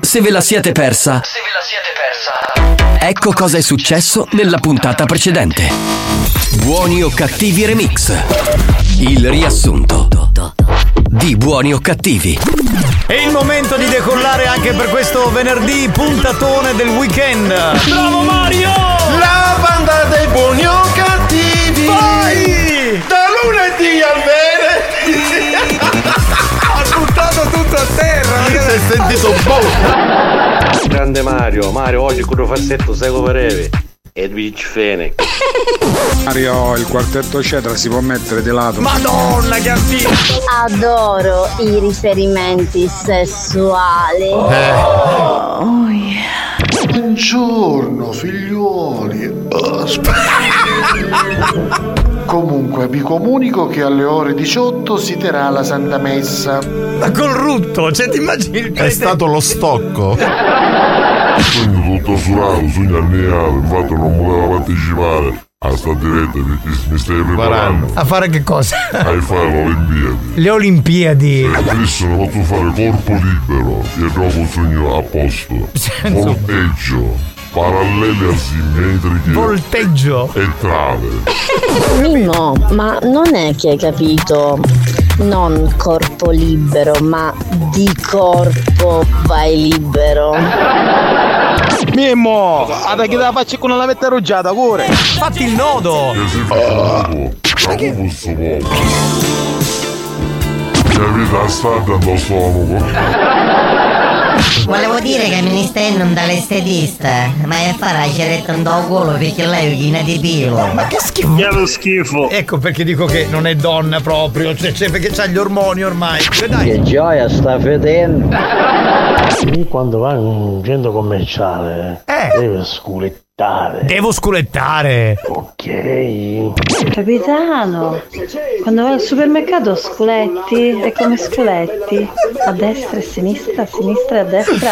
Se ve la siete persa, Se ve la siete persa. ecco cosa è successo nella puntata precedente. Buoni o cattivi remix. Il riassunto di Buoni o cattivi. È il momento di decollare anche per questo venerdì puntatone del weekend. Bravo Mario! La banda dei buoni o cattivi! Vai! Da lunedì al venerdì! Ha buttato tutto a terra! Sentito boh! Grande Mario, Mario oggi con un fassetto sei come Edwidge Fenech. Mario, il quartetto Cetra si può mettere di lato. Madonna che antico! Adoro i riferimenti sessuali. Oh, Buongiorno figliuoli. Oh, sp- Comunque vi comunico che alle ore 18 si terrà la Santa Messa. Ma col rutto, cioè ti immagini il È stato lo stocco. Sogno tutto surato, sogno anniato, infatti non volevo partecipare a sta diretta perché mi stai preparando A fare che cosa? ai fare le Olimpiadi. Le Olimpiadi. E adesso ne posso fare corpo libero e dopo sogno a posto. Volteggio, parallele asimmetriche Volteggio. e trave. Mimmo, ma non è che hai capito non corpo libero, ma di corpo vai libero? Mimmo, ada che la faccio con una lavetta arruggiata, cuore. Fatti il nodo. E si fa poco, da posto poco. Volevo dire che il ministero non dall'estetista, ma è fare la ceretta in do culo perché lei è china di pilo. Ma che schifo! Che schifo. Ecco perché dico che non è donna proprio, cioè, cioè, perché c'ha gli ormoni ormai. Cioè, dai. gioia sta fedendo. Quando vai in un centro commerciale, Eh. deve sculettare. Devo sculettare. Ok. Capitano, quando vai al supermercato sculetti è come sculetti, a destra e a sinistra, a sinistra e a destra.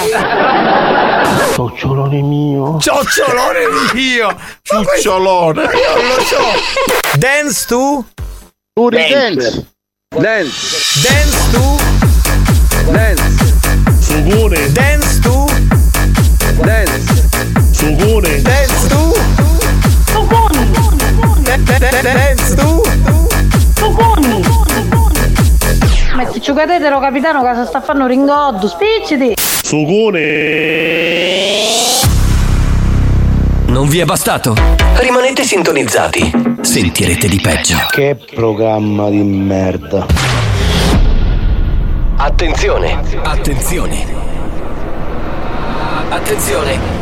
Cocciolone mio. Ciocciolone mio! Cucciolone. Non lo so! Dance tu? Uri dance. Dance. Dance tu? Dance. Sugone. Dance tu? Dance. Sugone. Dance de- de- Dance tu? Metti giocatelo capitano che si sta a fare un ringotto, spicciti! Sugone. Non vi è bastato? Rimanete sintonizzati. Sentirete di peggio. Che programma di merda. Attenzione! Attenzione! Attenzione!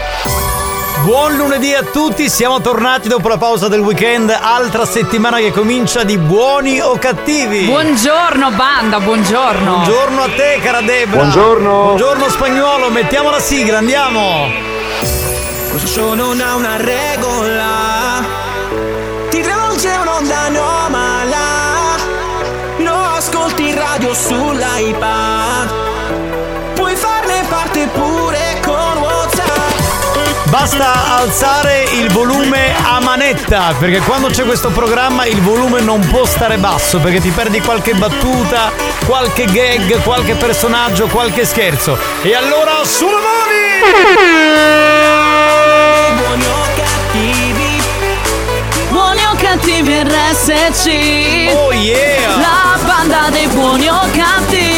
Buon lunedì a tutti, siamo tornati dopo la pausa del weekend, altra settimana che comincia di buoni o cattivi. Buongiorno banda, buongiorno. Buongiorno a te cara Debra. Buongiorno. Buongiorno spagnolo, mettiamo la sigla, andiamo. Questo show non ha una regola Ti travolge un'onda anomala Lo ascolti in radio sull'iPad Basta alzare il volume a manetta, perché quando c'è questo programma il volume non può stare basso, perché ti perdi qualche battuta, qualche gag, qualche personaggio, qualche scherzo. E allora sulle mani! Buoni o cattivi Buoni o cattivi RSC. Oh yeah! La banda dei buoni o cattivi.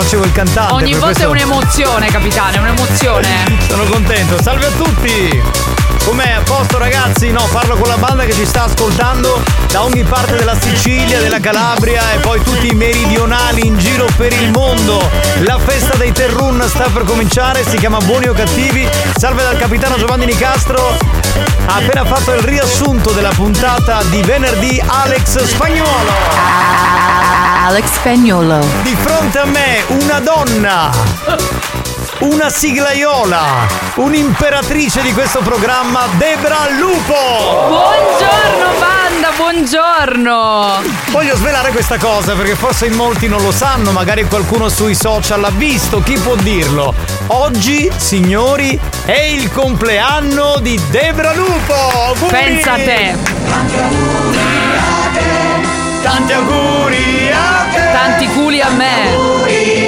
Facevo il cantante. Ogni volta questo è un'emozione, capitano, è un'emozione. Sono contento. Salve a tutti! Com'è? posto ragazzi? No, parlo con la banda che ci sta ascoltando da ogni parte della Sicilia, della Calabria e poi tutti i meridionali in giro per il mondo. La festa dei Terrun sta per cominciare, si chiama Buoni o Cattivi. Salve dal capitano Giovanni Nicastro. Ha appena fatto il riassunto della puntata di venerdì Alex Spagnuolo. Alex Spagnolo. Di fronte a me una donna, una siglaiola, un'imperatrice di questo programma, Debra Lupo. Buongiorno banda, buongiorno. Voglio svelare questa cosa perché forse in molti non lo sanno, magari qualcuno sui social l'ha visto, chi può dirlo? Oggi, signori, è il compleanno di Debra Lupo. Auguri! Pensa a te. Tanti auguri a te. Tanti culi a me.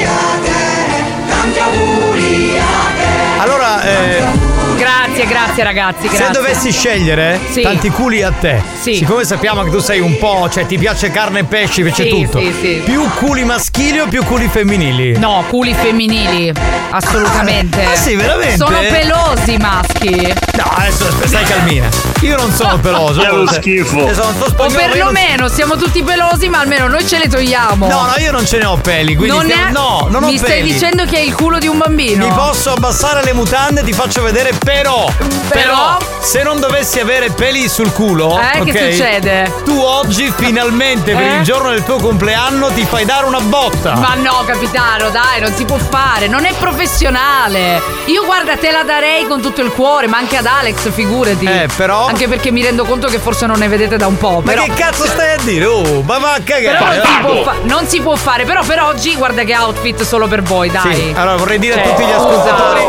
Grazie, grazie ragazzi, grazie. Se dovessi scegliere Sì. tanti culi a te, Sì. siccome sappiamo che tu sei un po', cioè ti piace carne e pesce, piace Sì, tutto. sì, sì. Più culi maschili o più culi femminili? No, culi femminili. Assolutamente. Ah, sì, veramente? Sono pelosi i maschi. No, adesso aspetta, stai calmina. Io non sono peloso. È lo Cioè, schifo. sto O perlomeno siamo tutti pelosi, ma almeno noi ce le togliamo. No, no, io non ce ne ho peli, quindi non stiamo- è- no, non ho Mi stai peli. dicendo che hai il culo di un bambino? Mi posso abbassare le mutande, ti faccio vedere, però. Però? se non dovessi avere peli sul culo. Eh, che ok, succede? Tu oggi, finalmente, per Eh? il giorno del tuo compleanno, ti fai dare una botta. Ma no, capitano, dai, non si può fare, non è professionale. Io guarda, te la darei con tutto il cuore, ma anche ad Alex, figurati. Eh, però- Anche perché mi rendo conto che forse non ne vedete da un po'. Ma però... che cazzo stai a dire? Oh, ma va a cagare. Però non si, Oh. può fa- non si può fare, però per oggi guarda che outfit solo per voi, dai. Sì, allora vorrei dire a Cioè, tutti gli ascoltatori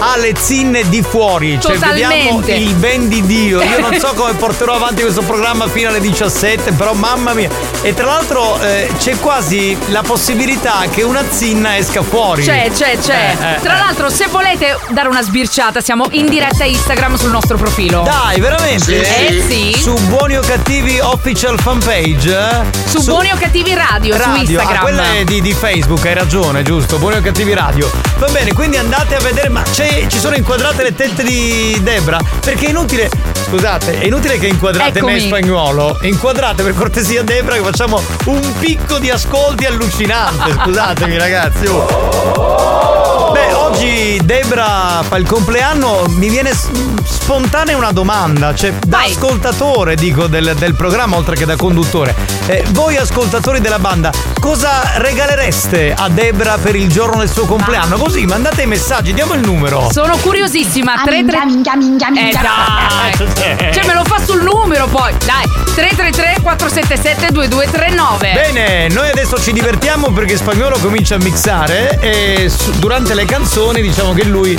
ha le zinne di fuori, cioè vediamo Totalmente. il ben di Dio. Io non so come porterò avanti questo programma fino alle 17, però mamma mia. E tra l'altro eh, c'è quasi la possibilità che una zinna esca fuori. C'è, c'è, c'è. Eh, eh, Tra eh. l'altro, se volete dare una sbirciata, siamo in diretta Instagram sul nostro profilo. Dai, veramente? Eh sì. Su Buoni o Cattivi Official Fanpage? eh? Su Buoni o Cattivi Radio, su Radio. Instagram. Ah, quella è di, di Facebook, hai ragione, giusto? Buoni o cattivi radio. Va bene, quindi andate a vedere, ma c'è- ci sono inquadrate le tette di Debra? Perché è inutile. Scusate, è inutile che inquadrate me Eccomi. in spagnolo. Inquadrate per cortesia Debra che facciamo un picco di ascolti allucinante. Scusatemi, ragazzi. oh. Oggi Debra fa il compleanno, mi viene spontanea una domanda, cioè da ascoltatore dico del, del programma oltre che da conduttore. Eh, voi ascoltatori della banda, cosa regalereste a Debra per il giorno del suo compleanno? Così mandate i messaggi, diamo il numero. Sono curiosissima. Ah, 33 minchia, minchia, minchia. Eh dai. Cioè me lo fa sul numero poi. Dai. 333 477 2239. Bene, noi adesso ci divertiamo perché Spagnolo comincia a mixare e su- durante le canzoni diciamo che lui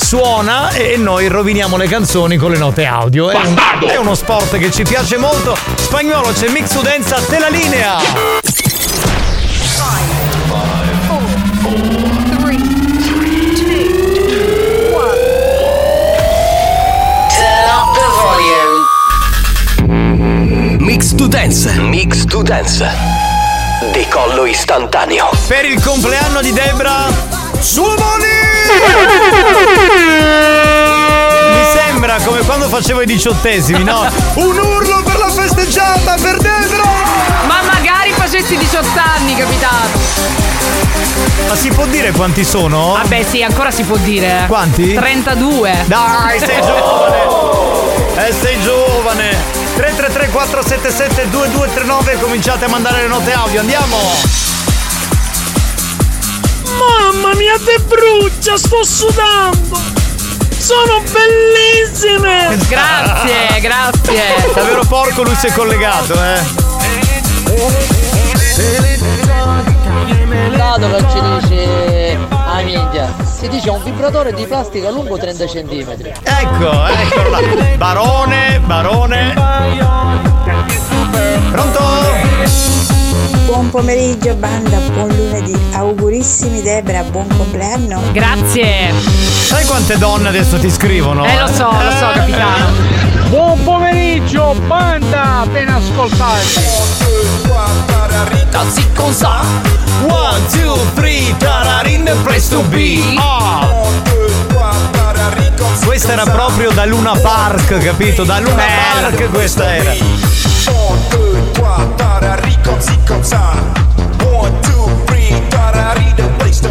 suona e noi roviniamo le canzoni con le note audio. È, un- è uno sport che ci piace molto. Spagnolo c'è Mix Udenza, te la linea! Mix to dance. Mix to dance. Decollo istantaneo. Per il compleanno di Debra! Mi sembra come quando facevo i diciottesimi, no? Un urlo per la festeggiata per Debra! Ma magari facessi 18 anni, capitano. Ma si può dire quanti sono? Vabbè, sì, ancora si può dire. Quanti? 32. Dai, sei giovane! Eh, sei giovane! 333 477 2239 cominciate a mandare le note audio, andiamo! Mamma mia, te brucia, sto sudando! Sono bellissime! Grazie, grazie. Davvero porco lui si è collegato, eh! Dato che ci dice a minchia, si dice un vibratore di plastica lungo 30 cm. Ecco, eccolo là! Barone, barone! Pronto? Buon pomeriggio banda, buon lunedì. Augurissimi Debra, buon compleanno. Grazie. Sai quante donne adesso ti scrivono? Eh, lo so, lo so, capitano. Buon pomeriggio, banda! Appena ascoltati! Così cosa? One, two, three, tararin, the place to be! Ah! Questa era proprio da Luna Park, capito? Da Luna Park questa era.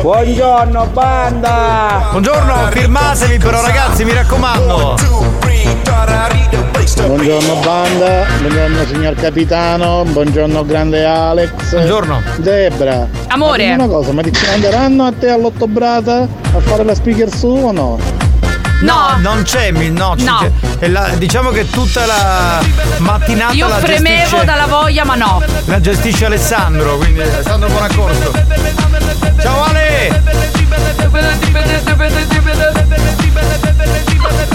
Buongiorno banda! Buongiorno, firmatevi però ragazzi, mi raccomando. Buongiorno banda, buongiorno signor capitano, buongiorno grande Alex. Buongiorno. Debra. Amore. ma una cosa, ma ti andranno a te all'ottobrata a fare la speaker su o no? No. non c'è, no, No. c'è- la- diciamo che tutta la mattinata Io la fremevo gestisce, dalla voglia, ma no. la gestisce Alessandro, quindi Alessandro Buonaccorso. Ciao Ale!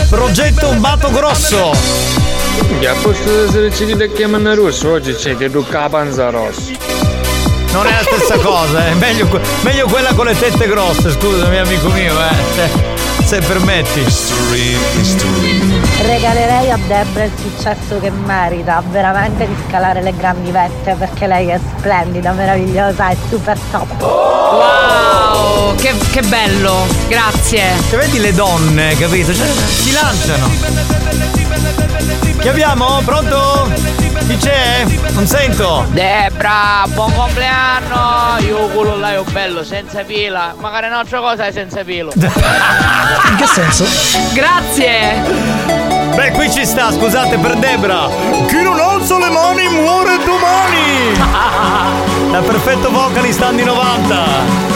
Progetto Un Bato Grosso. A posto di essere da chiamare rosso, oggi c'è che la panza rossa. Non è la stessa cosa, è meglio, meglio quella con le tette grosse, scusami amico mio, eh. Se, permetti. Regalerei a Debra il successo che merita, veramente di scalare le grandi vette perché lei è splendida, meravigliosa, è super top. Wow, che, che bello, grazie. Cioè, vedi le donne, capito? Cioè, si lanciano. Chi abbiamo? Pronto? Chi c'è? Non sento. Debra, buon compleanno! Io quello là è bello, senza pila. Magari un'altra cosa è senza pilo. In che senso? Grazie. Beh, qui ci sta, scusate, per Debra. Chi non alza le mani muore domani. Da perfetto vocalist anni 90.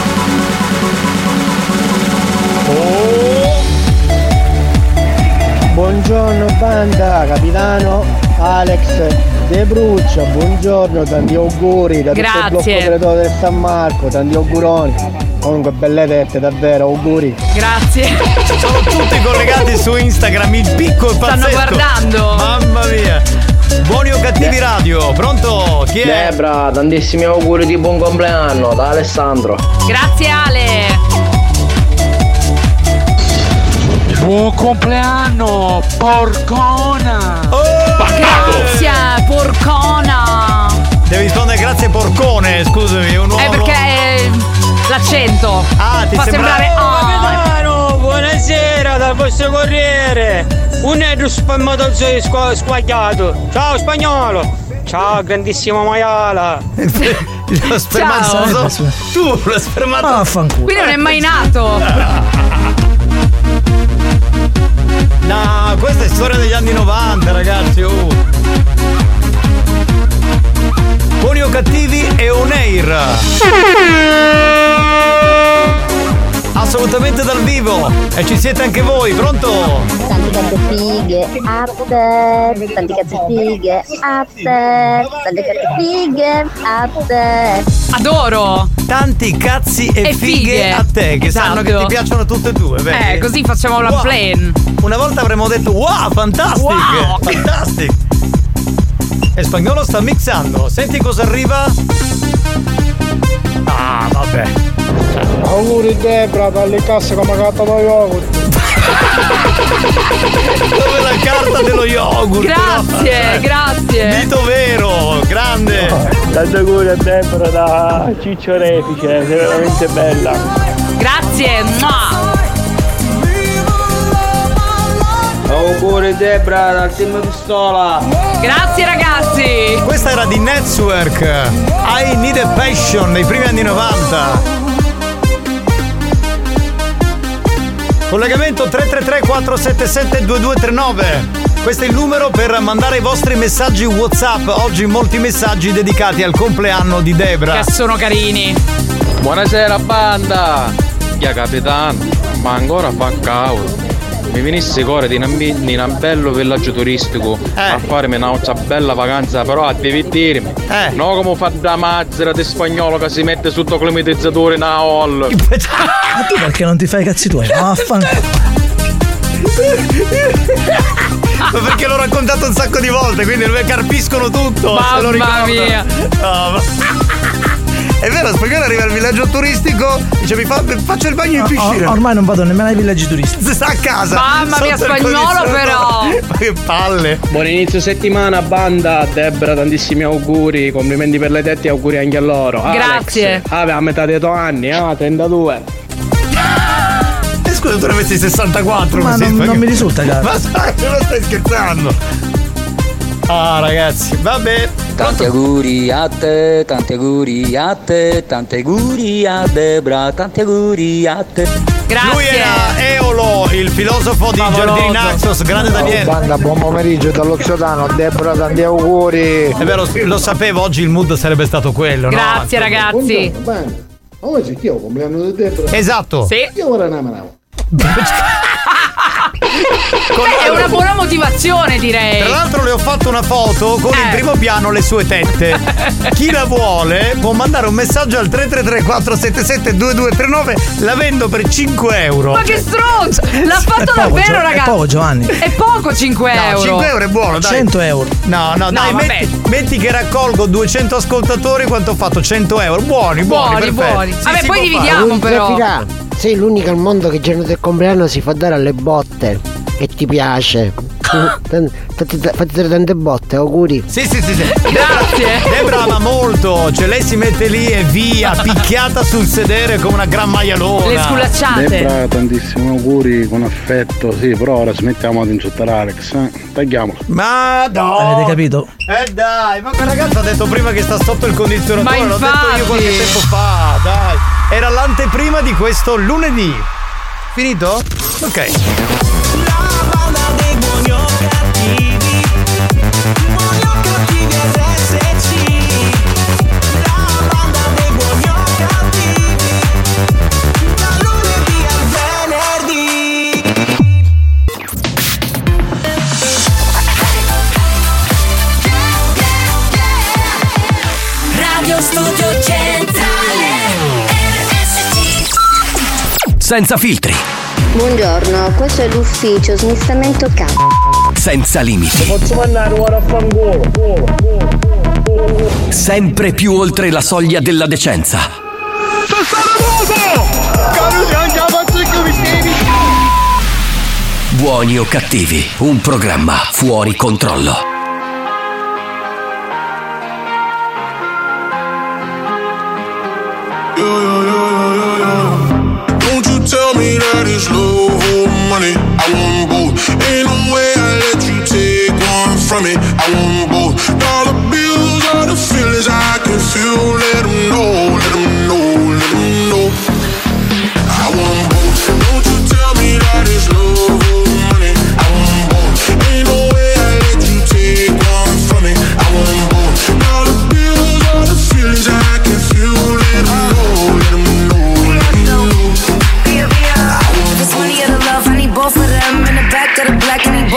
Buongiorno banda, capitano Alex De Bruccia, buongiorno, tanti auguri da tutto il blocco Grazie. del San Marco, tanti auguroni. Comunque belle tette, davvero, auguri. Grazie. Sono tutti collegati su Instagram, il picco è pazzesco. Stanno guardando. Mamma mia. Buoni o cattivi radio, pronto? Chi è? Debra, tantissimi auguri di buon compleanno da Alessandro. Grazie Ale. Buon compleanno, porcona! Grazie, porcona. Devi rispondere grazie porcone, scusami, è un uomo. È perché eh, l'accento Ah, ti fa sembra- sembrare ah. Capitano, buonasera dal vostro corriere. Un spermatozoi squa- squagliato. Ciao spagnolo. Ciao grandissimo maiala. Lo spermatozoide. Tu, lo spermatozoide. Quindi non è mai nato. No, questa è storia degli anni 90, ragazzi. oh. Buoni o cattivi e on air. Assolutamente dal vivo. E ci siete anche voi, pronto? Cazzo fighe a te, tanti cazzo fighe a te, tanti cazzo fighe a te. Adoro. Tanti cazzi e, E fighe, fighe. a te, che sanno che Esatto. ti piacciono tutte e due, vedi? Eh, così facciamo la Wow. plane. Una volta avremmo detto wow, fantastic! Wow. Fantastic! E spagnolo sta mixando. Senti cosa arriva? Ah, vabbè. Auguri Debra, dalle casse come gatta da yogurt. Dove la carta dello yogurt? Grazie, no? grazie. Dito vero, grande. Tanti auguri a Debra da Ciccio Refice, sei veramente bella. Grazie. Mua. Auguri Debra dal team pistola. Grazie ragazzi. Questa era di Network. I Need a Passion dei primi anni 90. Collegamento 333 477 2239. Questo è il numero per mandare i vostri messaggi WhatsApp. Oggi molti messaggi dedicati al compleanno di Debra. Che sono carini. Buonasera banda! Chi è capitano? Ma ancora fa cavolo! Mi venisse cuore di un di un bello villaggio turistico a farmi una bella vacanza, però devi dirmi, no come fa da mazzera di spagnolo che si mette sotto climatizzatore na hall. Ma tu perché non ti fai i cazzi tuoi? Ma perché l'ho raccontato un sacco di volte, quindi lo carpiscono tutto. se lo Mamma mia. No, ma- È vero, spagnolo arriva al villaggio turistico, dice mi fa, faccio il bagno in piscina. Or- ormai non vado nemmeno ai villaggi turistici. Sta a casa. Mamma mia, spagnolo, però. Ma che palle. Buon inizio settimana banda, Debra tantissimi auguri, complimenti per le tette e auguri anche a loro. Grazie. Alex, ave a metà dei tuoi anni, ah, 32. E scusa, tu ne avessi 64. Ma non, non mi risulta caro. Ma sai, non stai scherzando? Ah, ragazzi, vabbè. Tanti auguri a te, tanti auguri a te, tanti auguri a Debra, tanti auguri a te. Lui era Eolo, il filosofo di Giardini Naxos, grande Daniele. Banda, buon pomeriggio dallo Xodano, Debra, tanti auguri. È vero, lo sapevo, oggi il mood sarebbe stato quello, no? Grazie ragazzi. Bene. Oggi chi ho il compleanno di Debra? Esatto. Sì. Io ora ne amavo. È una buona motivazione direi. Tra l'altro le ho fatto una foto con in Eh. primo piano le sue tette. Chi la vuole può mandare un messaggio al 333 477 2239 la vendo per 5 euro. Ma che stronzo! L'ha fatto È poco, davvero, Gio- è ragazzi. poco, Giovanni. È poco 5 No, euro. 5 euro è buono, dai. 100 euro. No, no, dai, vabbè. metti, metti che raccolgo 200 ascoltatori, quanto ho fatto? 100 euro. Buoni, buoni, Buoni, perfetto. buoni. Sì, Vabbè, si poi dividiamo. fare. però. Sei l'unica al mondo che il giorno del compleanno si fa dare alle botte e ti piace. Fatti dare tante botte, auguri. Sì, sì, sì, sì. Grazie. Debra ama molto, cioè lei si mette lì e via, picchiata sul sedere come una gran maialona. Le sculacciate. Debra, tantissimi auguri con affetto, sì, però ora smettiamo di insultare Alex, eh? Tagliamolo. Ma no! Avete capito? Eh dai, ma quel ragazzo ha detto prima che sta sotto il condizionatore, Ma l'ho detto io infatti. qualche tempo fa, dai. Era l'anteprima di questo lunedì. Finito? Ok. Senza filtri, Buongiorno, questo è l'ufficio smistamento c***o. senza limiti, Posso mandare ora a fangolo? sempre più oltre la soglia della decenza. Buoni o cattivi, un programma fuori controllo. Me that it's or money. I want both. Ain't no way I let you take one from me. I want both.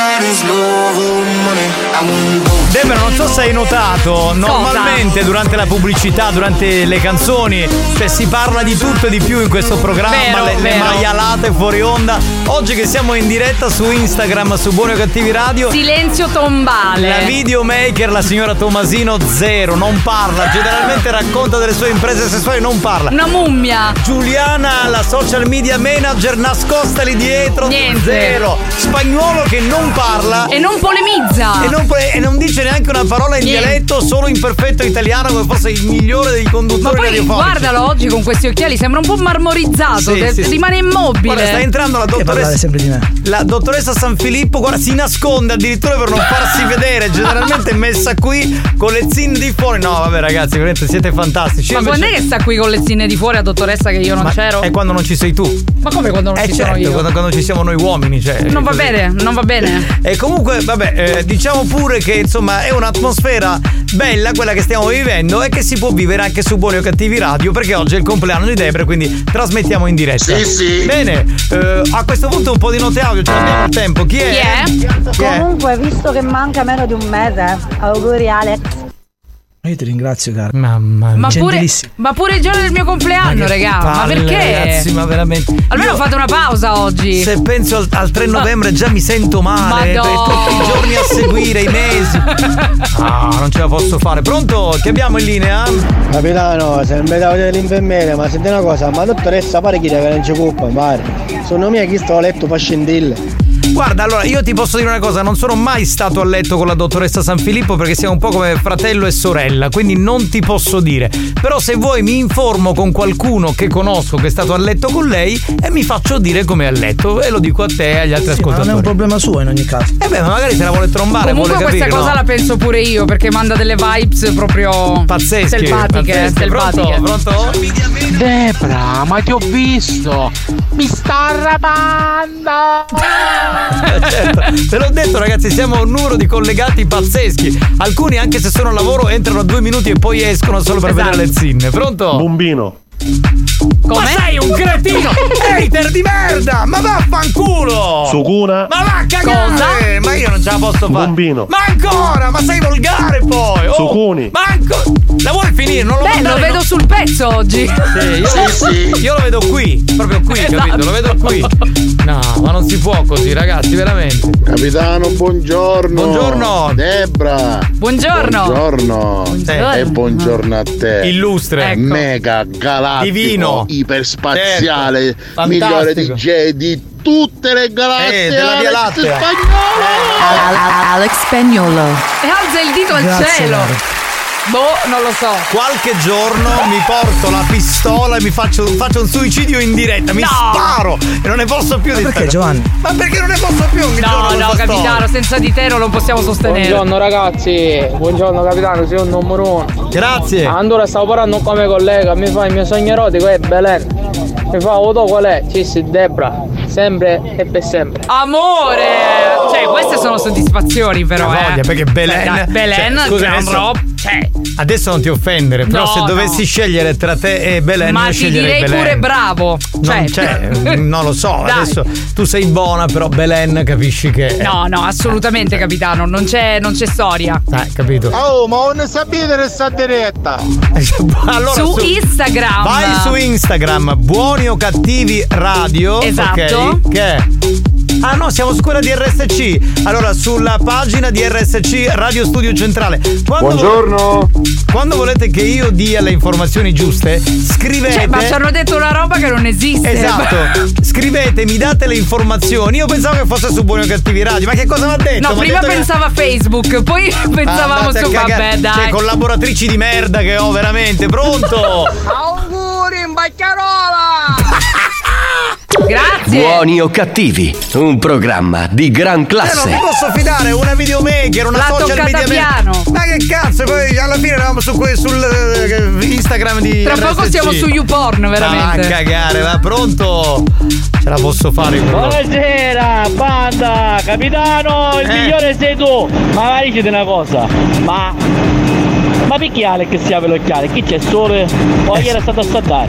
That is love or money. I want both. Debra, non so se hai notato, normalmente durante la pubblicità, durante le canzoni, cioè si parla di tutto e di più in questo programma, Vero, le, le vero. maialate fuori onda. Oggi che siamo in diretta su Instagram, su Buoni o Cattivi Radio, Silenzio tombale. la videomaker, la signora Tomasino, zero, non parla, generalmente racconta delle sue imprese sessuali, non parla. Una mummia. Giuliana, la social media manager, nascosta lì dietro, Niente. zero. Spagnuolo che non parla. E non polemizza. E non, e non dice neanche una parola in Niente. dialetto, solo in perfetto italiano, come fosse il migliore dei Ma conduttori poi radiofonici. guardalo oggi con questi occhiali, sembra un po' marmorizzato, Sì, te- sì, rimane immobile. Guarda, sta entrando la dottoressa. sempre di me. La dottoressa San Filippo, guarda, si nasconde addirittura per non farsi vedere. Generalmente è messa qui con le zinne di fuori. No, vabbè, ragazzi, veramente siete fantastici. Ma quando è che sta qui con le zinne di fuori a dottoressa che io non Ma c'ero? È quando non ci sei tu. Ma come quando non Eh ci certo, sono io? Quando, quando ci siamo noi uomini, cioè. Non va così. bene, non va bene. E comunque, vabbè, eh, diciamo pure che insomma è un'atmosfera bella quella che stiamo vivendo e che si può vivere anche su Buoni o Cattivi Radio perché oggi è il compleanno di Debra, quindi trasmettiamo in diretta. Sì, sì. Bene, eh, a questo punto un po' di note audio, ce l'abbiamo il tempo. Chi è? Chi è? Comunque, visto che manca meno di un mese, auguri Alex. Io ti ringrazio, caro. Mamma Ma pure, ma pure il giorno del mio compleanno. Ma palle, perché? Ragazzi, ma veramente. Almeno Io- fate una pausa oggi. Se penso al, al 3 novembre già mi sento male. Madò. Tutti i giorni a seguire, i mesi. Ah, non ce la posso fare. Pronto? Che abbiamo in linea? Capitano, se mi davo dell'infermiere, ma senti una cosa, ma dottoressa pare chi che non c'è colpa, pare. Sono mia chi sto a letto fa scendille. Guarda, allora io ti posso dire una cosa, non sono mai stato a letto con la dottoressa San Filippo perché siamo un po' come fratello e sorella, quindi non ti posso dire. Però se vuoi mi informo con qualcuno che conosco che è stato a letto con lei e mi faccio dire come è a letto e lo dico a te e agli altri Sì, ma non è un ascoltatori. problema suo in ogni caso. Eh beh, ma magari se la vuole trombare, Comunque vuole questa capire, cosa no? la penso pure io perché manda delle vibes proprio Pazzesche, selvatiche, pazzesche. selvatiche. Pronto? Pronto? Debra, ma ti ho visto! Mi sta arrabando! certo, te l'ho detto ragazzi, siamo a un numero di collegati pazzeschi. Alcuni anche se sono a lavoro entrano a due minuti e poi escono solo per Esatto. vedere le zinne. Pronto? Bombino. Ma sei un cretino! Hater di merda! Ma vaffanculo! Sucuna. Ma va a cagare! Ma io non ce la posso fare! Bombino. Ma ancora! Ma sei volgare poi! Oh, Sucuni. Ma ancora! La vuoi finire? Non lo Beh, mandare, lo vedo no? sul pezzo oggi. Sì, io, Sì, sì. io lo vedo qui, proprio qui, Esatto. capito? Lo vedo qui. No, ma non si può così, ragazzi, veramente. Capitano, buongiorno. Buongiorno. Debra. Buongiorno. Buongiorno. Buongiorno. E buongiorno a te. Illustre. Ecco. Mega galattico, Divino. iperspaziale, Certo. migliore. DJ di tutte le galassie. Eh, della Via Alex Lattea. Spagnolo. Alex Spagnolo. E alza il dito al Grazie, cielo. Laura. Boh, non lo so. Qualche giorno mi porto la pistola e mi faccio, faccio un suicidio in diretta, mi No. sparo e non ne posso più di Perché Giovanni? Ma perché non ne posso più ogni giorno No, questa no, storia? capitano, senza di te non lo possiamo sostenere. Buongiorno ragazzi, buongiorno capitano, sei un numero uno. Grazie. Allora stavo parlando come collega, mi fa il mio sogno erotico è Belen. Mi fa auto qual è? Ci si Debra, sempre e per sempre. Amore! Cioè, queste sono soddisfazioni però, Ha eh. voglia, perché Belen. Cioè, dai, Belen, cioè, scusa, gran adesso- roba. Cioè, Adesso non ti offendere, però No, se dovessi no. scegliere tra te e Belen, ma io ti sceglierei direi Belen. pure bravo. Cioè, Non c'è, non lo so, Dai. adesso tu sei buona, però Belen capisci che. No, no, assolutamente, capitano. Non c'è, non c'è storia. Eh, capito? Oh, ma non sapete che sta diretta? allora, su, Instagram. Vai su Instagram, buoni o cattivi radio. Esatto. ok? Che è? Ah no, siamo su quella di RSC. Allora, sulla pagina di RSC Radio Studio Centrale. Quando Buongiorno. quando volete che io dia le informazioni giuste, scrivete. Cioè, ma ci hanno detto una roba che non esiste. Esatto, scrivete, mi date le informazioni. Io pensavo che fosse su Buoni o Cattivi Radio, ma che cosa mi ha detto? No, M'ha prima detto che- pensava a Facebook, poi pensavamo Andate a su cagare. vabbè, dai. Cioè, collaboratrici di merda che ho veramente, pronto? Auguri in baccarola! Grazie. Buoni o cattivi, un programma di gran Eh, non classe. mi posso fidare, una videomaker, una L'ha social media piano. Ma che cazzo, poi alla fine eravamo su que- sul eh, Instagram di Tra poco RSC. siamo su YouPorn, veramente. Va a cagare, va pronto? Ce la posso fare con Buonasera, banda, capitano, il Eh. migliore sei tu. Ma vai dicete una cosa, ma Ma perché Alex si apre l'occhiale? Chi c'è sole? O ieri è stato a saltare?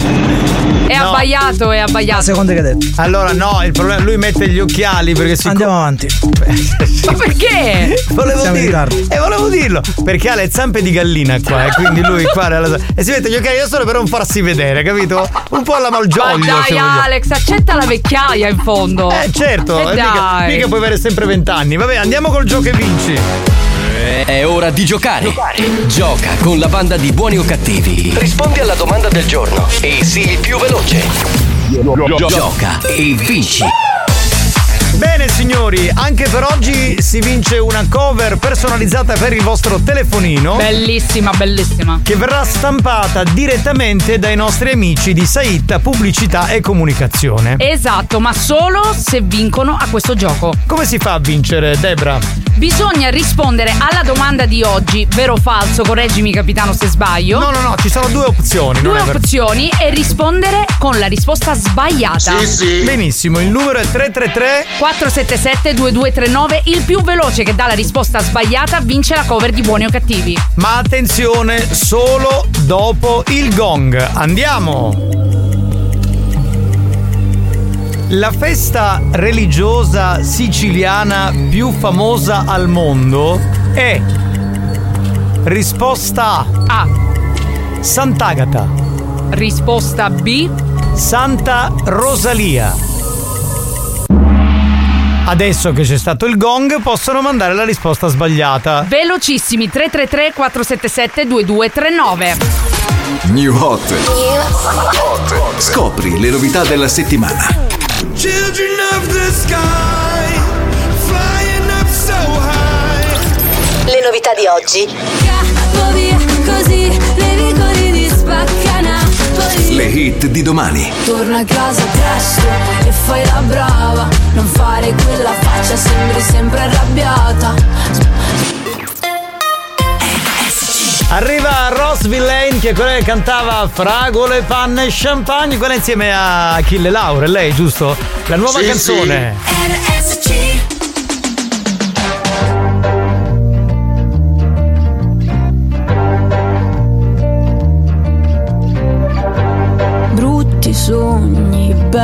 È No. abbaiato, è abbaiato. Secondo che detto. Allora, no, il problema lui mette gli occhiali perché si. Andiamo avanti. Ma perché? Volevo Siamo dirlo. E volevo dirlo. Perché ha le zampe di gallina qua. E quindi lui qua. nella- E si mette gli occhiali da sole per non farsi vedere, capito? Un po' alla Ma malgioglio. se dai. Alex, accetta la vecchiaia in fondo. Eh certo, E eh, mica, dai. mica puoi avere sempre vent'anni. Vabbè, andiamo col gioco e vinci. È ora di giocare. Gioca con la banda di buoni o cattivi. Rispondi alla domanda del giorno e sii il più veloce. Gioca e vinci. Bene signori, anche per oggi si vince una cover personalizzata per il vostro telefonino. Bellissima, bellissima. Che verrà stampata direttamente dai nostri amici di Saitta Pubblicità e Comunicazione. Esatto, ma solo se vincono a questo gioco. Come si fa a vincere, Debra? Bisogna rispondere alla domanda di oggi, vero o falso, correggimi capitano se sbaglio. No, no, no, ci sono due opzioni. Due ver- opzioni e rispondere con la risposta sbagliata. Benissimo, il numero è 333 477 2239, il più veloce che dà la risposta sbagliata vince la cover di buoni o cattivi. Ma attenzione, solo dopo il gong. Andiamo! La festa religiosa siciliana più famosa al mondo è Risposta A. Sant'Agata. Risposta B. Santa Rosalia. Adesso che c'è stato il gong possono mandare la risposta sbagliata. Velocissimi 333 477 2239. New Hot. Scopri le novità della settimana. Children of the sky, flying up so high. Le novità di oggi. Scappo via così, Le hit di domani. Torna a casa presto e fai la brava. Non fare quella faccia, sembri sempre arrabbiata. Arriva Ross Villain che è quella che cantava Fragole, panne e champagne, quella insieme a Achille Laure, lei giusto? La nuova Sì, canzone. RSC.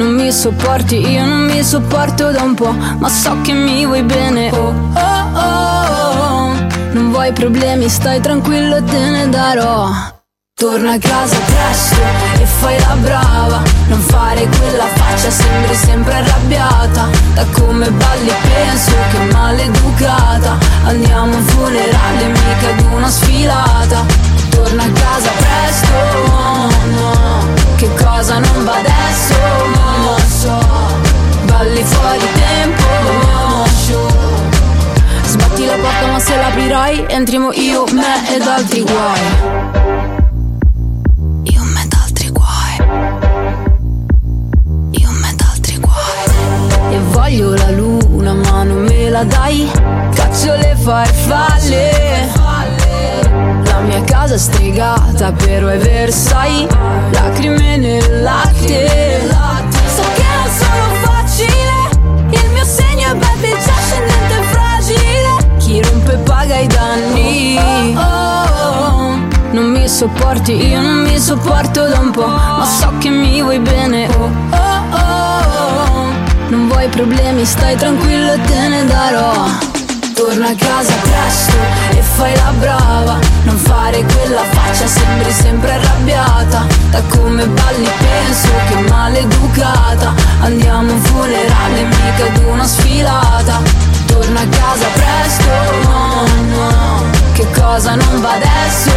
non mi sopporti, io non mi sopporto da un po', ma so che mi vuoi bene. Oh, oh, oh. Non vuoi problemi, stai tranquillo, te ne darò. Torna a casa presto e fai la brava. Non fare quella faccia, sembri sempre arrabbiata. Da come balli penso che maleducata. Andiamo a un funerale, mica ad una sfilata. Torna a casa presto, no, no. Che cosa non va adesso? Non lo so. Balli fuori tempo, no, show. Sbatti la porta ma se l'aprirai Entriamo io, me ed altri guai voglio la luna ma non me la dai Caccio le farfalle mia casa stregata però è Versailles Lacrime nel latte. So che non sono facile Il mio segno è baby già scendente e fragile. Chi rompe paga i danni. Non mi sopporti, io non mi sopporto da un po' Ma so che mi vuoi bene. Non vuoi problemi, stai tranquillo te ne darò Torna a casa presto e fai la brava. Non fare quella faccia, sembri sempre arrabbiata. Da come balli penso che maleducata. Andiamo a un funerale, mica ad una sfilata. Torna a casa presto, no, no Che cosa non va adesso,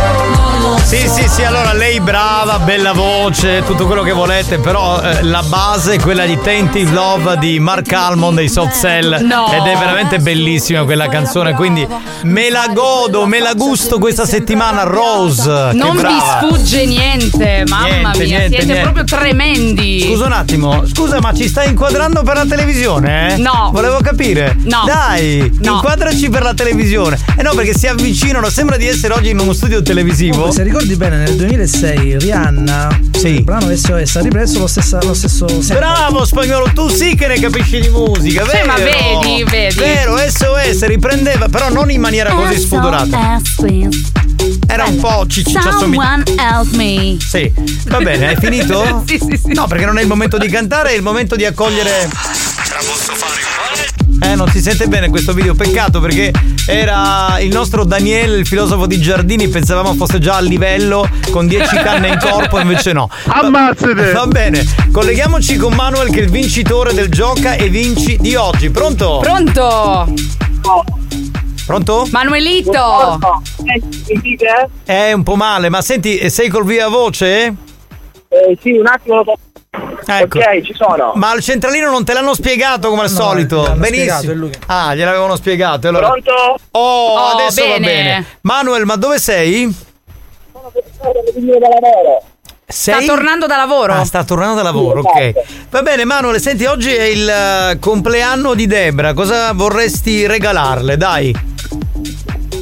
non Sì, sì, sì, allora lei brava, bella voce, tutto quello che volete, però eh, la base è quella di Tainted Love di Mark Almond dei Soft Cell No. ed è veramente bellissima quella canzone, quindi me la godo, me la gusto questa settimana Rose. Non vi sfugge niente, mamma Niente, mia, niente, siete niente. proprio tremendi. Scusa un attimo, scusa, ma ci stai inquadrando per la televisione? Eh? No. Volevo capire. No. Dai, No. inquadraci per la televisione. Eh no, perché si avvicinano, sembra di essere oggi in uno studio televisivo. Comunque, se ricordi bene, nel 2006 Rihanna, il brano SOS, ha ripreso lo, stessa- lo stesso. Bravo spagnolo, tu sì che ne capisci di musica, Sì, vero? ma vedi, vedi. Vero, SOS riprendeva, però non in maniera così sfudorata. Era un po' ci, ci, assomiglia. Someone help me. Sì, va bene, hai finito? sì, sì, sì. No, perché non è il momento di cantare, è il momento di accogliere. Eh, non si sente bene questo video, peccato perché era il nostro Daniele, il filosofo di Giardini, pensavamo fosse già a livello con 10 canne in corpo, invece no. Ammazzate! Va bene, colleghiamoci con Manuel che è il vincitore del gioca e vinci di oggi. Pronto? Pronto? Pronto? Manuelito. È un po' male, ma senti, eh, sei col via voce? Eh, sì, un attimo lo Ecco. Ok, ci sono. Ma al centralino non te l'hanno spiegato come al No, solito. Benissimo. Ah, gliel'avevano spiegato. Allora... Pronto? Oh, Oh, adesso va bene. bene. Manuel, ma dove sei? Sei? Sta tornando da lavoro. Ah, sta tornando da lavoro, ok. Va bene, Manuel, senti, oggi è il eh, compleanno di Debra. Cosa vorresti regalarle? Dai.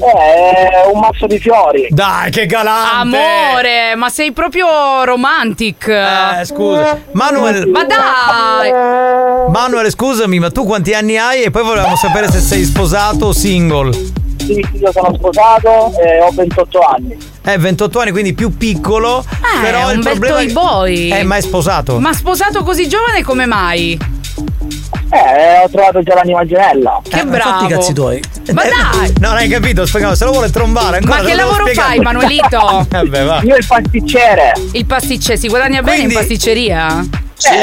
Eh, un mazzo di fiori. Dai, che galante! Amore, ma sei proprio romantic. Eh, scusa. Manuel. Ma dai! Manuel, scusami, ma tu quanti anni hai? E poi volevamo sapere se sei sposato o single. Sì, io sono sposato e ho 28 anni. Eh, 28 anni, quindi più piccolo. Ah, però è il un bel problema toy boy. Eh, ma è sposato. Ma sposato così giovane come mai? Eh, ho trovato già l'anima gemella. Che Eh, bravo. fatti i cazzi tuoi. Ma Eh, dai! Non hai capito, spagnolo, se lo vuole trombare ancora. Ma che lavoro fai, Manuelito? Vabbè, va. Io il pasticcere. Il pasticce, si guadagna bene Quindi- in pasticceria?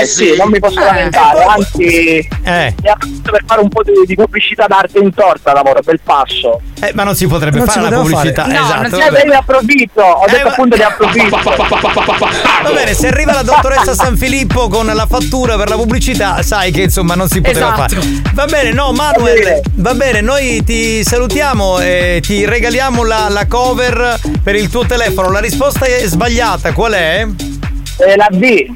Eh sì, non mi posso Eh. lamentare, anzi Eh. mi ha fatto per fare un po' di, di pubblicità d'arte in torta lavoro, bel passo. Eh, ma non si potrebbe Non fare la pubblicità. fare. No, esatto. non si. Eh, ne approfitto, ho Eh, detto ma- appunto ne approfitto. Va bene, se arriva la dottoressa San Filippo con la fattura per la pubblicità, sai che insomma non si poteva Esatto. fare. Va bene, no, Manuel, va bene, noi ti salutiamo e ti regaliamo la, la cover per il tuo telefono. La risposta è sbagliata, qual è? Eh, la B.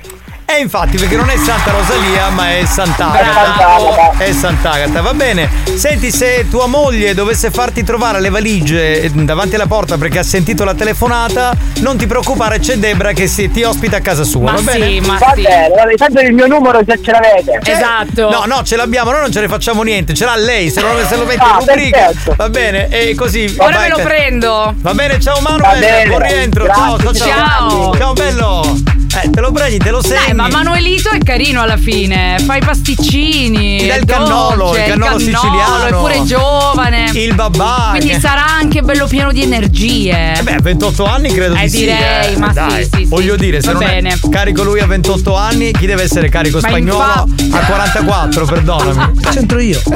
E infatti, perché non è Santa Rosalia, ma è. Sant'Agata. È Sant'Agata, va bene. Senti, se tua moglie dovesse farti trovare le valigie eh, davanti alla porta perché ha sentito la telefonata, non ti preoccupare, c'è Debra che si- ti ospita a casa sua, Ma va bene? sì, ma Va sì. bene, guarda, tanto il mio numero già ce l'avete. Esatto. No, no, ce l'abbiamo, noi non ce ne facciamo niente, ce l'ha lei, se, non, se lo metti Ah, in rubrica. perfetto. Va bene, e così. Ora vai, me lo te- prendo. Va bene, ciao Manuel, bene, buon rientro, ciao, ciao, grazie, ciao. ciao. Ciao bello. Eh, te lo prendi, te lo segni. Dai, ma Manuelito è carino alla fine. Fa i pasticcini. Ti dà è il cannolo, dolce, il cannolo siciliano. È pure giovane. Il babà. Quindi sarà anche bello pieno di energie. Eh beh, a 28 anni credo Eh, di sì. direi, eh. ma sì, Dai, sì, sì. Voglio dire, se Va non bene. è carico lui a 28 anni, chi deve essere carico Ma spagnolo infatti- a 44, perdonami. C'entro io.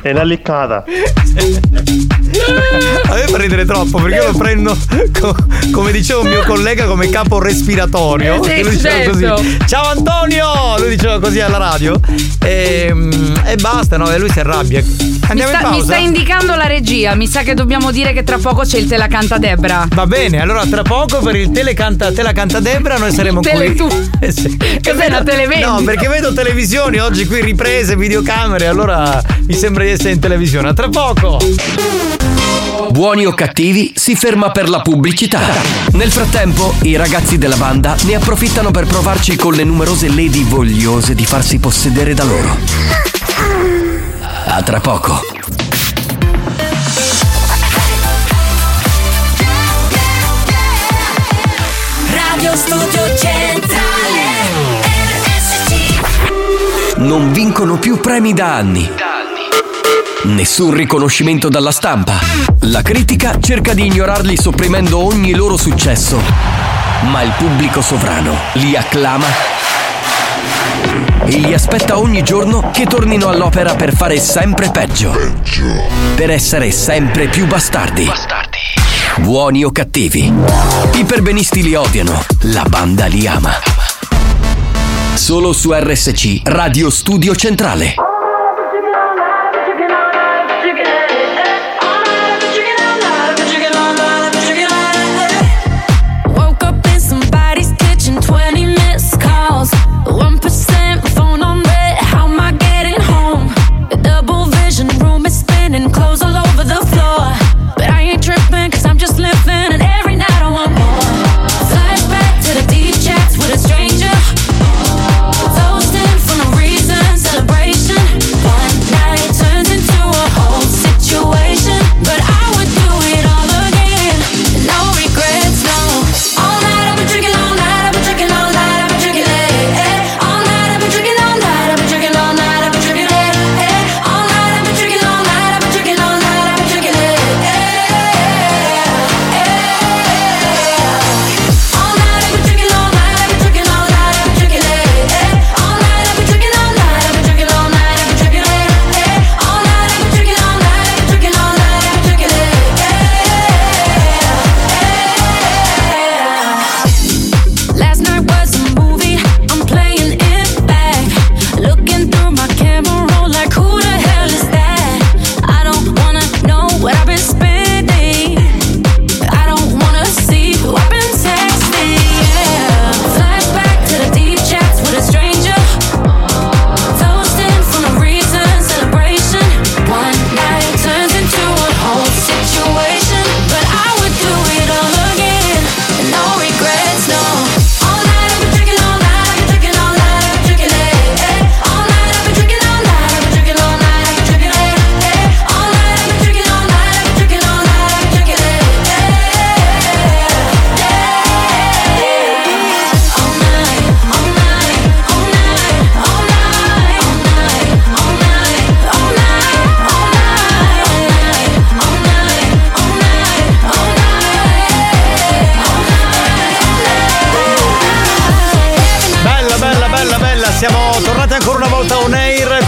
È la liccata. A me fa ridere troppo perché io lo prendo co- come diceva un mio collega come capo respiratorio. Eh sì, diceva certo. così. Ciao Antonio! Lui diceva così alla radio. E, mm, e basta, no? E lui si arrabbia. Mi Andiamo sta, in mi pausa. sta indicando la regia. Mi sa che dobbiamo dire che tra poco c'è il Te la canta Debra. Va bene, allora tra poco per il Te la canta Debra noi saremo qui. Teletu. Eh sì. Cos'è una televendita? No, perché vedo televisioni oggi qui riprese, videocamere, allora mi sembra di essere in televisione. A tra poco. Buoni o cattivi si ferma per la pubblicità. Nel frattempo, i ragazzi della banda ne approfittano per provarci con le numerose lady vogliose di farsi possedere da loro. A tra poco. Radio Studio Centrale Non vincono più premi da anni. Nessun riconoscimento dalla stampa. La critica cerca di ignorarli sopprimendo ogni loro successo. Ma il pubblico sovrano li acclama e li aspetta ogni giorno che tornino all'opera per fare sempre peggio. Per essere sempre più bastardi. Buoni o cattivi. I perbenisti li odiano, la banda li ama. Solo su RSC Radio Studio Centrale.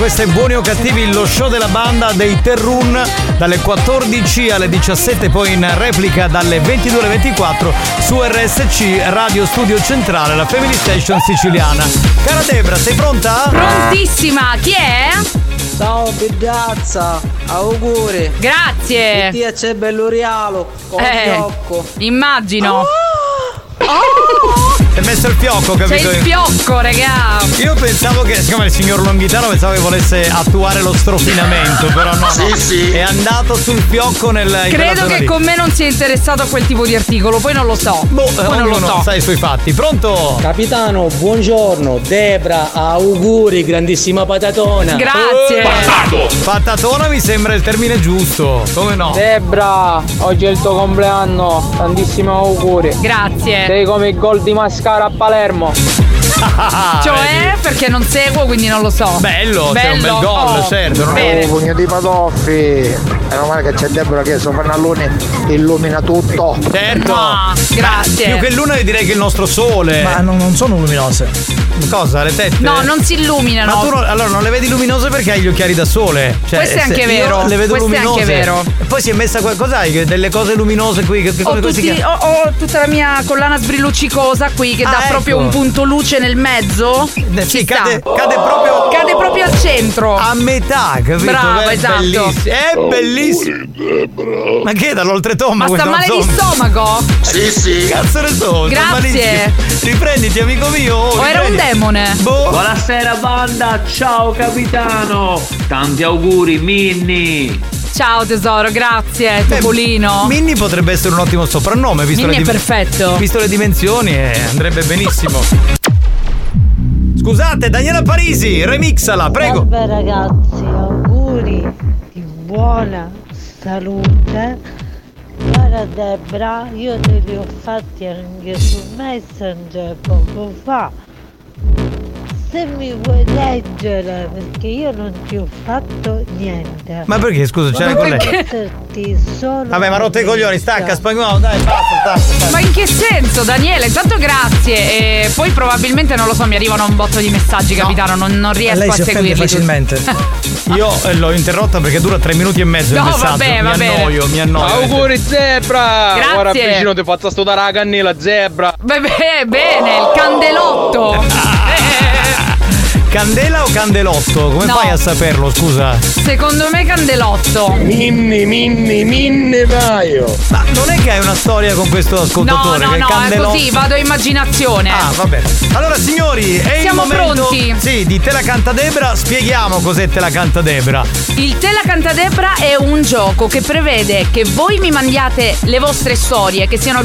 Questo è Buoni o Cattivi, lo show della banda dei Terrun dalle 14 alle 17, poi in replica dalle 22 alle 24 su RSC Radio Studio Centrale, la Family Station siciliana. Cara Debra, sei pronta? Prontissima, chi è? Ciao bellazza, auguri. Grazie. Ti c'è bello rialo, con Eh, immagino. Hai messo il fiocco, C'è capito? il fiocco, regà. Io pensavo che, siccome il signor Longhitano pensavo che volesse attuare lo strofinamento, però no, Sì, no. sì. È andato sul fiocco nel. Credo che lì. con me non sia interessato a quel tipo di articolo, poi non lo so. Boh, poi non lo so. sa i suoi fatti. Pronto? Capitano, buongiorno. Debra, auguri, grandissima patatona. Grazie. Patatona mi sembra il termine giusto. Come no? Debra, oggi è il tuo compleanno, tantissimi auguri. Grazie. Sei come il gol di Mascara a Palermo. Cioè, perché non seguo, quindi non lo so. Bello, c'è un bel Bello. gol, Oh, certo. non è- Bene. pugno di patoffi. Meno male che c'è Deborah che sopra una luna illumina tutto. Certo. Ah, grazie. Più che luna direi che il nostro sole. Ma non, non sono luminose. Cosa? Le tette? No, non si illuminano. Ma tu non- allora non le vedi luminose perché hai gli occhiali da sole. Cioè, Questo è anche vero, Le vedo questo è luminose. anche vero. E poi si è messa qua- cos'hai? Che- Delle cose luminose qui. Che, che Ho, tutti- ho- ho tutta la mia collana sbrilluccicosa qui che Ah, dà ecco. proprio un punto luce nel mezzo. Eh, sì, Ci sta. cade- cade proprio- Cade proprio al centro. A metà, capito? Bravo, È esatto. bellissimo. È bellissimo. Ma che è dall'oltretomba Ma sta male di stomaco? Sì, sì. Cazzo ne so. sto Grazie. Riprenditi, amico mio. oh, O era un riprendi. Demone? Boh. Buonasera banda, ciao capitano! Tanti auguri Minni! Ciao tesoro, grazie, Topolino. Minnie potrebbe essere un ottimo soprannome, visto, Minnie le, è perfetto. visto le dimensioni, eh, andrebbe benissimo. Scusate, Daniela Parisi, remixala, prego. Salve ragazzi, auguri di buona salute. Cara Debra, io te li ho fatti anche su Messenger poco fa. Se mi vuoi leggere, perché io non ti ho fatto niente. Ma perché, scusa, c'era con lei? Vabbè, ma rotto i coglioni, stacca, spagnolo, dai, basta, stacca, stacca. Ma in che senso, Daniele? Intanto grazie. E poi probabilmente, non lo so, mi arrivano un botto di messaggi, capitano. Non, non riesco lei a seguirli. facilmente. Io eh, l'ho interrotta perché dura tre minuti e mezzo il No, messaggio. vabbè, mi va bene. annoio, mi annoio. Auguri zebra! Grazie. Ora vicino ti faccio studare la cannella zebra. Beh, beh, bene, il candelotto. Candela o candelotto? Come No. fai a saperlo, scusa? Secondo me candelotto. Minni, minni, minni paio. Ma non è che hai una storia con questo No, ascoltatore? no, che no, candelotto- è così, vado a immaginazione. Ah, va bene. Allora, signori, è Siamo il momento pronti? Sì, di Te la canta Debra. Spieghiamo cos'è Te la canta Debra. Il Te la canta Debra è un gioco che prevede che voi mi mandiate le vostre storie, che siano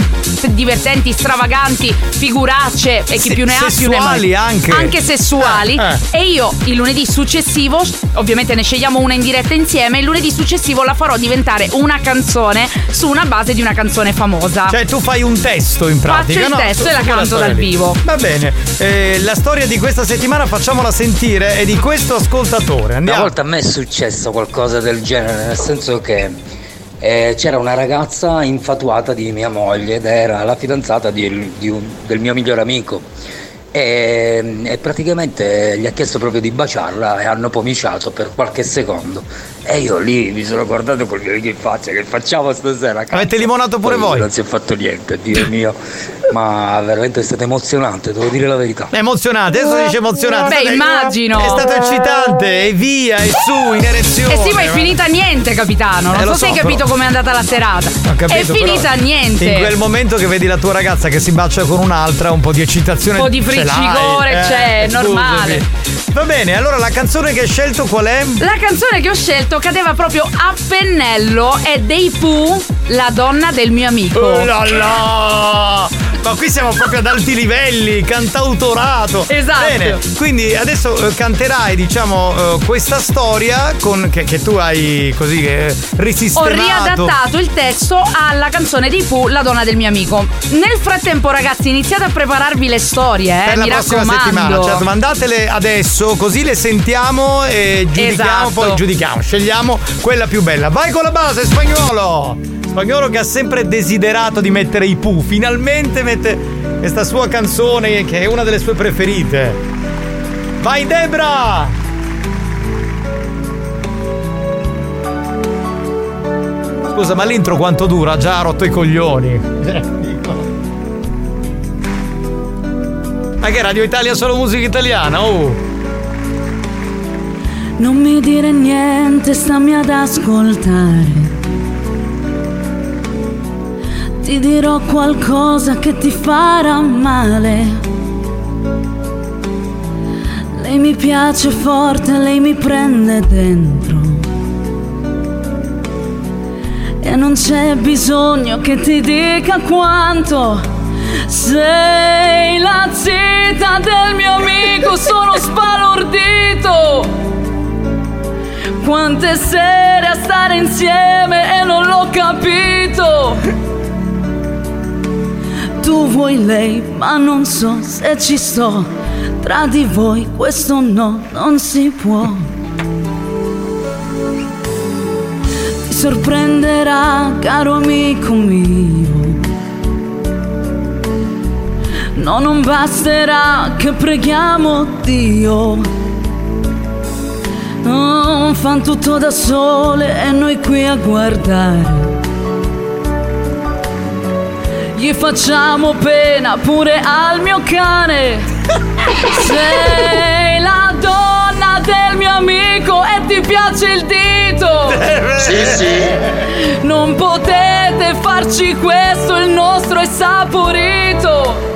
divertenti, stravaganti, figuracce e chi Se- più ne ha più ne sessuali ha. anche. Anche sessuali. Eh, eh. E io il lunedì successivo, ovviamente ne scegliamo una in diretta insieme, il lunedì successivo la farò diventare una canzone su una base di una canzone famosa. Cioè, tu fai un testo in pratica. Faccio il no? testo Su- e la canto dal lì. vivo. Va bene. Eh, la storia di questa settimana facciamola sentire è di questo ascoltatore. Una Andiamo. volta a me è successo qualcosa del genere, nel senso che eh, c'era una ragazza infatuata di mia moglie ed era la fidanzata di- di un- del mio migliore amico. E, e praticamente gli ha chiesto proprio di baciarla e hanno pomiciato per qualche secondo. E io lì mi sono guardato con gli occhi in faccia, che facciamo stasera? cazzo? Avete limonato pure Poi voi? Non si è fatto niente, Dio mio. Ma veramente è stato emozionante, devo dire la verità. È emozionante, adesso dice emozionante. Beh, immagino. È stato eccitante, e via, e su, in erezione. Eh sì, ma è finita niente, capitano. Non Eh, lo so se hai so, capito però- com'è andata la serata. Ho capito, è finita però niente. In quel momento che vedi la tua ragazza che si bacia con un'altra, un po' di eccitazione. Un po' di ce l'hai. friccicore Eh, c'è, è scusami. normale. Va bene, allora la canzone che hai scelto qual è? La canzone che ho scelto cadeva proprio a pennello è dei Pooh, la donna del mio amico. Oh là là! Ma qui siamo proprio ad alti livelli, cantautorato. Esatto. Bene, quindi adesso eh, canterai, diciamo, eh, questa storia con, che, che tu hai così eh, Ho risistemato. riadattato il testo alla canzone dei Pooh, la donna del mio amico. Nel frattempo, ragazzi, iniziate a prepararvi le storie, eh, per la mi prossima raccomando. settimana, certo, mandatele adesso così le sentiamo e giudichiamo, Esatto. poi giudichiamo, scegliamo quella più bella. Vai con la base, spagnolo! Spagnolo che ha sempre desiderato di mettere i Pooh, finalmente mette questa sua canzone che è una delle sue preferite. Vai Debra! Scusa, ma l'intro quanto dura? Ha Già rotto i coglioni. Ma che Radio Italia solo musica italiana? Oh! Non mi dire niente, stammi ad ascoltare. Ti dirò qualcosa che ti farà male. Lei mi piace forte, lei mi prende dentro. E non c'è bisogno che ti dica quanto sei la zita del mio amico, sono sbalordito. Quante sere a stare insieme e non l'ho capito. Tu vuoi lei, ma non so se ci sto. Tra di voi questo no, non si può. Ti sorprenderà, caro amico mio. No, non basterà che preghiamo Dio. No, fan tutto da sole e noi qui a guardare. Gli facciamo pena pure al mio cane. Sei la donna del mio amico e ti piace il dito. Sì, sì. Non potete farci questo, il nostro è saporito.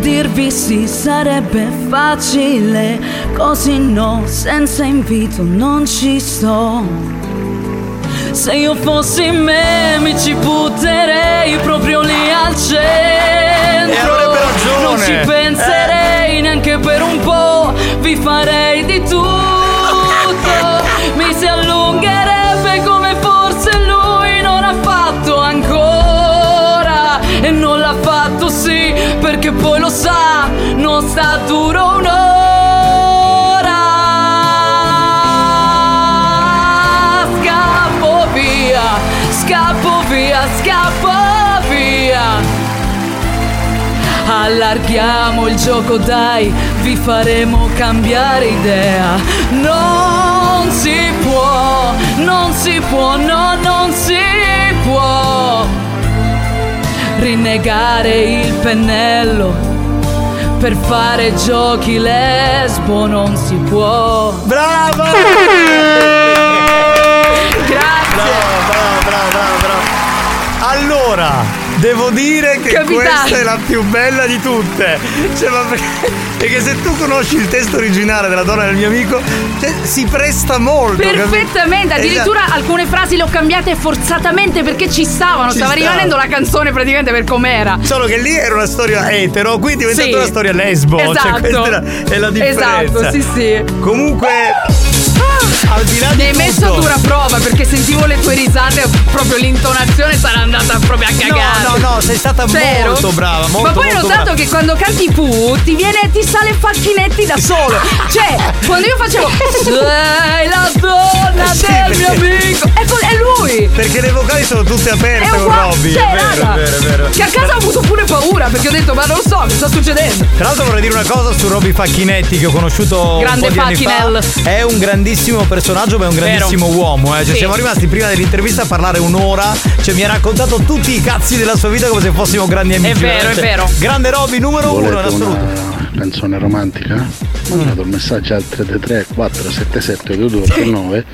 Dirvi sì sarebbe facile, così no, senza invito non ci sto. Se io fossi me mi ci butterei proprio lì al centro. E avrebbe ragione. Non ci penserei neanche per un po', vi farei di tutto. Allarghiamo il gioco, dai, vi faremo cambiare idea. Non si può, non si può, no, non si può rinnegare il pennello per fare giochi lesbo non si può. Brava! Grazie. Bravo, bravo, bravo, bravo, bravo. Allora, devo dire che Capitano. questa è la più bella di tutte. Cioè, ma perché, perché se tu conosci il testo originale della donna del mio amico, cioè, si presta molto. Perfettamente, addirittura Esatto. alcune frasi le ho cambiate forzatamente perché ci stavano, Ci stava stavano. rimanendo la canzone praticamente per com'era. Solo che lì era una storia etero, qui è diventata Sì. una storia lesbo. Cioè, Esatto. questa è la, è la differenza. Esatto, sì, sì. Comunque, al di là di Mi hai messo dura risate, proprio l'intonazione sarà andata proprio a cagare. No, no, no, sei stata Vero? molto brava, molto, Ma poi ho molto notato brava. che quando canti Pooh ti viene, ti sale facchinetti da solo. Cioè, quando io facevo Sei la donna Sì, del mio amico. È, co- è lui! Perché le vocali sono tutte aperte È con Robby. cioè, è vero, è vero, è vero. Che a casa ho avuto pure paura perché ho detto, ma non so, che sta succedendo? Tra l'altro vorrei dire una cosa su Robby Facchinetti che ho conosciuto Grande un po' di anni Facchinel. fa. È un grandissimo personaggio, ma è un grandissimo uomo. Eh. Cioè, Sì. Siamo rimasti prima dell'intervista a parlare un'ora. Cioè, mi ha raccontato tutti i cazzi della sua vita come se fossimo grandi amici. È vero, veramente. è vero. Grande Robby, numero uno in Volete assoluto. una canzone romantica? Mandate un messaggio al 333 477 2289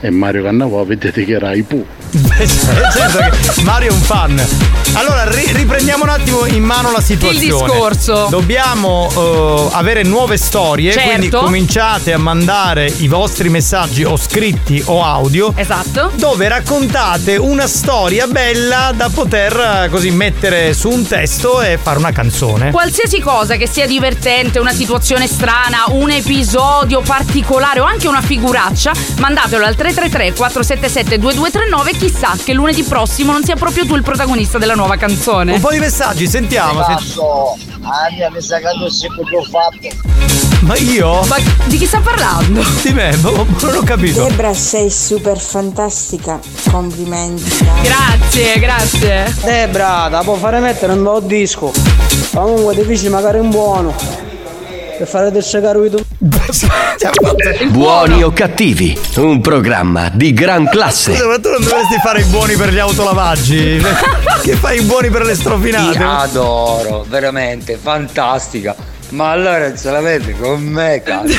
e Mario Cannavò vi dedicherà i Pooh. Nel senso che Mario è un fan. Allora, ri- riprendiamo un attimo in mano la situazione. Il discorso. Dobbiamo eh, avere nuove storie, Certo. quindi cominciate a mandare i vostri messaggi o scritti o audio. Esatto. Dove raccontate una storia bella da poter eh, così mettere su un testo e fare una canzone. Qualsiasi cosa che sia divertente, una situazione strana, un episodio particolare o anche una figuraccia, mandatelo al 333 477 2239 chissà che lunedì prossimo non sia proprio tu il protagonista della nuova canzone. Un po' di messaggi, sentiamo. se- Passo, Aria mi sa che non si può fatto. Ma io? Ma di chi sta parlando? Di me, boh, non ho capito. Debra, sei super fantastica. Complimenti. Grazie, grazie. Debra, da può fare mettere un bel disco. Comunque difficile magari un buono. Per fare del tu. Buoni o cattivi, un programma di gran classe. Scusa, ma tu non dovresti fare i buoni per gli autolavaggi? che fai i buoni per le strofinate? Ti adoro, veramente, fantastica. Ma allora ce l'avete con me, cazzo.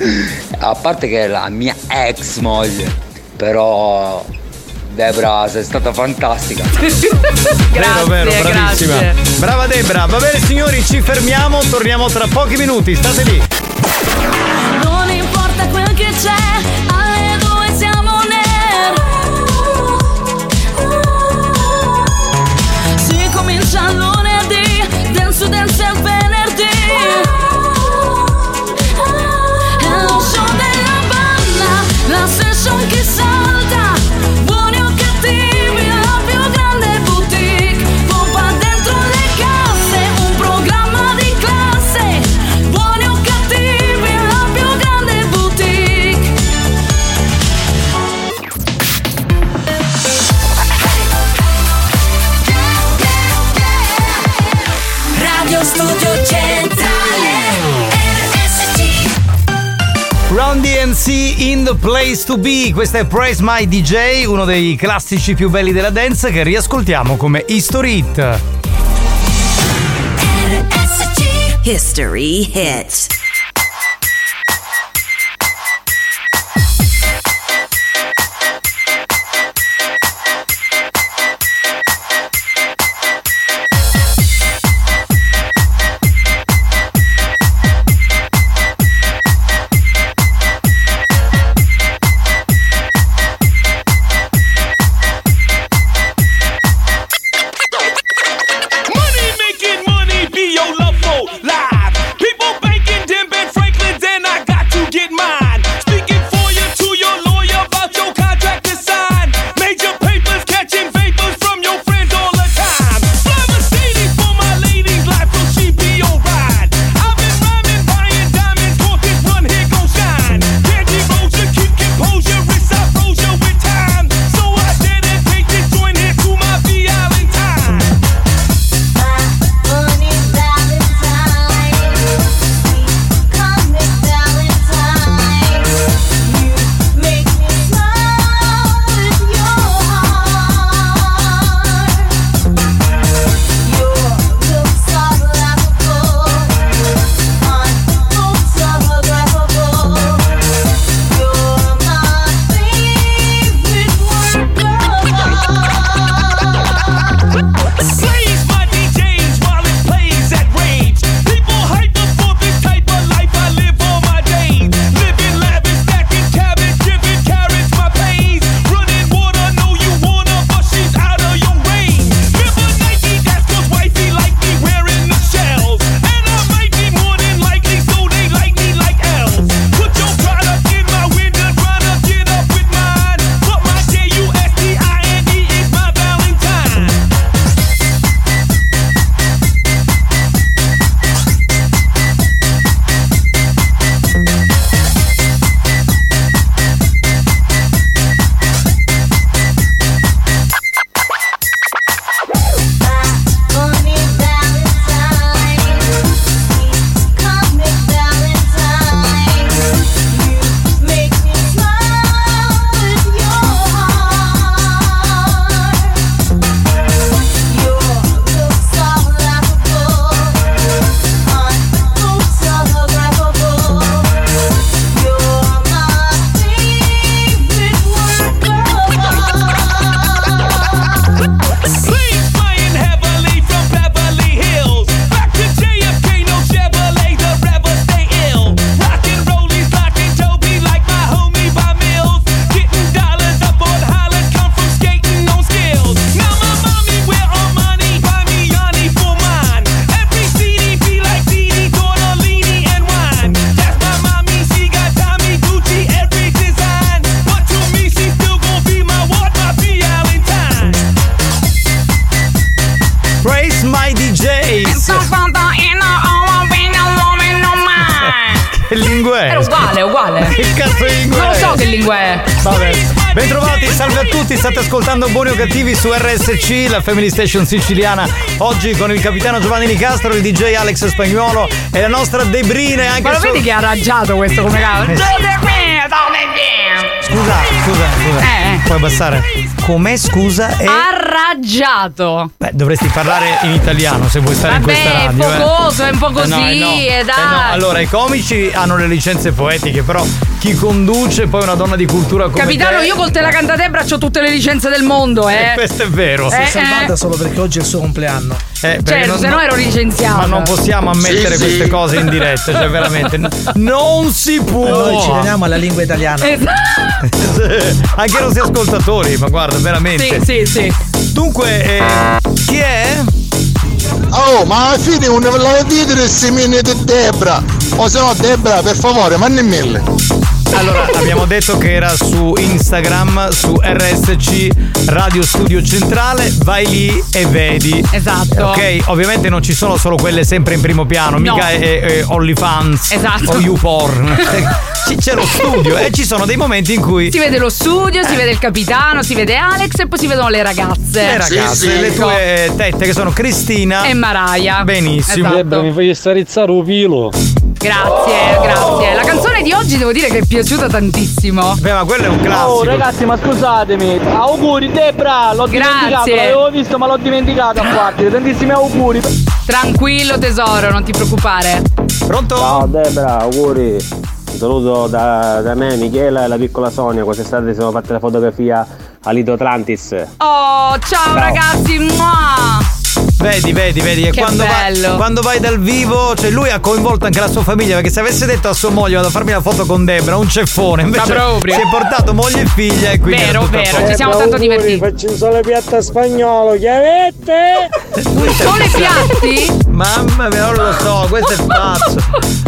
A parte che è la mia ex moglie, però Debra sei stata fantastica. vero, vero, bravissima. Brava Debra. Va bene signori, ci fermiamo, torniamo tra pochi minuti. State lì. DMC in the place to be. Questa è Praise My DJ, uno dei classici più belli della dance che riascoltiamo come History Hit. History Hits RSC, la Family Station siciliana. Oggi con il capitano Giovanni Nicastro, il DJ Alex Spagnuolo e la nostra Debrina e anche Ma lo su- vedi che ha arrangiato questo come cavolo? Scusa, scusa, scusa. Eh, Puoi abbassare? Com'è scusa? E... Arrangiato. Beh, dovresti parlare in italiano se vuoi stare in Vabbè, questa radio. è focoso, è un po' Eh no, così, eh no. eh, Eh dai. no, Allora, i comici hanno le licenze poetiche, però chi conduce poi una donna di cultura come Capitano, te- io col te la cantadebra ho tutte le licenze del mondo, eh. Eh, questo è vero. Si è Eh, salvata eh. solo perché oggi è il suo compleanno. Eh, Certo, se no ero licenziata. Ma non possiamo ammettere Sì, sì. queste cose in diretta, cioè veramente non si può. Noi ci teniamo alla lingua italiana. Anche i nostri ascoltatori, ma guarda, veramente. Sì, sì, sì. Dunque, eh, chi è? Oh, ma alla fine un la dite del semine di Debra. O se no, Debra, per favore, manni mille. Allora, abbiamo detto che era su Instagram, su RSC Radio Studio Centrale, vai lì e vedi. Esatto. Ok, ovviamente non ci sono solo quelle sempre in primo piano, No. mica è, è OnlyFans Esatto. o YouPorn. Ci- C'è lo studio e ci sono dei momenti in cui Si vede lo studio, si vede il capitano, si vede Alex e poi si vedono le ragazze. le ragazze, le tue tette che sono Cristina E Maraia. Benissimo. Esatto. Debra, mi fai starizzare un filo. Grazie, grazie. La canzone di oggi devo dire che è piaciuta tantissimo. Beh, ma quello è un Oh ragazzi ma scusatemi Auguri Debra L'ho Grazie. dimenticato L'avevo visto ma l'ho dimenticato a farti Tantissimi auguri Tranquillo tesoro, non ti preoccupare. Pronto? Ciao Debra, auguri. Un saluto da, da me, Michela e la piccola Sonia. Quest'estate siamo fatte la fotografia a Lido Atlantis. Oh, ciao, ragazzi. Mua. Vedi, vedi, vedi. Che quando, bello. vai, quando vai dal vivo, cioè lui ha coinvolto anche la sua famiglia. Perché se avesse detto a sua moglie vado a farmi la foto con Debra, un ceffone. Invece proprio. si è portato moglie e figlia e quindi. Vero, vero, ci siamo tanto divertiti. Facci un sole piatta spagnolo Chiavette Un sole piatti? Mamma mia, non lo so, questo è pazzo.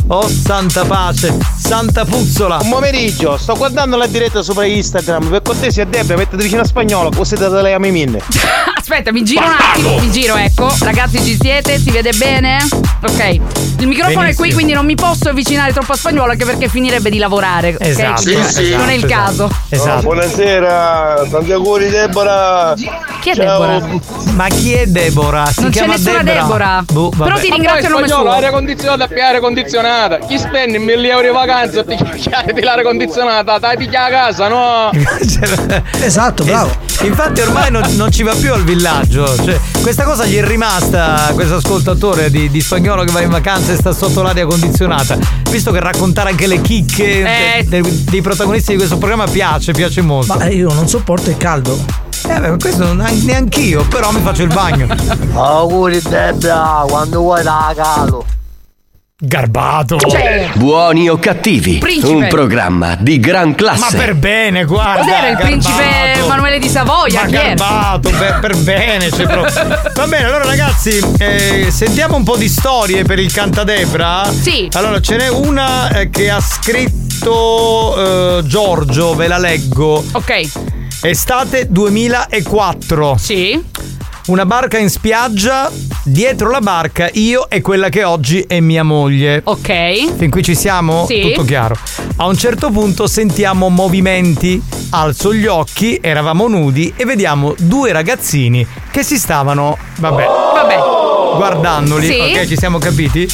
Oh, santa pace, santa puzzola. Un pomeriggio, sto guardando la diretta sopra Instagram. Per cortesia, Debra, mettete vicino a spagnolo, così te lei a me minne. Aspetta, mi giro un attimo, mi giro, ecco. Ragazzi, ci siete? Si vede bene? Ok. Il microfono è qui, Benissimo. quindi non mi posso avvicinare troppo a spagnolo, anche perché finirebbe di lavorare. ok? Esatto, sì, sì. Non è il Esatto, caso. Esatto. buonasera, tanti auguri Deborah. Chi è Ciao. Deborah? Ma chi è Deborah? Si Non c'è nessuna Debra. Deborah. Boh. Però ti ringrazio a nome spagnolo, suo. aria condizionata più aria condizionata Chi spende 1000 euro di vacanza per chiacchiare di l'aria condizionata Dai picchia a casa no? Esatto, bravo. Infatti ormai non, non ci va più al villaggio. Cioè, questa cosa gli è rimasta a questo ascoltatore di, di spagnolo che va in vacanza e sta sotto l'aria condizionata. Visto che raccontare anche le chicche Eh. de- de- dei protagonisti di questo programma piace, piace molto. Ma io non sopporto il caldo. Eh beh, questo non, neanch'io, però mi faccio il bagno. Auguri Debra, quando vuoi da calo. Garbato. Cioè, Buoni o cattivi? Principe. Un programma di gran Ma classe. per bene, guarda. cos'era il principe. Emanuele di Savoia? Ma garbato, per, per bene. cioè, proprio- Va bene, allora ragazzi, eh, sentiamo un po' di storie per il Cantadebra. Sì. Allora, ce n'è una eh, che ha scritto eh, Giorgio, ve la leggo. Ok. Estate 2004. Sì. Una barca in spiaggia, dietro la barca io e quella che oggi è mia moglie. Ok. Fin qui ci siamo? Sì. Tutto chiaro. A un certo punto sentiamo movimenti, alzo gli occhi, eravamo nudi e vediamo due ragazzini che si stavano, vabbè, Vabbè. guardandoli, Sì. ok, ci siamo capiti?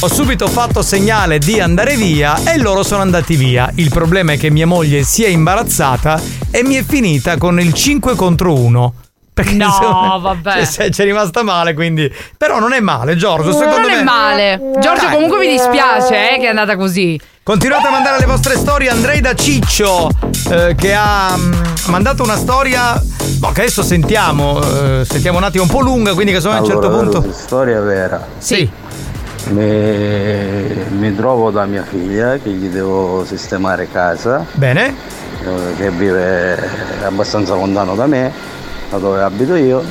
Ho subito fatto segnale di andare via e loro sono andati via. Il problema è che mia moglie si è imbarazzata e mi è finita con il 5 contro 1. Perché No, insomma, vabbè. cioè, c'è rimasta male, quindi. Però non è male, Giorgio. Secondo Non me. è male. Giorgio, Dai. comunque mi dispiace eh, che è andata così. Continuate a mandare le vostre storie. Andrei da Ciccio eh, che ha mm, mandato una storia. boh, che adesso sentiamo. eh, sentiamo un attimo un po' lunga, quindi che sono a un certo Allora, punto. Storia vera. Sì. Mi, mi trovo da mia figlia che gli devo sistemare casa, Bene. eh, che vive abbastanza lontano da me, da dove abito io,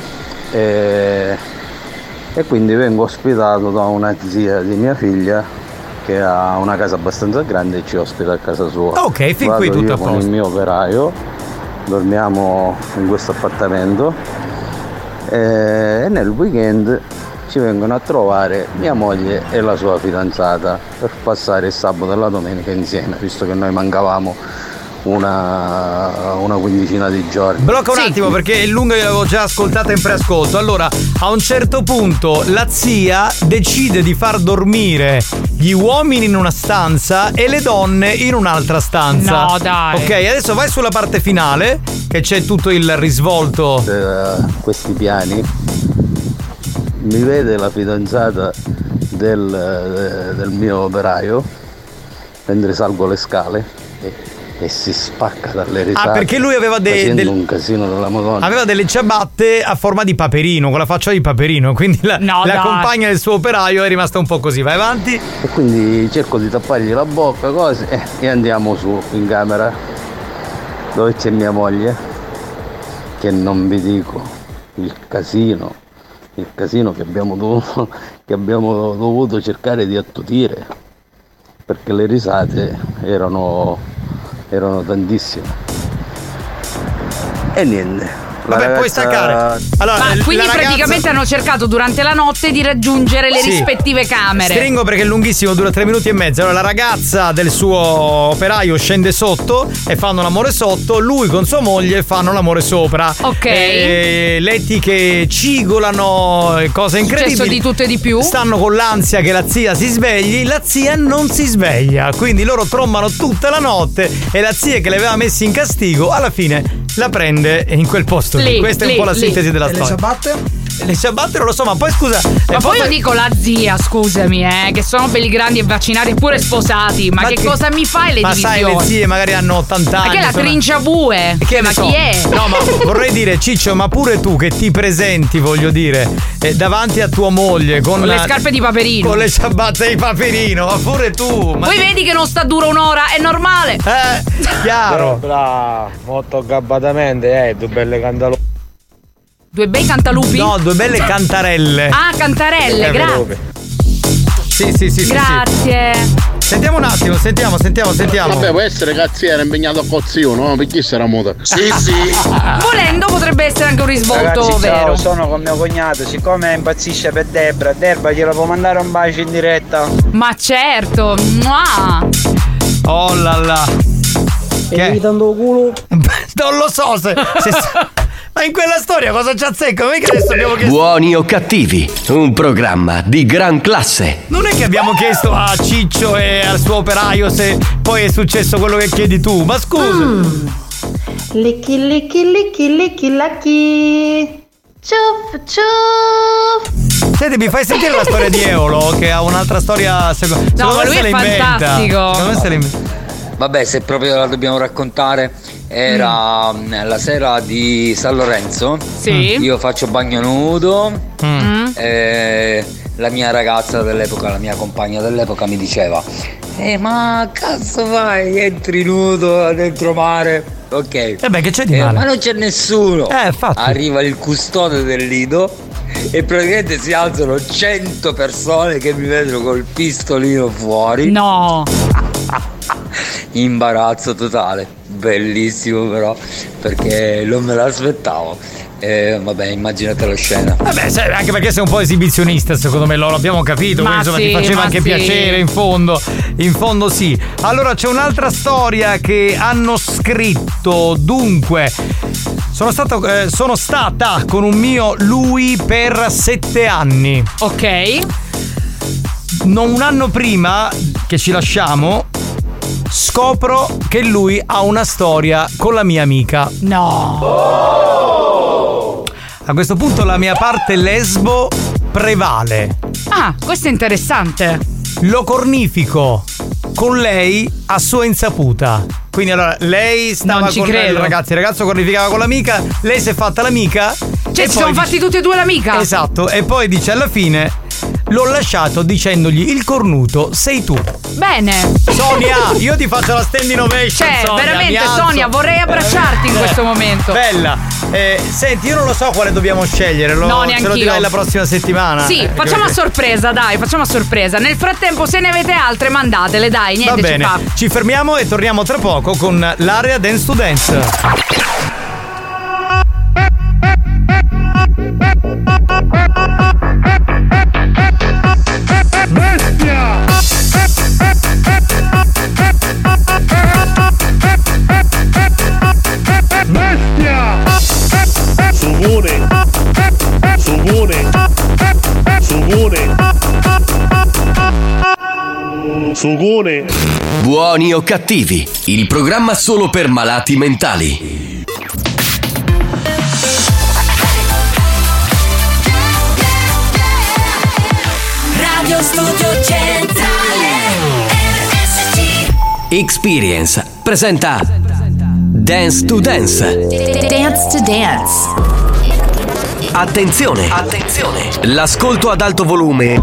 e, e quindi vengo ospitato da una zia di mia figlia che ha una casa abbastanza grande e ci ospita a casa sua. Ok, fin qui Vado tutto io a con posto. il mio operaio, dormiamo in questo appartamento e nel weekend ci vengono a trovare mia moglie e la sua fidanzata per passare il sabato e la domenica insieme, visto che noi mancavamo una, una quindicina di giorni. Blocca un attimo perché il lungo l'avevo già ascoltata in preascolto. Allora, a un certo punto la zia decide di far dormire gli uomini in una stanza e le donne in un'altra stanza. No, dai. Ok, adesso vai sulla parte finale che c'è tutto il risvolto. Eh, questi piani mi vede la fidanzata del, eh, del mio operaio mentre salgo le scale e, si spacca dalle risate Ah, perché lui aveva dei- del- un casino della madonna Aveva delle ciabatte a forma di paperino, con la faccia di paperino, quindi la, No, la compagna del suo operaio è rimasta un po' così. Vai avanti. e quindi cerco di tappargli la bocca cose eh, e andiamo su in camera dove c'è mia moglie che non vi dico il casino il casino che abbiamo dovuto, che abbiamo dovuto cercare di attutire perché le risate erano, erano tantissime e niente Vabbè, puoi staccare. Allora, Ma l- quindi ragazza- praticamente hanno cercato durante la notte di raggiungere le Sì. rispettive camere. Stringo perché è lunghissimo, dura tre minuti e mezzo. Allora, la ragazza del suo operaio scende sotto e fanno l'amore sotto. Lui con sua moglie fanno l'amore sopra. Ok. E letti che cigolano, cose Successo incredibili. di tutto e di più. Stanno con l'ansia che la zia si svegli. La zia non si sveglia. Quindi loro trombano tutta la notte. E la zia che le aveva messi in castigo, alla fine la prende in quel posto lì. Lì, Questa è un po' la sintesi della E le storia. ciabatte? Le ciabatte non lo so, ma poi scusa. Ma eh, poi io dico la zia, scusami, eh, che sono belli grandi e vaccinati e pure sposati. Ma, Ma che, che- cosa mi fai le ma divisioni? sai, le zie magari hanno 80 anni. Ma che è la sono- trinciabue? Che ma so. chi è? No, ma vorrei dire, Ciccio, ma pure tu che ti presenti, voglio dire, eh, davanti a tua moglie con, Con le scarpe di paperino. Con le ciabatte di paperino, ma pure tu. Ma Poi vedi che non sta dura un'ora, è normale. Eh, chiaro. Bravo, molto gabbatamente, eh, due belle cantalupe. Due bei cantalupi? No, due belle cantarelle. Ah, cantarelle, grazie. Sì, sì, sì, sì, sì. Grazie. Sentiamo un attimo, sentiamo, sentiamo, sentiamo. Vabbè, può essere che zia era impegnato a cozio, no? Perché sarà muta? Sì, sì. Volendo potrebbe essere anche un risvolto Ragazzi, vero. ciao, sono con mio cognato. Siccome impazzisce per Debra, Debra gliela può mandare un bacio in diretta? Ma certo. Mua. Oh là là. Che? Che? tanto culo? Non lo so se. se- ma in quella storia cosa ci azzecca? Mica adesso abbiamo chiesto. Buoni o cattivi, un programma di gran classe. Non è che abbiamo chiesto a Ciccio e al suo operaio se poi è successo quello che chiedi tu, ma scusa. Licchi, licchi, licchi, licchi, lacchi. Ciuff, ciuff. Senti, mi fai sentire la storia di Eolo che ha un'altra storia. Seco- secondo ma me lui se è la inventa. fantastico. Secondo me se la inventa. Vabbè, se proprio la dobbiamo raccontare, era mm, la sera di San Lorenzo. Sì. Io faccio bagno nudo. Mm. e la mia ragazza dell'epoca, la mia compagna dell'epoca mi diceva: Eh, ma cazzo fai? Entri nudo dentro mare. Ok. Eh beh, che c'è di Eh, male? ma non c'è nessuno. Eh, infatti. Arriva il custode del lido. E praticamente si alzano 100 persone che mi vedono col pistolino fuori. No. Imbarazzo totale, bellissimo però, perché non me l'aspettavo. E vabbè, immaginate la scena. Vabbè, sai, anche perché sei un po' esibizionista, secondo me, lo l'abbiamo capito. Ma quindi, insomma, sì, ti faceva ma anche sì. piacere, in fondo. In fondo, sì. Allora, c'è un'altra storia che hanno scritto. Dunque, sono, stato, eh, sono stata con un mio lui per sette anni. Ok. Non un anno prima che ci lasciamo, scopro che lui ha una storia con la mia amica. No. A questo punto la mia parte lesbo prevale. Ah, questo è interessante. Lo cornifico con lei a sua insaputa. Quindi allora lei stava Non ci con credo. il ragazzo, il ragazzo cornificava con l'amica, lei si è fatta l'amica. Cioè, si sono fatti tutti e due l'amica? Esatto, e poi dice alla fine l'ho lasciato dicendogli il cornuto sei tu. Bene. Sonia, io ti faccio la standing ovation. Cioè, Sonia, veramente. Sonia, vorrei abbracciarti in questo momento. Bella. Eh, senti, io non lo so quale dobbiamo scegliere, lo, No, ce neanch'io. lo dirai la prossima settimana. Sì, Eh, facciamo a sorpresa, dai, facciamo a sorpresa. Nel frattempo, se ne avete altre, mandatele, dai, Va niente ci bene, fa. ci fermiamo e torniamo tra poco con l'area Dance to Dance. Sugone. Buoni o cattivi, il programma solo per malati mentali. Radio Studio Centrale RSC Experience presenta Dance to Dance. Dance to Dance Attenzione! Attenzione! L'ascolto ad alto volume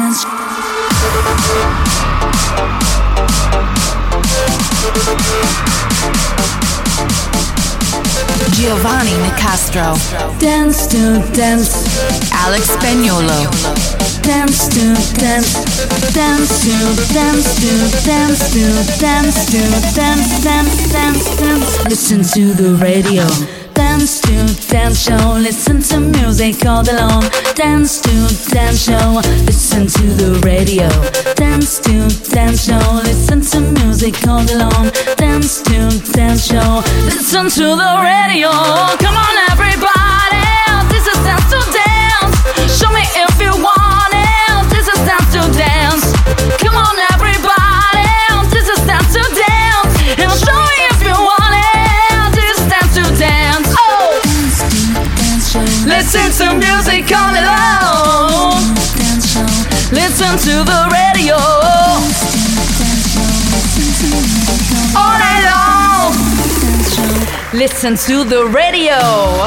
Giovanni Nicastro. Dance to dance. Alex Spagnolo. Dance to dance. Dance to dance to dance to dance to dance dance dance dance. Listen to the radio. Dance to dance show. Listen to music all day long. Dance to dance show. Listen to the radio. Dance to dance show. Music all day. Dance to dance show. Listen to the radio. Come on, everybody. This is dance to dance. Show me if you want it. This is dance to dance. Come on, everybody. This is dance to dance. And show you if you want it. This is dance to dance. Oh. Listen to music all day long. Listen to the radio. Listen to the radio.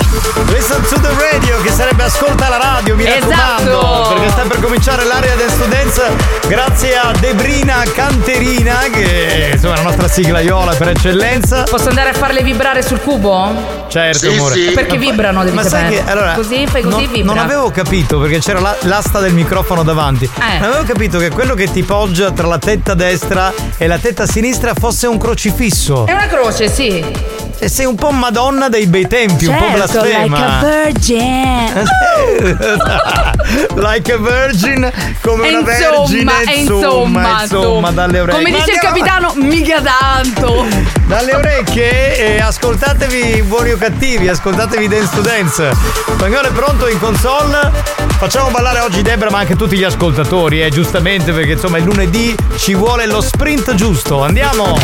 Listen to the radio, che sarebbe ascolta la radio, mi raccomando. Esatto. Perché sta per cominciare l'area del students grazie a Debrina Canterina, che insomma è la nostra siglaiola per eccellenza. Posso andare a farle vibrare sul cubo? Certo, Sì, amore. sì. Perché vibrano, devi Ma sai sapere. che allora Così, fai così, non, vibra. Non avevo capito perché c'era la- l'asta del microfono davanti. Eh. Non avevo capito che quello che ti poggia tra la tetta destra e la tetta sinistra fosse un crocifisso. È una croce, sì. E sei un po' Madonna dei bei tempi, un po' Certo, like blasfema. a virgin. like a virgin, come E una insomma, vergine, e insomma, insomma, dalle orecchie. Come dice il capitano, mica tanto. Dalle orecchie e ascoltatevi buoni o cattivi, ascoltatevi Dance to Dance. Spagnolo è pronto in console. Facciamo ballare oggi Debra ma anche tutti gli ascoltatori, eh, giustamente perché insomma il lunedì ci vuole lo sprint giusto. Andiamo!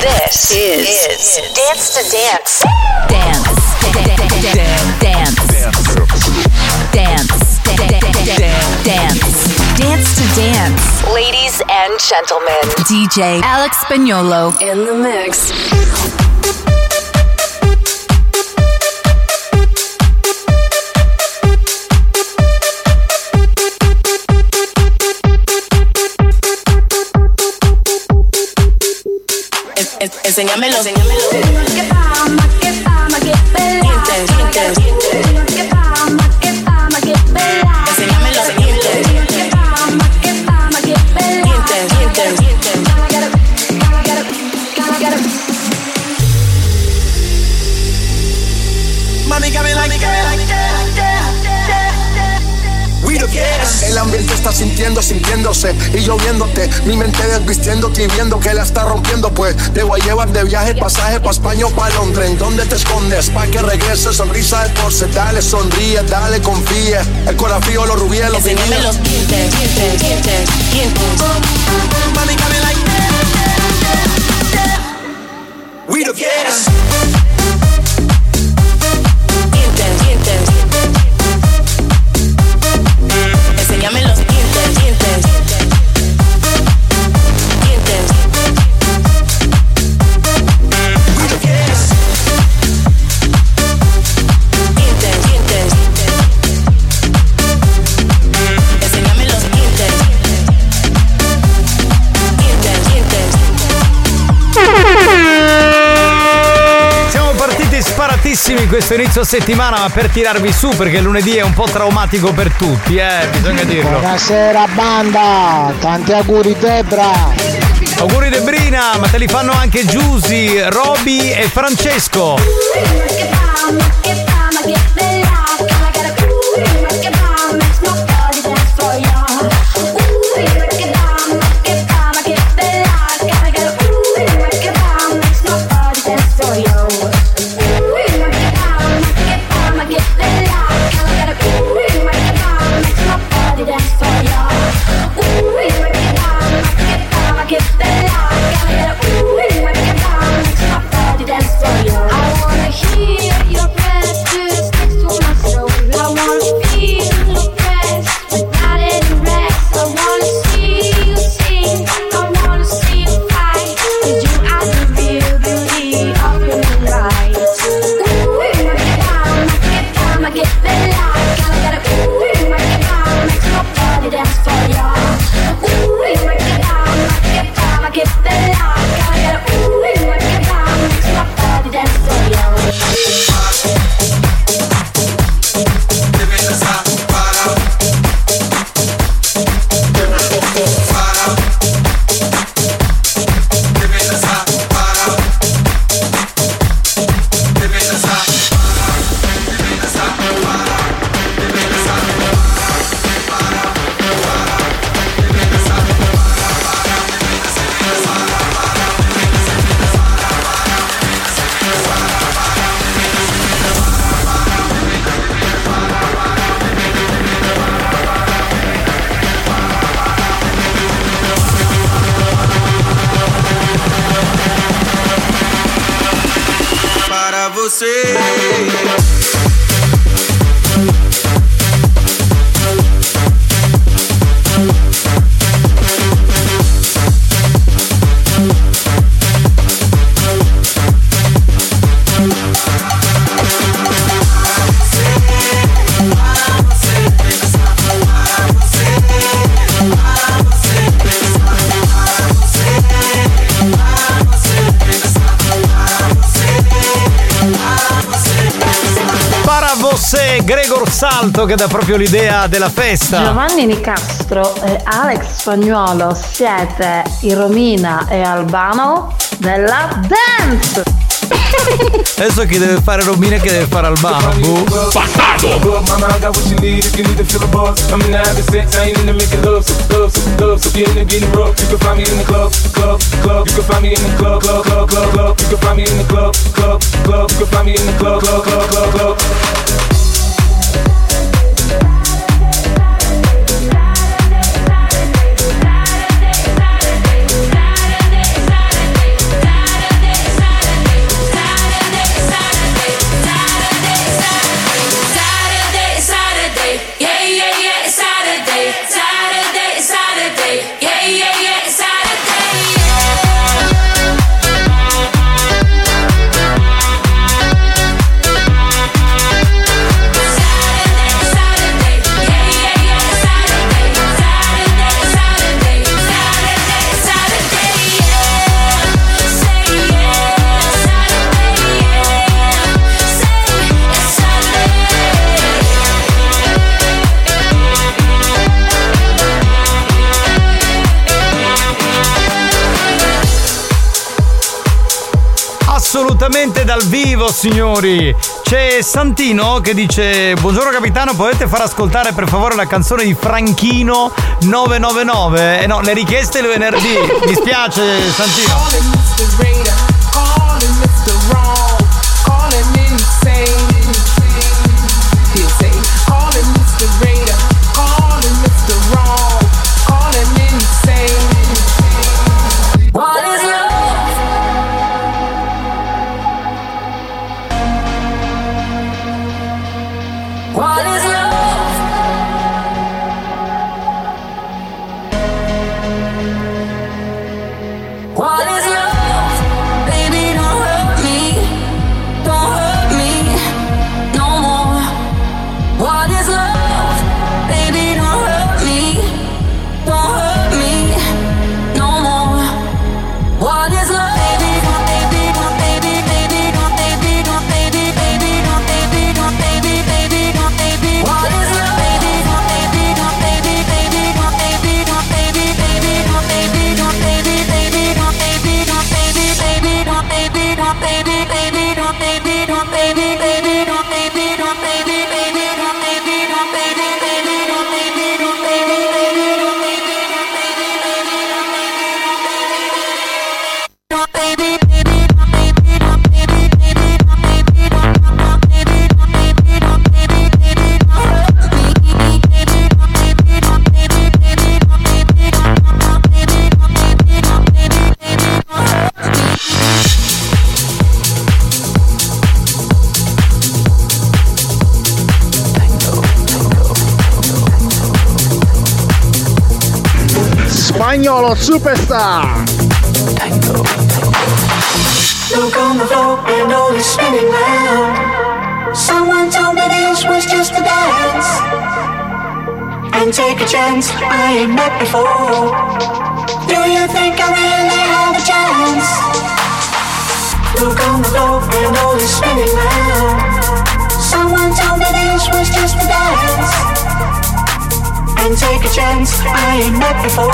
This is, Dance to Dance. Dance. Dance. Dance. Dance. Dance to Dance. Ladies and gentlemen, DJ Alex Spagnolo in the mix. Enséñamelo. Que fama, que fama, que bella. El ambiente está sintiendo, sintiéndose y yo viéndote. Mi mente desvistiéndote y viendo que la está rompiendo. Pues te voy a llevar de viaje, pasaje pa' España o pa' Londres. ¿En dónde te escondes? Pa' que regreses, sonrisa de porce. Dale, sonríe, dale, confíe. El corazón, los rubíes, los Enséñame los dientes, dientes, dientes, dientes. Mami, got me like We don't care. Sparatissimi questo inizio settimana, ma per tirarvi su perché lunedì è un po' traumatico per tutti, eh, bisogna dirlo. Buonasera banda, tanti auguri Debra. Auguri Debrina, ma te li fanno anche Giusy, Roby e Francesco. Salto che dà proprio l'idea della festa. Giovanni Nicastro e Alex Spagnuolo siete i Romina e Albano della dance! Adesso chi deve fare Romina e chi deve fare Albano? Boh. Bastardo! Dal vivo, signori. C'è Santino che dice: Buongiorno capitano, potete far ascoltare per favore la canzone di Franchino 999? Eh no, le richieste il venerdì. Mi spiace, Santino. Spagnolo superstar! Look on the floor and all is spinning round. Someone told me this was just a dance. And take a chance, I ain't met before. Do you think I really have a chance? Look on the floor and all is spinning round. Someone told me this was just a dance. And take a chance, I ain't met before.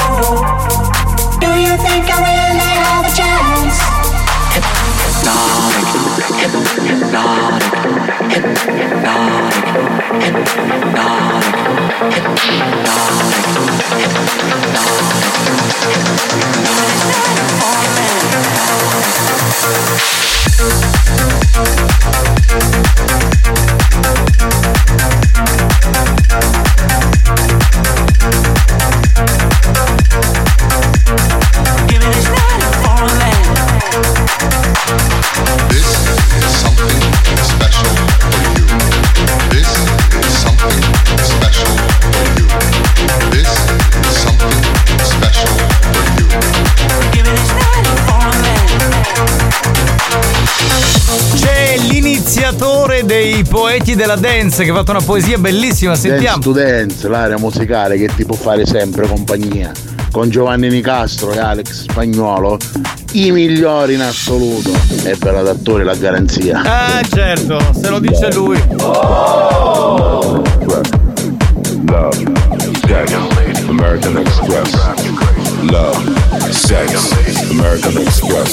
Do you think I really have a chance? This is something dei poeti della dance che ha fatto una poesia bellissima, sentiamo. Dance to Dance, l'area musicale che ti può fare sempre compagnia. Con Giovanni Nicastro e Alex Spagnuolo, i migliori in assoluto. E per l'adattori la garanzia. Ah, certo, se lo dice lui. Love, sex, American Express. Love, sex, American Express.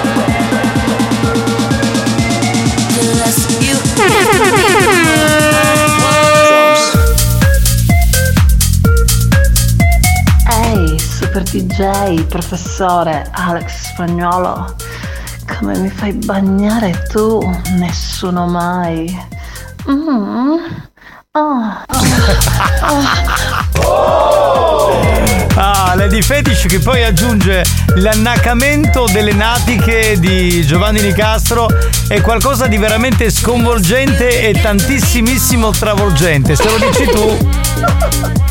DJ, professore Alex Spagnolo, come mi fai bagnare tu? Nessuno mai. Mm. Oh. Ah, Lady Fetish che poi aggiunge l'annacamento delle natiche di Giovanni Nicastro è qualcosa di veramente sconvolgente e tantissimissimo travolgente. Se lo dici tu.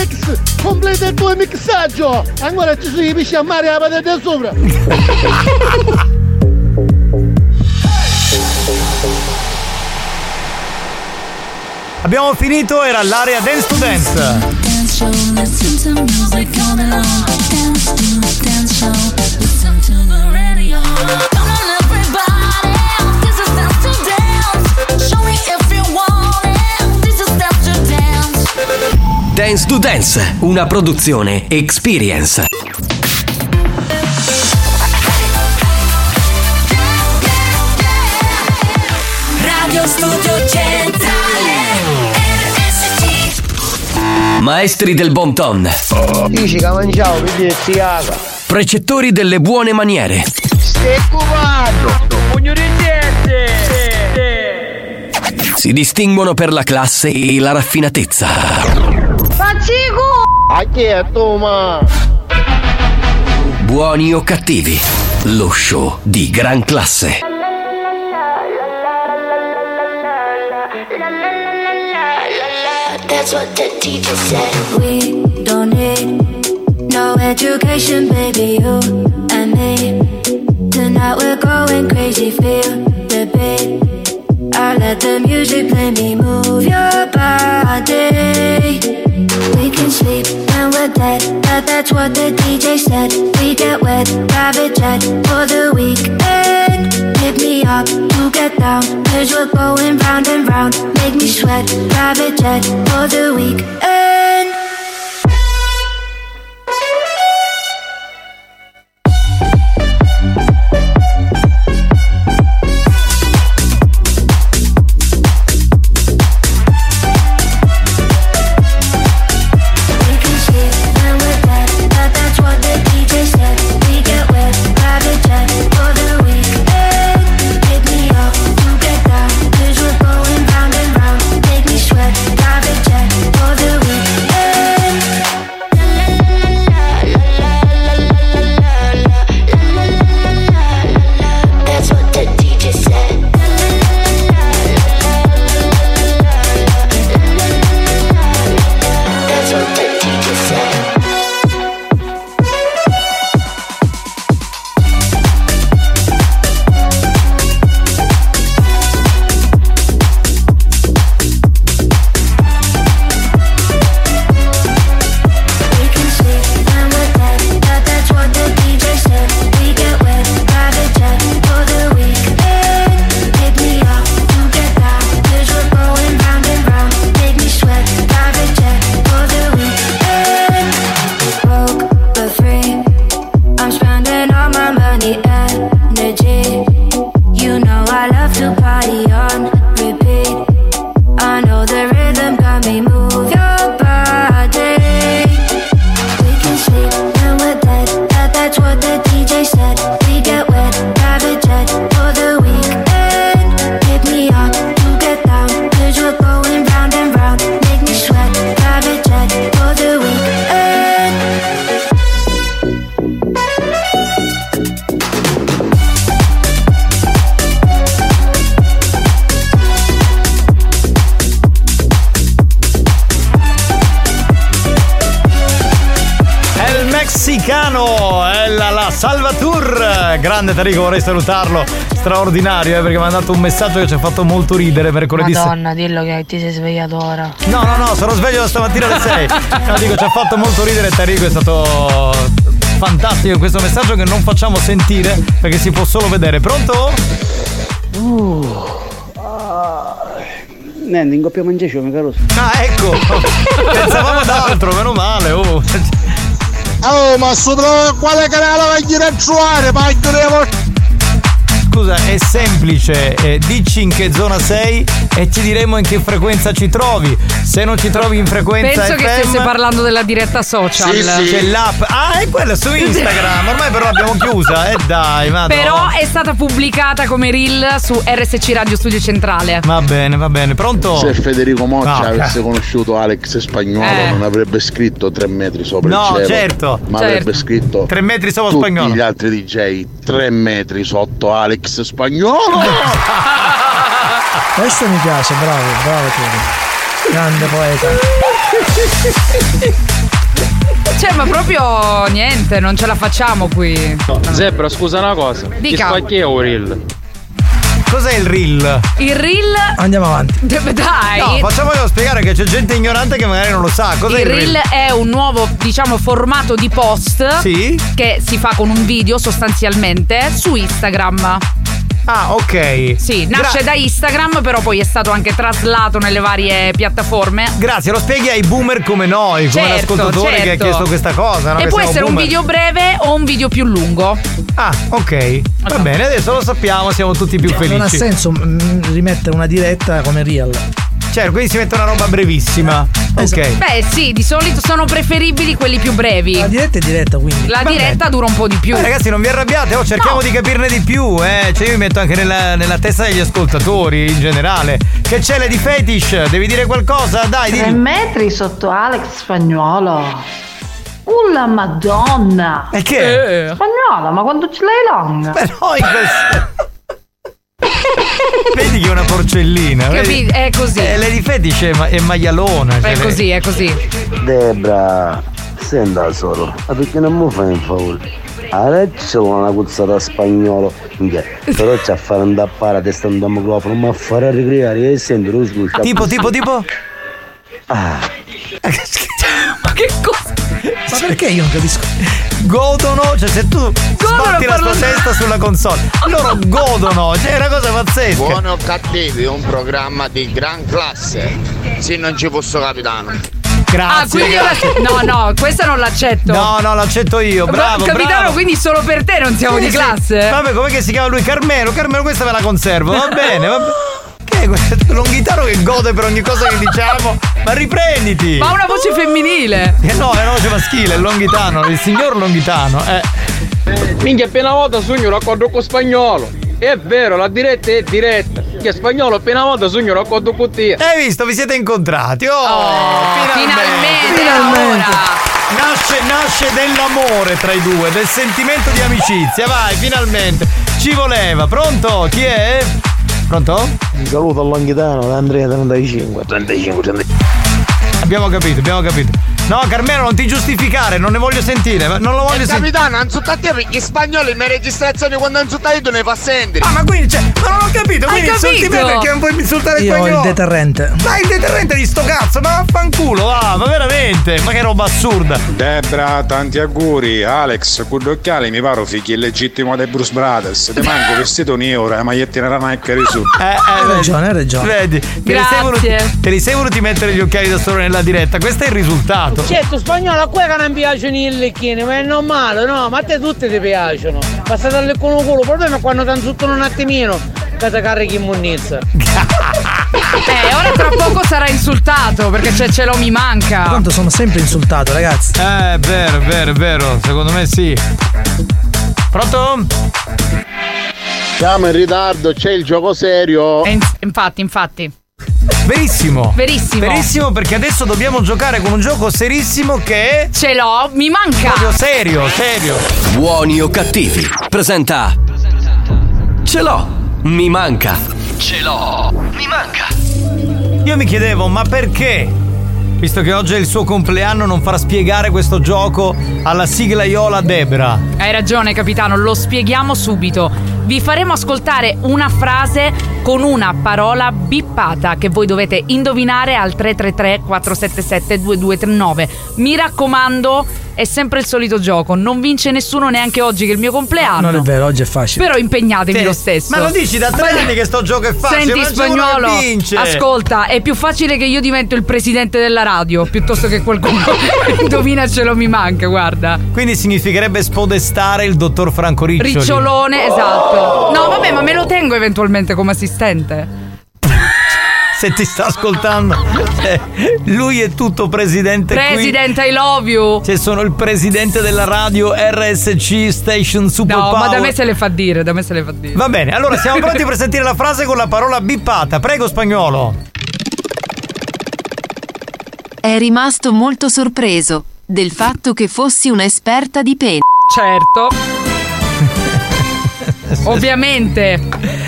Alex! Completa il tuo mixaggio! Ancora ci sono i pesci a mare e la patata sopra! Abbiamo finito, era l'area Dance to Dance. Dance. To Dance, una produzione Experience. Radio Studio Centrale Maestri del bon ton. Precettori delle buone maniere. Si distinguono per la classe e la raffinatezza. A chi è tu, ma? Buoni o cattivi, lo show di gran classe. That's what the teacher said. We don't need no education, baby. You and me. Tonight we're going crazy. Feel the beat. I let the music play me. Move your body. We can sleep when we're dead. But that's what the DJ said. We get wet, private jet for the weekend. Hit me up to get down. Cause we're going round and round. Make me sweat, private jet for the weekend. Straordinario, eh, perché mi ha mandato un messaggio che ci ha fatto molto ridere mercoledì sera. Madonna, dillo che ti sei svegliato ora. No, no, no, sono sveglio da stamattina alle 6. No, dico, ci ha fatto molto ridere Tarico, è stato fantastico questo messaggio che non facciamo sentire perché si può solo vedere. Pronto? Niente, in coppia mangiaci, mi caro. Ah, ecco! Pensavamo ad altro, meno male, oh. Oh, ma sopra quale canale vai a girare? Ma devo Scusa, è semplice, eh, dici in che zona sei e ci diremo in che frequenza ci trovi. Se non ci trovi in frequenza Penso che FM, stesse parlando della diretta social. C'è l'app. Ah, è quella su Instagram. Ormai però l'abbiamo chiusa. E dai, ma Però è stata pubblicata come reel su RSC Radio Studio Centrale. Va bene, va bene. Pronto? Se Federico Moccia No, avesse conosciuto Alex Spagnuolo Eh. non avrebbe scritto tre metri sopra No, il cielo certo. ma Certo. avrebbe scritto Tre metri sopra tutti Spagnolo. gli altri DJ tre metri sotto Alex Spagnuolo Questo mi piace, bravo, bravo tu. Grande poeta. Cioè, ma proprio niente, non ce la facciamo qui. Zebra, scusa una cosa. Dica. Chi è un reel? Cos'è il reel? Il reel. Andiamo avanti. Dai. No, facciamoglielo spiegare che c'è gente ignorante che magari non lo sa. Cos'è il il reel è un nuovo, diciamo, formato di post Sì. che si fa con un video sostanzialmente su Instagram. Ah, ok. Sì, nasce Gra- da Instagram, però poi è stato anche traslato nelle varie piattaforme. Grazie, lo spieghi ai boomer come noi, come Certo, l'ascoltatore che ha certo. chiesto questa cosa. no? e Che può siamo essere un boomer. video breve o un video più lungo. Ah, ok. Va bene, adesso lo sappiamo, siamo tutti più felici. Non ha senso mm, rimettere una diretta come real. Certo, quindi si mette una roba brevissima. Esatto. Ok. Beh, sì, di solito sono preferibili quelli più brevi. La diretta è diretta, quindi. La Vabbè. diretta dura un po' di più. Eh, ragazzi, non vi arrabbiate, oh, cerchiamo di capirne di più, eh. Cioè, io mi metto anche nella, nella testa degli ascoltatori in generale. Che c'è Lady Fetish? Devi dire qualcosa? Dai, Tre dillo. metri sotto Alex Spagnolo. Uh la madonna! E che? Eh. Spagnolo, ma quando ce l'hai longa? Però in questo. Vedi che è una porcellina. vedi? Capito? È così. Eh, Lady Fetish è, ma- è maialona. cioè, È lei- così, è così. Debra, senta solo, ma perché non mi fai un favore? Adesso una cuzzata spagnolo, però c'è a fare un tappare a testa un microfono, ma a fare ricreare e sento lo sguscio. Tipo, tipo, tipo? Ah, Ma che cosa? Ma perché io non capisco? Godono, cioè se tu sbatti la tua parlando- testa sulla console, loro godono, cioè è una cosa pazzesca. Buoni o cattivi, un programma di gran classe. Sì, non ci fosse capitano. Grazie. Ah, quindi grazie. No, no, questa non l'accetto. No, no, l'accetto io, bravo. Capitano, bravo. quindi solo per te non siamo Sì, di sì. classe? Vabbè, com'è che si chiama lui? Carmelo, Carmelo, questa me la conservo, va bene, va bene. Che è questo? Longhitano che gode per ogni cosa che diciamo. Ma riprenditi! Ma ha una voce femminile. Eh no, è una voce maschile, è Longhitano, il signor Longhitano, eh. Minchia, appena volta sogno raccordo con spagnolo. È vero, la diretta è diretta. Che spagnolo appena volta sogno raccordo con te. Hai visto, vi siete incontrati. Oh, finalmente. finalmente, Nasce, nasce dell'amore tra i due, del sentimento di amicizia. Vai, finalmente. Ci voleva. Pronto? Chi è? Pronto? Un saluto all'Anghitano da Andrea 35. 35, 35. Abbiamo capito, abbiamo capito. No, Carmelo, non ti giustificare, non ne voglio sentire. ma Non lo voglio sentire. Capitano, non so a te perché spagnolo in mia registrazione quando so a tu ne fa sentire. Ah, ma quindi, cioè, ma non ho capito, Hai quindi insulti me capito? perché non puoi insultare Io ho il deterrente. Ma il deterrente di sto cazzo, ma vaffanculo, va, ma veramente, ma che roba assurda. Debra, tanti auguri. Alex, con gli occhiali mi paro figlio illegittimo dei Bruce Brothers. Ti manco vestito un euro e magliettina nella Nike su. Eh, eh, Hai ragione, hai ragione. Vedi, te li, sei voluti, te li sei voluti mettere gli occhiali da solo nella diretta, questo è il risultato. Certo, spagnolo a quella che non piacciono i lecchini, ma è normale, no? Ma a te tutte ti piacciono. Passate al leccone culo, il problema è quando ti insultano un attimino che ti carichi in munnizza. Eh, ora tra poco sarà insultato perché c'è ce l'ho mi manca. Tanto sono sempre insultato, ragazzi. Eh, è vero, è vero, è vero, secondo me sì. Pronto? Siamo in ritardo, c'è il gioco serio. Eh, in- infatti, infatti. Verissimo. Verissimo. Verissimo perché adesso dobbiamo giocare con un gioco serissimo che Ce l'ho, mi manca. proprio serio, serio. Buoni o cattivi. Presenta. Ce l'ho. Mi manca. Ce l'ho. Mi manca. Io mi chiedevo, ma perché visto che oggi è il suo compleanno, non farà spiegare questo gioco alla sigla Iola Debra. Hai ragione, capitano, lo spieghiamo subito. Vi faremo ascoltare una frase con una parola bippata che voi dovete indovinare al 333 477 2239. Mi raccomando, è sempre il solito gioco, non vince nessuno neanche oggi che è il mio compleanno. Non è vero, oggi è facile. Però impegnatevi Sì. lo stesso. Ma lo dici da tre anni che sto gioco è facile, Senti spagnolo, vince. ascolta, è più facile che io divento il presidente della radio piuttosto che qualcuno indovina ce lo mi manca, guarda. Quindi significherebbe spodestare il dottor Franco Riccioli. Ricciolone, esatto. No, vabbè, ma me lo tengo eventualmente come assistente. Se ti sta ascoltando, eh, lui è tutto presidente qui. President, I love you. Cioè, sono il presidente della radio RSC Station Super No, ma Power. da me se le fa dire, da me se le fa dire. Va bene, allora siamo pronti per sentire la frase con la parola bippata. Prego, spagnolo. È rimasto molto sorpreso del fatto che fossi un'esperta di pene. Certo. Ovviamente.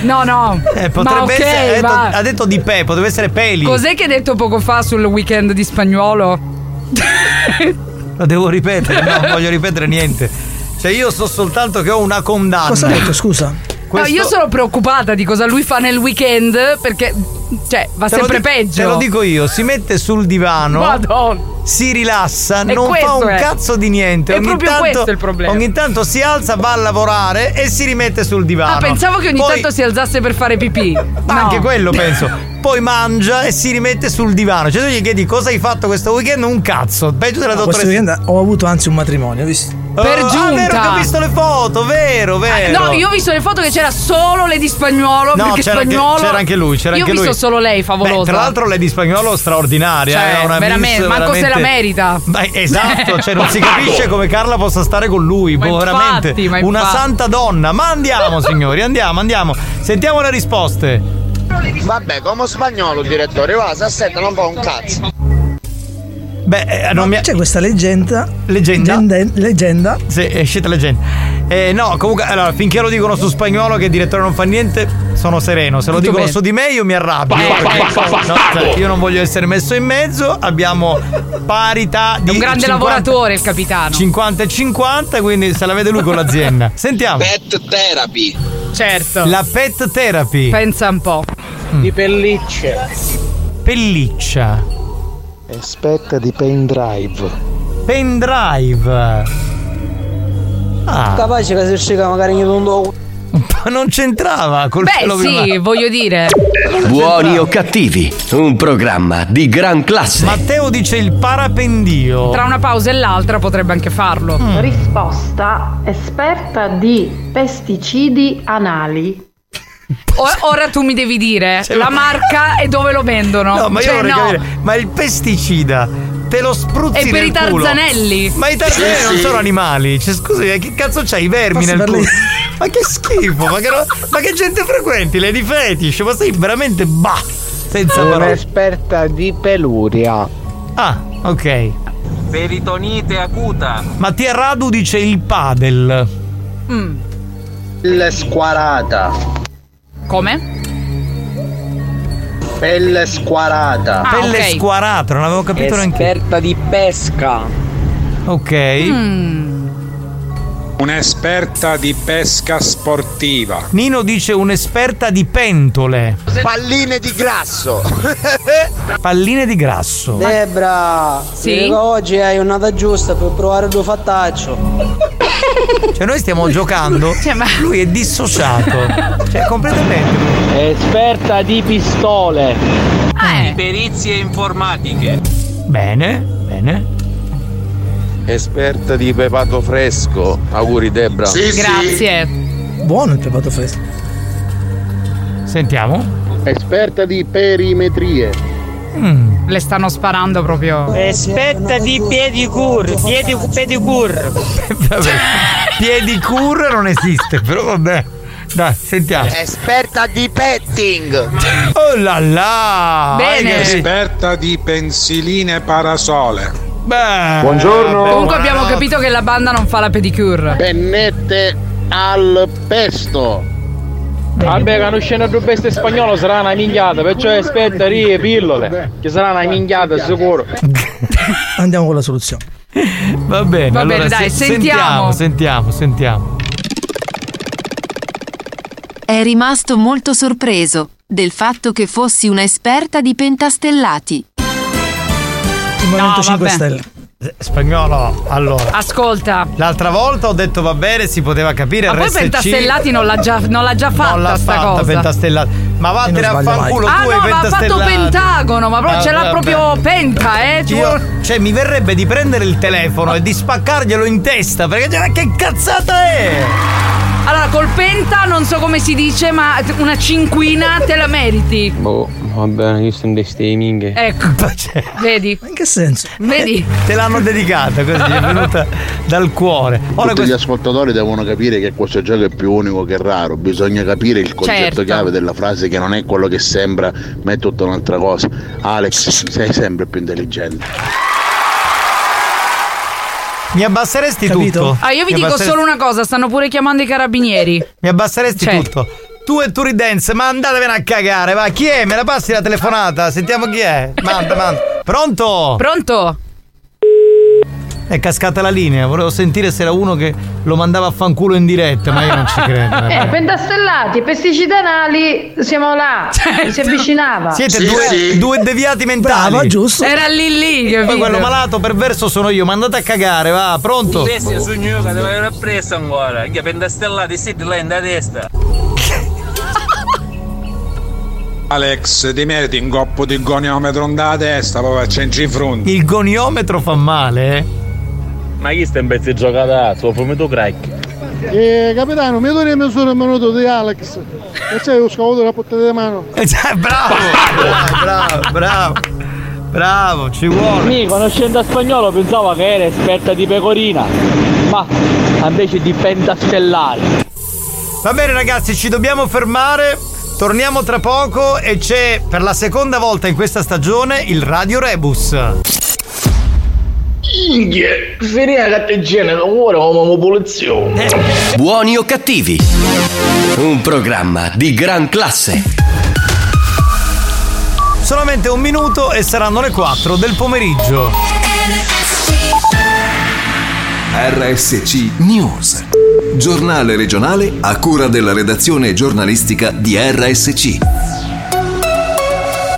No, no. Eh, ma potrebbe ok, essere. Ha detto, va. ha detto di pe, potrebbe essere peli. Cos'è che hai detto poco fa sul weekend di spagnolo? Lo devo ripetere, no, non voglio ripetere niente. Cioè, io so soltanto che ho una condanna. Cosa ha detto, scusa? No, io sono preoccupata di cosa lui fa nel weekend perché, cioè, va Te sempre di- peggio. Te lo dico io, si mette sul divano. Madonna. Si rilassa, E non fa un è. cazzo di niente. È ogni proprio tanto, questo il problema. Ogni tanto si alza, va a lavorare e si rimette sul divano. Ah, pensavo che ogni Poi- tanto si alzasse per fare pipì. Ma No. Anche quello penso. Poi mangia e si rimette sul divano. Cioè, tu gli chiedi cosa hai fatto questo weekend? Un cazzo. Peggio della No, questo dottoressa. weekend ho avuto anzi un matrimonio, visto? Per Oh, giunta. Ah, vero che ho visto le foto, vero, vero. No, io ho visto le foto che c'era solo Lady Spagnolo. No, perché c'era anche- spagnolo. c'era anche lui, c'era io anche ho visto lui. solo lei, favolosa. Beh, tra l'altro lei di spagnolo straordinaria, Cioè, era una veramente, miss manco se la veramente- merita. Ma esatto, cioè non si capisce come Carla possa stare con lui, Ma boh, veramente. infatti, ma una infatti. santa donna. Ma andiamo, signori, andiamo, andiamo. Sentiamo le risposte. Vabbè, come spagnolo, direttore, va, si assetta, non fa un cazzo. Beh, eh, non mi C'è questa leggenda. Leggenda? Leggenda. leggenda. Sì, è uscita leggenda. Eh, no, comunque, allora, finché lo dicono su spagnolo che il direttore non fa niente, sono sereno. Se lo Tutto dicono bene. su di me, io mi arrabbio. Perché- fa, fa, fa, no, cioè, io non voglio essere messo in mezzo. Abbiamo parità di È un grande 50 lavoratore il capitano. 50 e 50, quindi se la vede lui con l'azienda. Sentiamo. Pet therapy. Certo. La pet therapy. Pensa un po'. Di pellicce. Pelliccia. Aspetta di pendrive. Pendrive. Ah, Capace che si scega magari in un ma non c'entrava col Beh, pelo sì, prima. voglio dire. Buoni o cattivi, un programma di gran classe. Matteo dice il parapendio. Tra una pausa e l'altra potrebbe anche farlo. Mm. Risposta esperta di pesticidi anali. Ora tu mi devi dire la marca e dove lo vendono. No, ma io Cioè, vorrei no. capire, ma il pesticida te lo spruzzi È per nel i culo? tarzanelli. Ma i tarzanelli Sì, non sì. sono animali. Cioè, scusi, che cazzo c'hai i vermi Posso nel culo? Ma che schifo, ma che, ro- ma che gente frequenti, le di fetish, ma sei veramente bah, senza parole. Un'esperta di peluria. Ah, ok. Peritonite acuta. Mattia Radu dice il padel. Mm. Pelle squarata. Come? Pelle squarata. Ah, Pelle ok. squarata, non avevo capito neanche. Esperta di pesca. Ok. Mm. Un'esperta di pesca sportiva. Nino dice un'esperta di pentole. Palline di grasso. Palline di grasso. Debra, Sì? oggi hai un'ata giusta per provare due fattaccio. Cioè noi stiamo giocando, Cioè, ma- lui è dissociato. Cioè completamente. Esperta di pistole. Eh, Perizie informatiche. Bene, bene. Esperta di pepato fresco. Auguri Debra. Sì, sì. grazie. Buono il pepato fresco. Sentiamo. Esperta di perimetrie. Mm. Le stanno sparando proprio. Esperta di pedicure, piedi, pedicure. Vabbè. Piedicure non esiste, però vabbè. Dai, sentiamo. Esperta di petting. Oh là là! Bene. Esperta di pensiline parasole. Beh, Buongiorno. Comunque abbiamo capito che la banda non fa la pedicure. Pennette al pesto. Vabbè, che non scende due bestie spagnolo sarà una minchiata, perciò aspetta lì pillole, che sarà una minchiata sicuro. Andiamo con la soluzione. Va bene, Va allora bene, dai, se- sentiamo. Sentiamo, sentiamo. È rimasto molto sorpreso del fatto che fossi una esperta di pentastellati. Il Movimento No, 5 vabbè. Stelle. Spagnolo, allora. Ascolta. L'altra volta ho detto va bene, si poteva capire. Ma poi RSC Pentastellati non l'ha già, non l'ha già fatta non l'ha sta fatta cosa. Pentastellati. Ma vattene a fanculo Ah tu no, e ma ha fatto. Pentagono, ma proprio Ah, ce l'ha vabbè. proprio Penta, eh. Io- cioè, mi verrebbe di prendere il telefono e di spaccarglielo in testa. Perché cioè, ma che cazzata è? Allora, col Penta non so come si dice, ma una cinquina te la meriti. Boh, va bene, io sono di ste minghe. Ecco. Vedi? In che senso? Vedi? Te l'hanno dedicata così, è venuta dal cuore. Ora Tutti gli questo- ascoltatori devono capire che questo gioco è più unico che raro. Bisogna capire il concetto Certo. chiave della frase che non è quello che sembra, ma è tutta un'altra cosa. Alex, sei sempre più intelligente. Mi abbasseresti Capito? tutto? Ah, io vi Mi dico abbasseresti- solo una cosa, stanno pure chiamando i carabinieri. Mi abbasseresti Cioè. tutto. Tu e Turi Dance, ma andatevene a cagare, va. Chi è? Me la passi la telefonata? Sentiamo chi è. Manda, manda. Pronto? Pronto? È cascata la linea, volevo sentire se era uno che lo mandava a fanculo in diretta, ma io non ci credo. Eh, pentastellati pesticidi anali, siamo là, si avvicinava. Siete due, due deviati mentali. Brava, giusto. Era lì lì, Poi capito? quello malato perverso sono io, ma andate a cagare, va, pronto? Bestia sogno che devo avere preso ancora. Che pentastellati siete là in da testa. Alex, ti meriti un coppo di goniometro da testa, poi c'è in fronte. Il goniometro fa male, eh? Ma chi sta in pezzo di giocata? Ho fumato crack. Eh, capitano, mi doni il misura minuto di Alex. E c'è lo scavo la portata di mano. bravo, bravo, bravo, bravo, bravo, ci vuole. Mi conoscendo spagnolo pensava che era esperta di pecorina, ma invece di pentastellari. Va bene ragazzi, ci dobbiamo fermare. Torniamo tra poco e c'è per la seconda volta in questa stagione il Radio Rebus. Inghie, finire la catteggina, ora come popolazione. Buoni o cattivi? Un programma di gran classe. Solamente un minuto e saranno le 4 del pomeriggio. RSC News. Giornale regionale a cura della redazione giornalistica di RSC.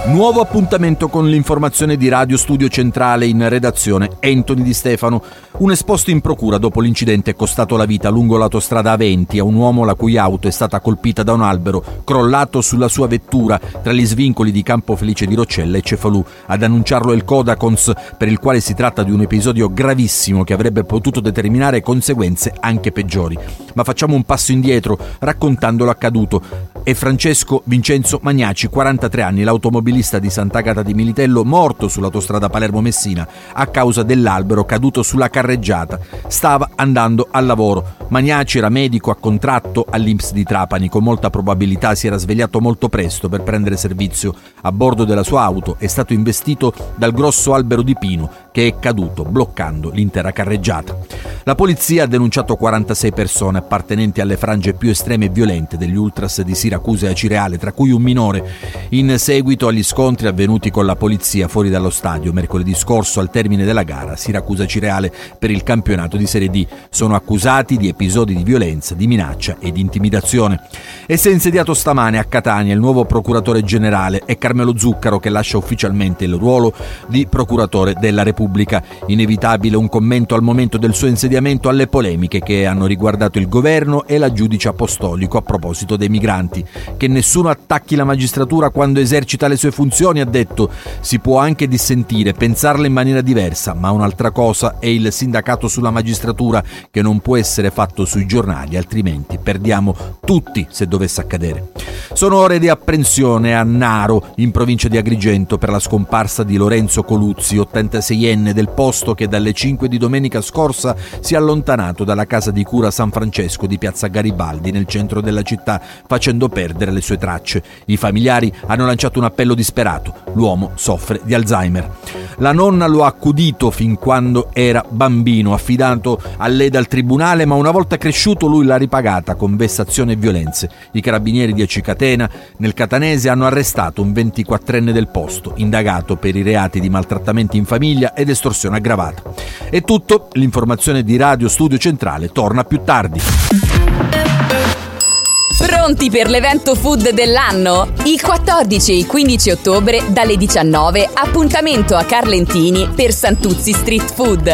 Nuovo appuntamento con l'informazione di Radio Studio Centrale in redazione Anthony Di Stefano. Un esposto in procura dopo l'incidente costato la vita lungo l'autostrada A20 a un uomo la cui auto è stata colpita da un albero crollato sulla sua vettura tra gli svincoli di Campo Felice di Roccella e Cefalù. Ad annunciarlo è il Codacons per il quale si tratta di un episodio gravissimo che avrebbe potuto determinare conseguenze anche peggiori. Ma facciamo un passo indietro raccontando l'accaduto. È Francesco Vincenzo Magnaci, 43 anni, l'automobilista di Sant'Agata di Militello, morto sull'autostrada Palermo-Messina a causa dell'albero caduto sulla carreggiata. Stava andando al lavoro. Magnaci era medico a contratto all'Inps di Trapani, con molta probabilità si era svegliato molto presto per prendere servizio. A bordo della sua auto è stato investito dal grosso albero di pino che è caduto, bloccando l'intera carreggiata. La polizia ha denunciato 46 persone appartenenti alle frange più estreme e violente degli ultras di Siracusa e Acireale, tra cui un minore. In seguito agli scontri avvenuti con la polizia fuori dallo stadio mercoledì scorso al termine della gara Siracusa-Cireale per il campionato di Serie D, sono accusati di episodi di violenza, di minaccia e di intimidazione. E si è insediato stamane a Catania il nuovo procuratore generale è Carmelo Zuccaro che lascia ufficialmente il ruolo di procuratore della Repubblica. Inevitabile un commento al momento del suo insediamento alle polemiche che hanno riguardato il governo e la giudice apostolico a proposito dei migranti. Che nessuno attacchi la magistratura quando esercita le sue funzioni, ha detto. Si può anche dissentire, pensarla in maniera diversa, ma un'altra cosa è il sindacato sulla magistratura che non può essere fatto sui giornali, altrimenti perdiamo tutti se dovesse accadere. Sono ore di apprensione a Naro, in provincia di Agrigento, per la scomparsa di Lorenzo Coluzzi, 86enne del posto che dalle 5 di domenica scorsa si è allontanato dalla casa di cura San Francesco di Piazza Garibaldi nel centro della città, facendo perdere le sue tracce. I familiari hanno lanciato un appello disperato. L'uomo soffre di Alzheimer. La nonna lo ha accudito fin quando era bambino, affidato a lei dal tribunale, ma una volta cresciuto lui l'ha ripagata con vessazione e violenze. I carabinieri di Acicatena, nel Catanese, hanno arrestato un 24enne del posto, indagato per i reati di maltrattamenti in famiglia ed estorsione aggravata. È tutto, l'informazione di Radio Studio Centrale torna più tardi. Pronti per l'evento food dell'anno? Il 14 e il 15 ottobre dalle 19 appuntamento a Carlentini per Santuzzi Street Food.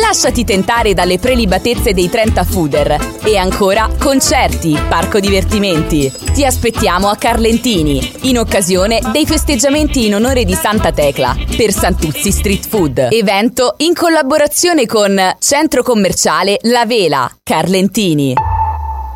Lasciati tentare dalle prelibatezze dei 30 fooder e ancora concerti, parco divertimenti. Ti aspettiamo a Carlentini in occasione dei festeggiamenti in onore di Santa Tecla per Santuzzi Street Food. Evento in collaborazione con Centro Commerciale La Vela, Carlentini.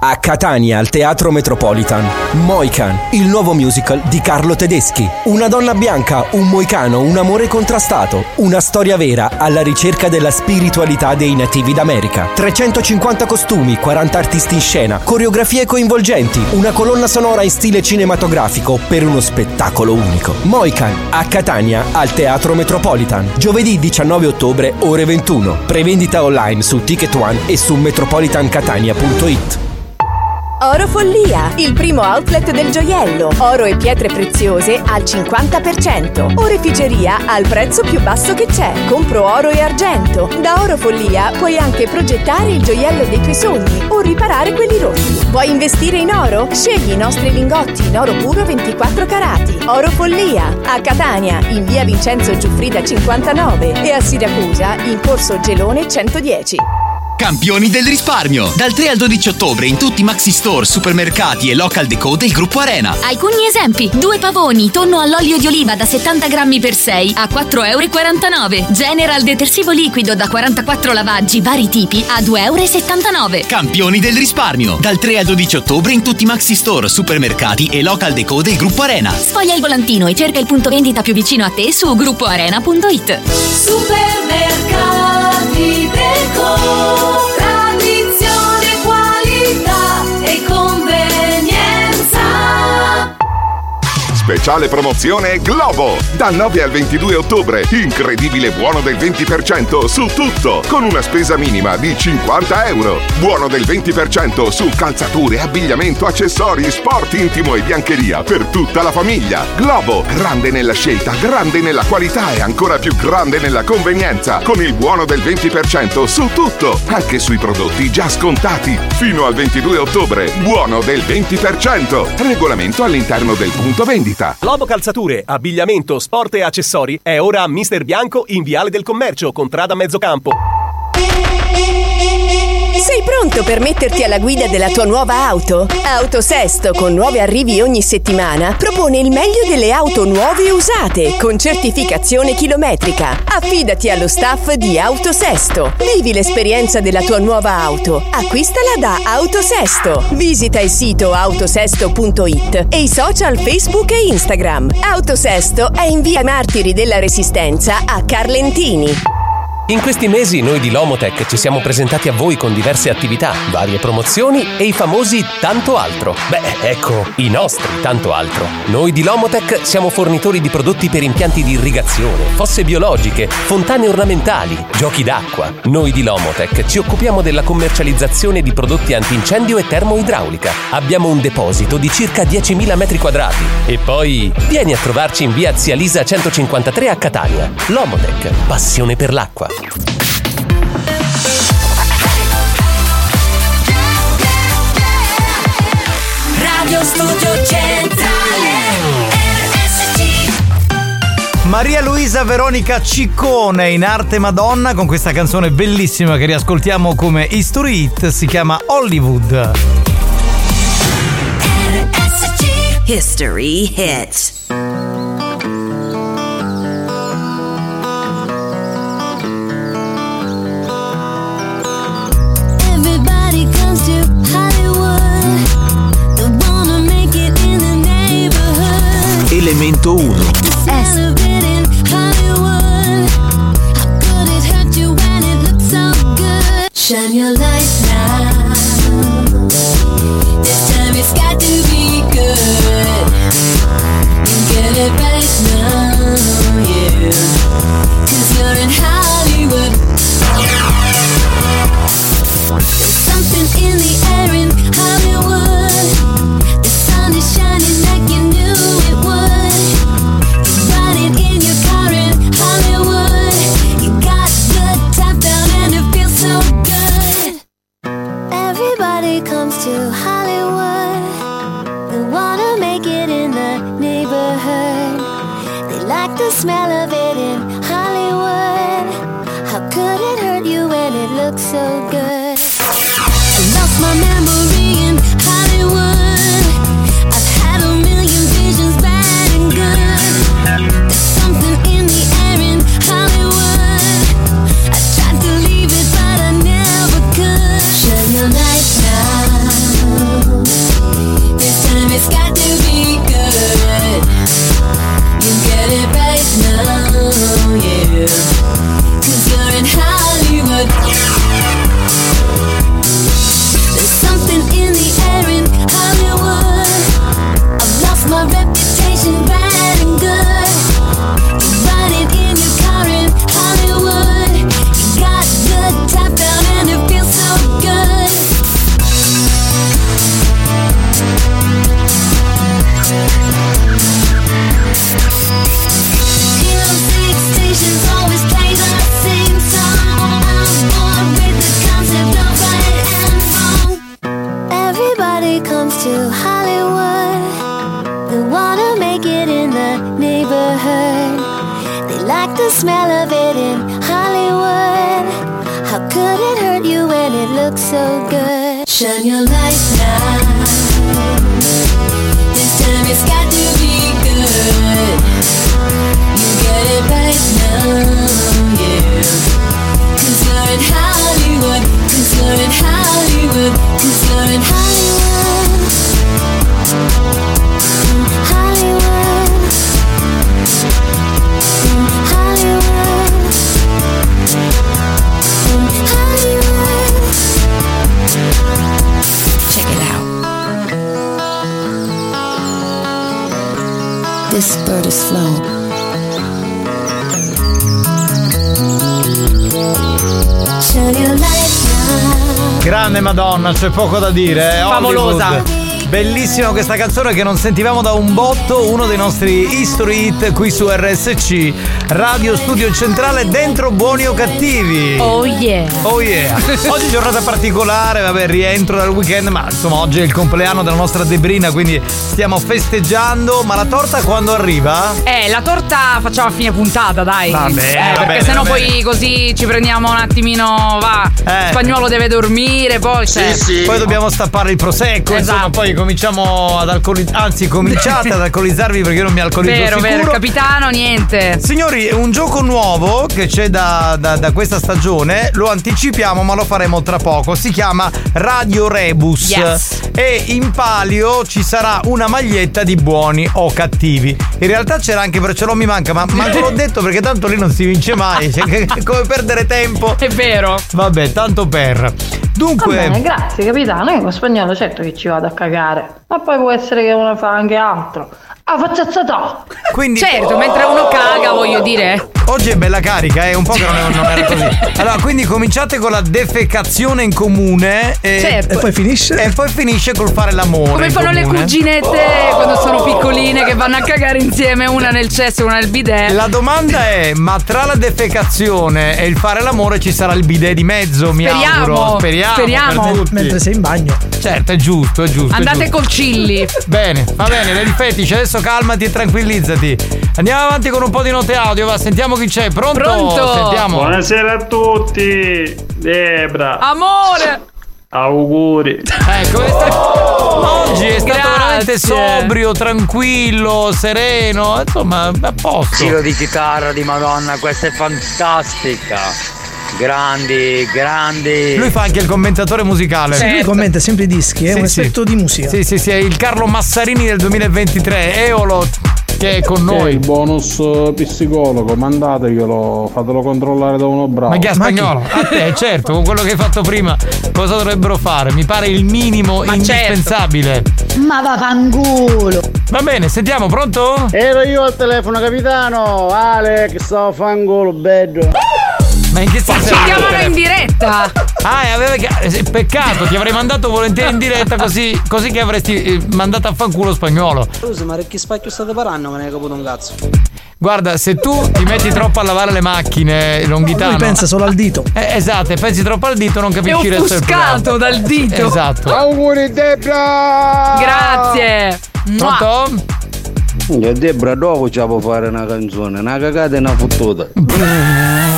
A Catania, al Teatro Metropolitan, Moican, il nuovo musical di Carlo Tedeschi. Una donna bianca, un moicano, un amore contrastato. Una storia vera alla ricerca della spiritualità dei nativi d'America. 350 costumi, 40 artisti in scena, coreografie coinvolgenti, una colonna sonora in stile cinematografico per uno spettacolo unico. Moican, a Catania, al Teatro Metropolitan. Giovedì 19 ottobre, ore 21. Prevendita online su Ticket One e su metropolitancatania.it. Oro Follia, il primo outlet del gioiello. Oro e pietre preziose al 50%. Oreficeria al prezzo più basso che c'è. Compro oro e argento. Da Oro Follia puoi anche progettare il gioiello dei tuoi sogni o riparare quelli rotti. Vuoi investire in oro? Scegli i nostri lingotti in oro puro 24 carati. Oro Follia, a Catania, in via Vincenzo Giuffrida 59 e a Siracusa, in corso Gelone 110. Campioni del risparmio! Dal 3 al 12 ottobre in tutti i Maxi Store, supermercati e local deco del gruppo Arena. Alcuni esempi: due pavoni, tonno all'olio di oliva da 70 grammi per 6 a 4,49 euro. General detersivo liquido da 44 lavaggi vari tipi a 2,79 euro. Campioni del risparmio! Dal 3 al 12 ottobre in tutti i Maxi Store, supermercati e local deco del gruppo Arena. Sfoglia il volantino e cerca il punto vendita più vicino a te su gruppoarena.it. Supermercati Deco Speciale promozione Globo! Dal 9 al 22 ottobre, incredibile buono del 20% su tutto, con una spesa minima di 50 euro. Buono del 20% su calzature, abbigliamento, accessori, sport intimo e biancheria per tutta la famiglia. Globo, grande nella scelta, grande nella qualità e ancora più grande nella convenienza, con il buono del 20% su tutto, anche sui prodotti già scontati. Fino al 22 ottobre, buono del 20%. Regolamento all'interno del punto vendita. Globo Calzature, abbigliamento, sport e accessori è ora a Mister Bianco in Viale del Commercio, contrada Mezzocampo. Sei pronto per metterti alla guida della tua nuova auto? Autosesto, con nuovi arrivi ogni settimana, propone il meglio delle auto nuove e usate, con certificazione chilometrica. Affidati allo staff di Autosesto. Vivi l'esperienza della tua nuova auto. Acquistala da Autosesto. Visita il sito autosesto.it e i social Facebook e Instagram. Autosesto è in via Martiri della Resistenza a Carlentini. In questi mesi noi di Lomotech ci siamo presentati a voi con diverse attività, varie promozioni e i famosi tanto altro. Beh, ecco, i nostri tanto altro. Noi di Lomotech siamo fornitori di prodotti per impianti di irrigazione, fosse biologiche, fontane ornamentali, giochi d'acqua. Noi di Lomotech ci occupiamo della commercializzazione di prodotti antincendio e termoidraulica. Abbiamo un deposito di circa 10.000 metri quadrati. E poi vieni a trovarci in via Zia Lisa 153 a Catania. Lomotech, passione per l'acqua. Radio Studio Centrale RSC Maria Luisa Veronica Ciccone in arte Madonna con questa canzone bellissima che riascoltiamo come History Hit, si chiama Hollywood. History hit. So good Shine your light now. This time it's got to be good. You get it right now, yeah. Cause you're in Hollywood. There's something in the air in Hollywood. The sun is shining like you smell of Shine your light This bird is flown. Grande Madonna, c'è poco da dire. eh, Favolosa. Hollywood. Bellissima questa canzone che non sentivamo da un botto, uno dei nostri history hit qui su RSC, Radio Studio Centrale, dentro buoni o cattivi. Oh yeah. Oh yeah. Oggi è giornata particolare, vabbè, rientro dal weekend, ma insomma oggi è il compleanno della nostra Debrina, quindi stiamo festeggiando, ma la torta quando arriva? Eh, la torta facciamo a fine puntata, dai. Va bene, Eh, va perché bene, sennò va poi bene. così ci prendiamo un attimino, va. Eh. Spagnolo deve dormire, poi. cioè. Poi dobbiamo stappare il prosecco, insomma, Esatto. poi cominciamo ad alcolizzare, anzi cominciate ad alcolizzarvi perché io non mi alcolizzo Vero, sicuro. vero, capitano, niente. Signori, un gioco nuovo che c'è da, da- da questa stagione, lo anticipiamo ma lo faremo tra poco, si chiama Radio Rebus Yes. e in palio ci sarà una maglietta di buoni o cattivi. In realtà c'era anche per ce l'ho mi manca, ma manco l'ho detto perché tanto lì non si vince mai, cioè, che- come perdere tempo. È vero. Vabbè, tanto per. Va Dunque, bene, grazie capitano, io con spagnolo certo che ci vado a cagare. Ma poi può essere che uno fa anche altro. Ah, faccia zata! quindi Certo, mentre uno caga, voglio dire. Oggi è bella carica, è un po' che non, è- non era così. Allora, quindi cominciate con la defecazione in comune e, Certo. E poi finisce? e poi finisce col fare l'amore. Come fanno le comune. cuginette quando sono piccoline che vanno a cagare insieme, una nel cesso e una nel bidet. La domanda è: ma tra la defecazione e il fare l'amore ci sarà il bidet di mezzo? Mi Speriamo, auguro. Speriamo. speriamo. per tutti. Mentre sei in bagno. Certo, è giusto, è giusto. è Andate giusto. col cilli. Bene, va bene, Lady Fetish, adesso calmati e tranquillizzati. Andiamo avanti con un po' di note audio, va, sentiamo chi c'è. Pronto? Pronto? Sentiamo. Buonasera a tutti, Debra. Amore. Auguri. Ecco, è stato- oggi è stato Grazie. veramente sobrio, tranquillo, sereno, insomma, a posto. Giro di chitarra di Madonna, questa è fantastica. Grandi, grandi. Lui fa anche il commentatore musicale. Sì, lui commenta sempre i dischi, è Sì, un sì. esperto di musica. Sì, sì, sì, è il Carlo Massarini del 2023. Eolo. che è con noi. il bonus eh, psicologo, mandateglielo, fatelo controllare da uno bravo. Ma chi è spagnolo? A te, certo, con quello che hai fatto prima, cosa dovrebbero fare? Mi pare il minimo indispensabile. Ma vaffanculo! Va bene, sentiamo, pronto? Ero io al telefono, capitano. Alex, sto fangolo, bello. Ma in che senso? Ci chiamano in diretta! Ah, aveva eh, peccato, ti avrei mandato volentieri in diretta così, così che avresti eh, mandato a fanculo spagnolo. Scusa, ma che spacchio state parlando? Ma ne hai capito un cazzo. Guarda, se tu ti metti troppo a lavare le macchine, Longhitano. Lui pensa solo al dito. Eh, esatto, e pensi troppo al dito, non È capisci il resto del offuscato dal dito. Esatto. Auguri, Debra! Grazie! Pronto? Io Debra dopo ci può fare una canzone, una cagata e una fottuta.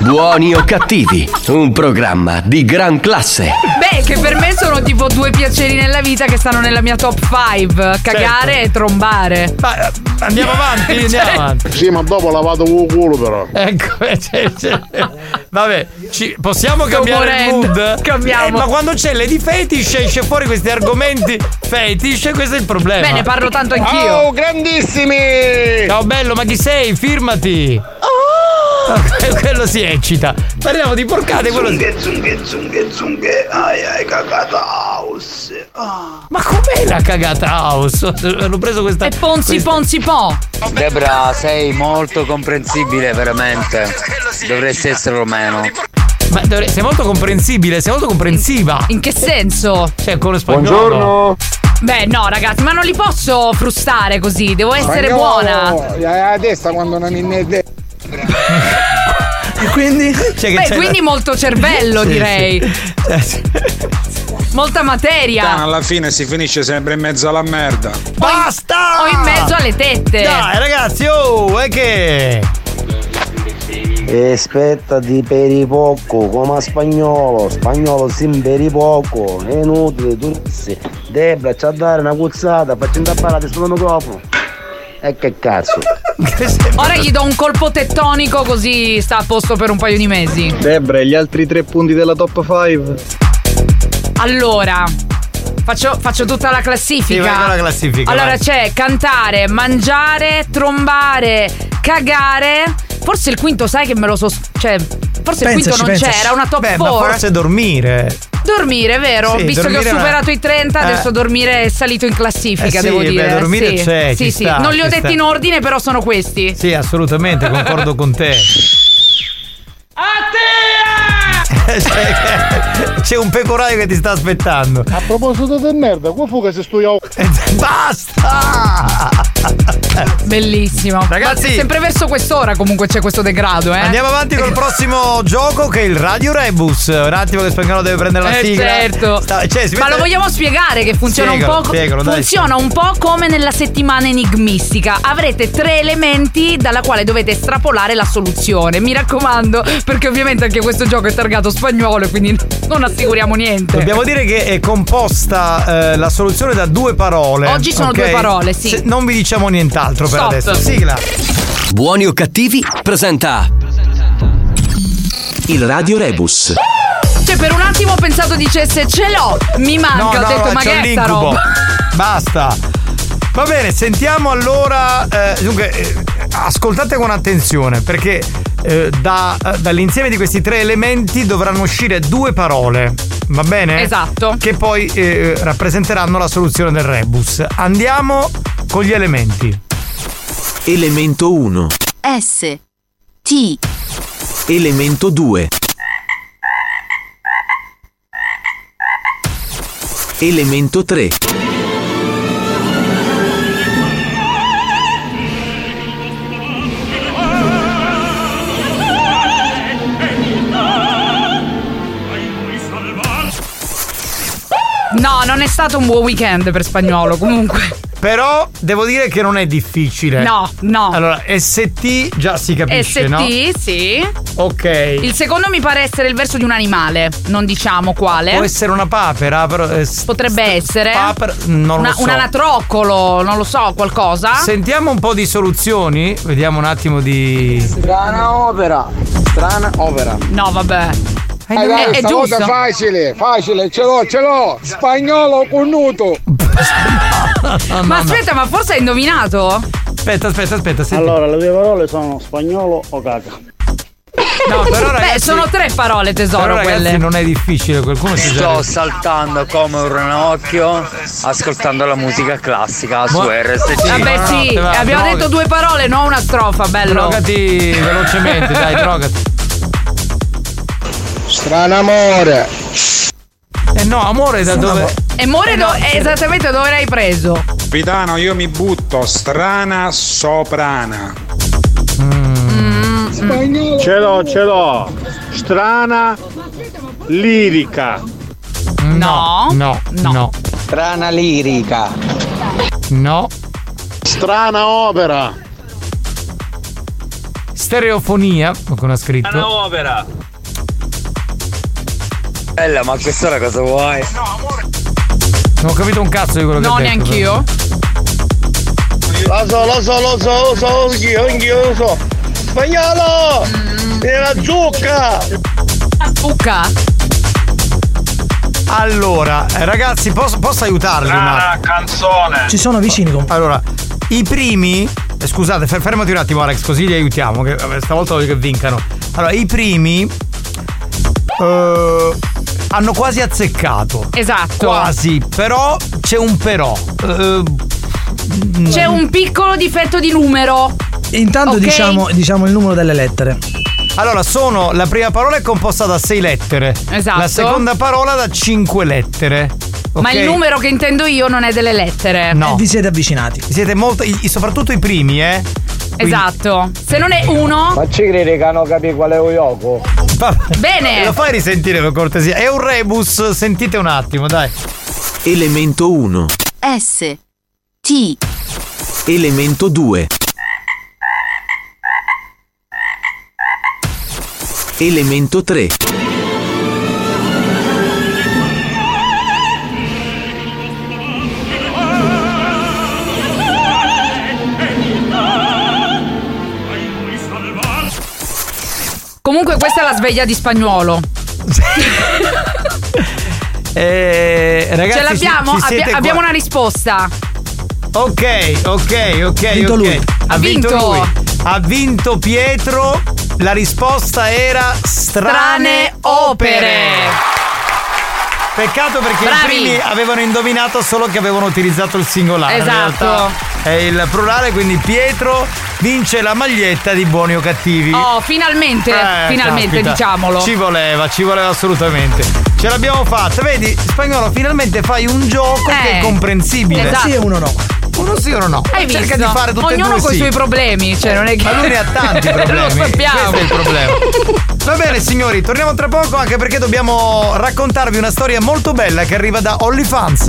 Buoni o cattivi, un programma di gran classe. Beh, che per me sono tipo due piaceri nella vita che stanno nella mia top 5. Cagare e trombare. Ma andiamo avanti, andiamo avanti. Sì, ma dopo lavato il culo però. Ecco, eh, c'è- c'è- vabbè, ci- possiamo cambiare il mood? Cambiamo. Eh, ma quando c'è Lady Fetish esce fuori questi argomenti fetish e questo è il problema. Bene, parlo tanto anch'io. Oh, grandissimi! Ciao bello, ma chi sei? Firmati! Quello si eccita. Parliamo di porcate, quello si. zunghe, zunghe, zunghe, ai ai cagataus. Ma com'è la cagata house? Hanno preso questa. E Ponzi questa- Ponzi Po. Debra, sei molto comprensibile, veramente. Dovresti esserlo meno. Ma dovre- sei molto comprensibile, sei molto comprensiva. In che senso? Cioè, con lo spagnolo. Beh, no, ragazzi, ma non li posso frustare così. Devo essere buona. La testa quando non in te. E quindi? Cioè, che Beh, c'è quindi la- molto cervello, Sì, direi. sì. Sì. Molta materia. alla fine si finisce sempre in mezzo alla merda. Basta! O in mezzo alle tette. Dai, ragazzi, oh, è che. Aspettati per i poco, come a spagnolo. Spagnolo sim per i poco. È inutile, tu sei. Debra, c'ha a dare una cuzzata, faccio intappare sullo microfono. E che cazzo. Ora gli do un colpo tettonico così sta a posto per un paio di mesi. Debra, gli altri tre punti della top 5? Allora, faccio, faccio tutta la classifica. Sì, la classifica, Allora vai. c'è cantare, mangiare, trombare, cagare. Forse il quinto, sai che me lo so. Cioè, forse il quinto Pensaci, non pensaci. c'era, una top Beh, ma 4. forse dormire. Dormire, vero? Sì, Visto che ho dormire è una- superato i 30, Eh. adesso dormire è salito in classifica, Eh sì, devo beh, dire. dormire sì. c'è, Sì, sì. sta, Non li ho detti sta. in ordine, però sono questi. Sì, assolutamente, concordo con te. C'è, c'è un pecoraio che ti sta aspettando. A proposito del merda, qua fu che si studia. Basta! Bellissimo. Ragazzi- Ma sempre verso quest'ora comunque c'è questo degrado, eh. Andiamo avanti col prossimo gioco che è il Radio Rebus. Un attimo che spagnolo deve prendere la Eh, sigla. certo. Sta- cioè, si Ma mette- lo vogliamo spiegare che funziona Spiegalo, un po'. spiegalo, dai, funziona un po' come nella settimana enigmistica. Avrete tre elementi dalla quale dovete estrapolare la soluzione. Mi raccomando, perché ovviamente anche questo gioco è targato spagnolo e quindi non assicuriamo niente. Dobbiamo dire che è composta eh, la soluzione da due parole. Oggi sono ok? due parole, sì. Se- non vi diciamo nient'altro per Stop. adesso. Sigla. Buoni o cattivi presenta il Radio Rebus. Cioè, per un attimo ho pensato dicesse ce l'ho, mi manca. No, ho no, detto, ma c'ho che è sta l'incubo. roba? Basta. Va bene, sentiamo allora. eh, dunque, eh, ascoltate con attenzione perché eh, da- eh, dall'insieme di questi tre elementi dovranno uscire due parole. Va bene? Esatto. Che poi eh, rappresenteranno la soluzione del rebus. Andiamo con gli elementi. Elemento 1. S T Elemento 2. Elemento 3. No, non è stato un buon weekend per spagnolo, comunque. Però devo dire che non è difficile. No, no. Allora, ST già si capisce, ST, no? sì. Ok. Il secondo mi pare essere il verso di un animale, non diciamo quale. Può essere una papera, però. eh, Potrebbe essere. Papera, non Una- lo so. Un anatroccolo, non lo so, qualcosa. Sentiamo un po' di soluzioni, vediamo un attimo di. Strana opera. Strana opera. No, vabbè. Eh, È- dai, è giusto. facile, facile, ce l'ho, ce l'ho. Spagnolo connuto. ma aspetta, ma forse hai indovinato? Aspetta, aspetta, aspetta. senti. Allora, le due parole sono spagnolo o caca. No, però ragazzi, Beh, sono tre parole, tesoro, però, ragazzi, quelle. non è difficile, qualcuno si Sto saltando come un ranocchio ascoltando la musica classica su RSC. Vabbè, sì, abbiamo detto due parole, non una strofa, bello. Drogati velocemente, dai, drogati. Strano amore. Eh no, amore da dove? E More do- è esattamente dove l'hai preso? Capitano, io mi butto strana soprana. Ce l'ho, ce l'ho. Strana lirica. No. No, no. Strana lirica. No. Strana opera. Stereofonia, qualcuno ha scritto. opera. Bella, ma a quest'ora cosa vuoi? Non ho capito un cazzo di quello che No, ha detto. neanch'io. Lo so, lo so, lo so, lo so, anch'io, anch'io lo so. Spagnolo! Viene la zucca! Zucca? Allora, ragazzi, posso, posso aiutarli attimo? canzone. Ci sono vicini con. Allora, i primi. eh, Scusate, fer- fermati un attimo, Alex, così li aiutiamo. Che stavolta voglio che vincano. Allora, i primi. eh, hanno quasi azzeccato. Esatto. Quasi, però c'è un però. C'è un piccolo difetto di numero. Intanto Ok. diciamo, diciamo il numero delle lettere. Allora, sono. La prima parola è composta da sei lettere. Esatto. La seconda parola da cinque lettere. Ma ok? il numero che intendo io non è delle lettere. No. Vi siete avvicinati. Siete molto. i- soprattutto i primi, eh? Esatto. Se non è uno. Ma ci credi che non capi qual è Oyoko? Bene. Lo fai risentire per cortesia. È un rebus, sentite un attimo, dai. Elemento 1. S T Elemento 2. Elemento 3. Questa è la sveglia di spagnolo. Eh, ragazzi, Ce l'abbiamo? ci- ci Abbia- abbiamo una risposta. Ok, ok, ok. Ha vinto ok. lui. Ha, Ha vinto, vinto. lui. Ha vinto Pietro. La risposta era strane, Strane opere. Peccato perché Bravi. i primi avevano indovinato solo che avevano utilizzato il singolare. In Esatto. è il plurale, quindi Pietro vince la maglietta di buoni o cattivi. Oh, finalmente, Eh, finalmente caspita. diciamolo. Ci voleva, ci voleva assolutamente. Ce l'abbiamo fatta. Vedi, spagnolo, finalmente fai un gioco che è Eh, comprensibile. esatto. Sì e uno no. Uno sì uno no. Hai Cerca visto? di fare tutte Ognuno e due con i sì. suoi problemi, cioè non è che Ma lui ne ha tanti problemi. Lo sappiamo. Questo è il problema. Va bene, signori, torniamo tra poco anche perché dobbiamo raccontarvi una storia molto bella che arriva da OnlyFans.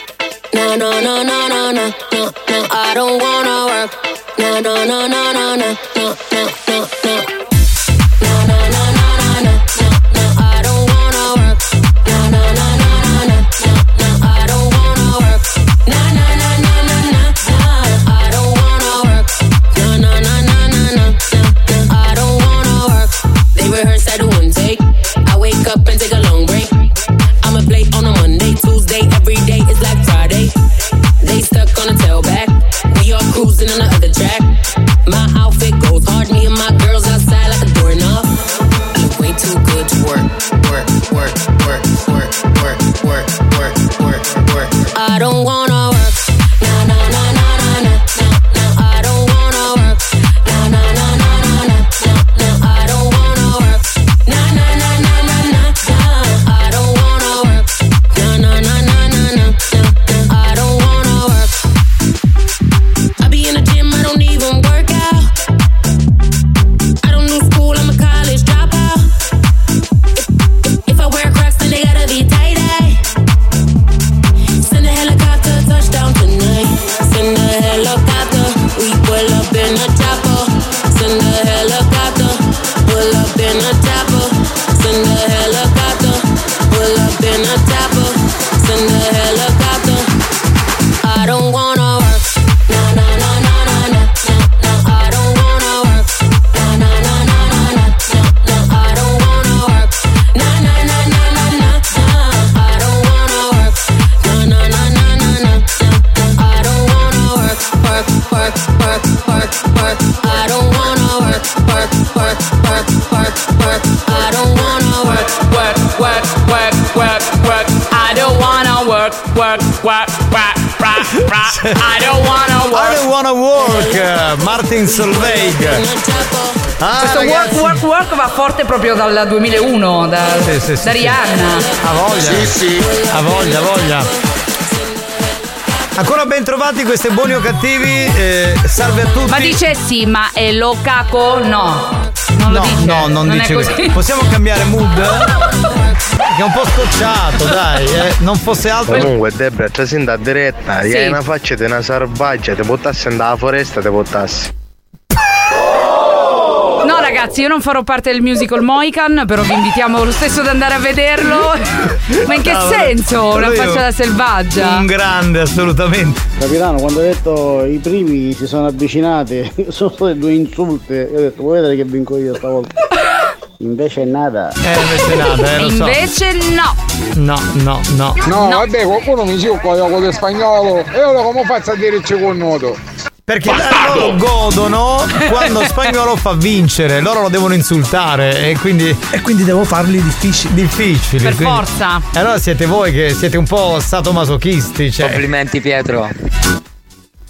No, no, no, no, no, no, no, I don't wanna work. No, no, no, no, no, no, no, no, none of it. I don't wanna work. I don't wanna work, Martin Solveig. Ah, Questo ragazzi. work, work, work va forte proprio dal 2001, da, Sì, sì, sì, da sì. Rihanna. Ha voglia. Sì, sì. Ha voglia, voglia. Ancora ben trovati questi buoni o cattivi. eh, salve a tutti. Ma dice sì, ma è lo caco? No. Non lo no, dice. no, non, è dice. Possiamo cambiare mood? Perché è un po' scocciato, dai. eh. Non fosse altro. Comunque Debra, ti senti a diretta, Sì. hai una faccia di una selvaggia, ti portassi nella foresta, ti portassi. No, ragazzi, io non farò parte del musical Moican, però vi invitiamo lo stesso ad andare a vederlo. Ma in che No, senso? Una faccia da selvaggia. Un grande, assolutamente. Capitano, quando ho detto i primi si sono avvicinati, sono state due insulti. Io ho detto, vuoi vedere che vinco io stavolta? Invece nada. Eh, invece nada, eh, lo so. Invece no. No, no, no. No, vabbè, qualcuno mi dice con lo spagnolo e ora come faccio a dirci con nuoto? Perché loro godono quando spagnolo fa vincere, loro lo devono insultare e quindi. E quindi devo farli difficili. Difficili. Per quindi- forza. E allora siete voi che siete un po' sadomasochisti. Cioè. Complimenti Pietro.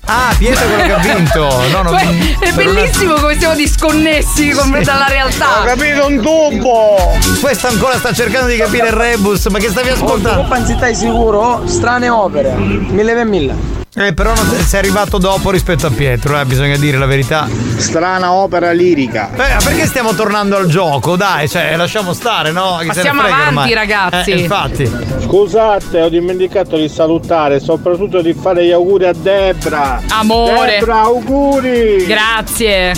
Ah, Pietro è quello che ha vinto. No, no, Beh, è bellissimo come siamo disconnessi com- dalla realtà. capito un tubo! Questo ancora sta cercando di capire il rebus, ma che stavi ascoltando? Panzittai sicuro? Strane opere. Mille e mille. Eh, però non sei arrivato dopo rispetto a Pietro, eh, bisogna dire la verità. Strana opera lirica. Beh, ma perché stiamo tornando al gioco? Dai, cioè, lasciamo stare, no? Ne Passiamo frega avanti, ormai. ragazzi. Eh, infatti. Scusate, ho dimenticato di salutare, soprattutto di fare gli auguri a Debra. Amore. Debra, auguri! Grazie.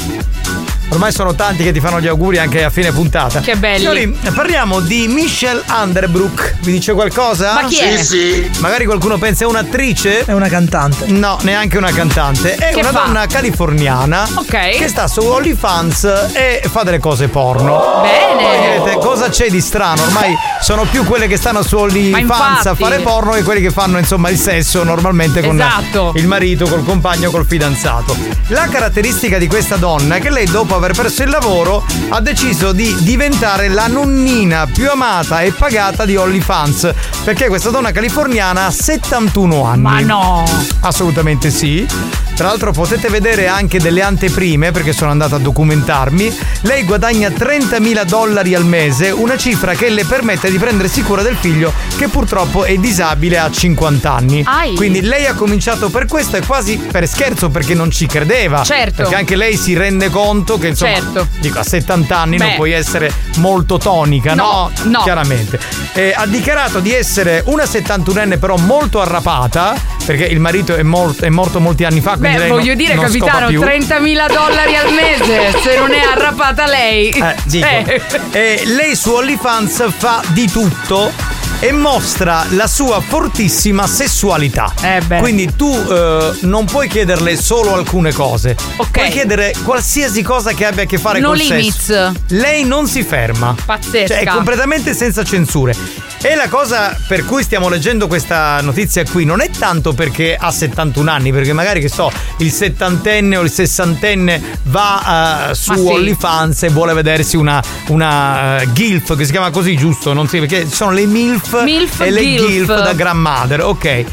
Ormai sono tanti che ti fanno gli auguri anche a fine puntata. Che belli. Signori, parliamo di Michelle Underbrook. Vi dice qualcosa? Ma chi è? Sì, sì. Magari qualcuno pensa è un'attrice? È una cantante. No, neanche una cantante. È Che una fa? donna californiana Ok. che sta su OnlyFans e fa delle cose porno. Bene. Voi direte, cosa c'è di strano? Ormai sono più quelle che stanno su OnlyFans a fare porno che quelli che fanno insomma il sesso normalmente con Esatto. il marito, col compagno, col fidanzato. La caratteristica di questa donna è che lei dopo aver perso il lavoro ha deciso di diventare la nonnina più amata e pagata di OnlyFans perché questa donna californiana ha 71 anni. Ma no. Assolutamente sì. Tra l'altro potete vedere anche delle anteprime perché sono andato a documentarmi. Lei guadagna 30.000 dollari al mese, una cifra che le permette di prendersi cura del figlio che purtroppo è disabile a 50 anni. Ai. Quindi lei ha cominciato per questo e quasi per scherzo perché non ci credeva. Certo. Perché anche lei si rende conto che insomma, Certo. dico a 70 anni non Beh. puoi essere molto tonica, no? No, no. Chiaramente. Eh, ha dichiarato di essere una 71enne però molto arrapata perché il marito è, mor- è morto molti anni fa. Beh, voglio non- dire, non capitano, più. 30.000 dollari al mese. Se non è arrapata lei. Eh, dico. Eh. E lei su OnlyFans fa di tutto e mostra la sua fortissima sessualità. Eh beh. Quindi tu eh, non puoi chiederle solo alcune cose. Ok. Puoi chiedere qualsiasi cosa che abbia a che fare No col limits. sesso. Lei non si ferma. Pazzesca. Cioè, è completamente senza censure. E la cosa per cui stiamo leggendo questa notizia qui non è tanto perché ha 71 anni, perché magari che so, il settantenne o il sessantenne va eh, su sì. OnlyFans e vuole vedersi una, una eh, GILF che si chiama così, giusto? Non si, perché sono le MILF, Milf, e le gilf. GILF da grandmother, ok.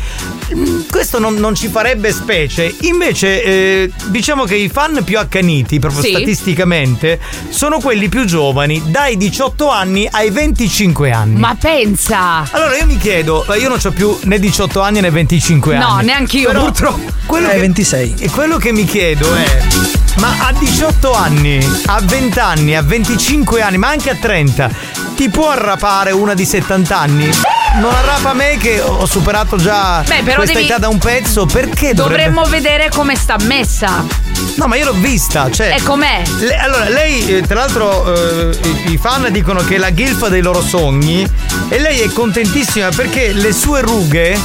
Questo non, non ci farebbe specie. Invece, eh, diciamo che i fan più accaniti, proprio Sì. statisticamente, sono quelli più giovani, dai 18 anni ai 25 anni. Ma pensa. Allora io mi chiedo, ma io non ho più né 18 anni né 25 No, anni. neanche io, Però purtroppo. Quello Eh, che, 26. e quello che mi chiedo è, ma a 18 anni, a 20 anni, a 25 anni, ma anche a 30, ti può arrapare una di 70 anni? Non arrapa me che ho superato già Beh, però questa devi- età da un pezzo, perché dovrebbe... Dovremmo vedere come sta messa. No, ma io l'ho vista, cioè... E com'è? Le- allora, lei, eh, tra l'altro, eh, i, i fan dicono che è la gilfa dei loro sogni e lei è contentissima perché le sue rughe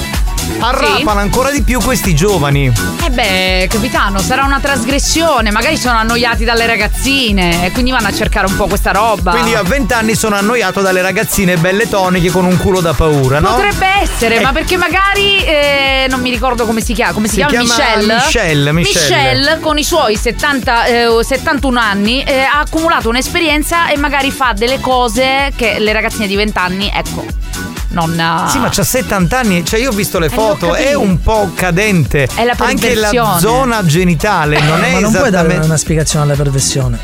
arrapano ancora di più questi giovani. Eh beh, capitano, sarà una trasgressione. Magari sono annoiati dalle ragazzine e quindi vanno a cercare un po' questa roba. Quindi io a 20 anni sono annoiato dalle ragazzine belle toniche con un culo da paura, no? Potrebbe essere, Eh. ma perché magari eh, non mi ricordo come si chiama, come si, Si chiama? chiama Michelle? Michelle, Michelle. Michelle, con i suoi 70, eh, o 71 anni eh, ha accumulato un'esperienza e magari fa delle cose che le ragazzine di 20 anni, ecco. Nonna. Sì, ma c'ha 70 anni, cioè io ho visto le Eh, foto, è un po' cadente. È la Anche la zona genitale non è ma non puoi dare esattamente. una spiegazione alla perversione.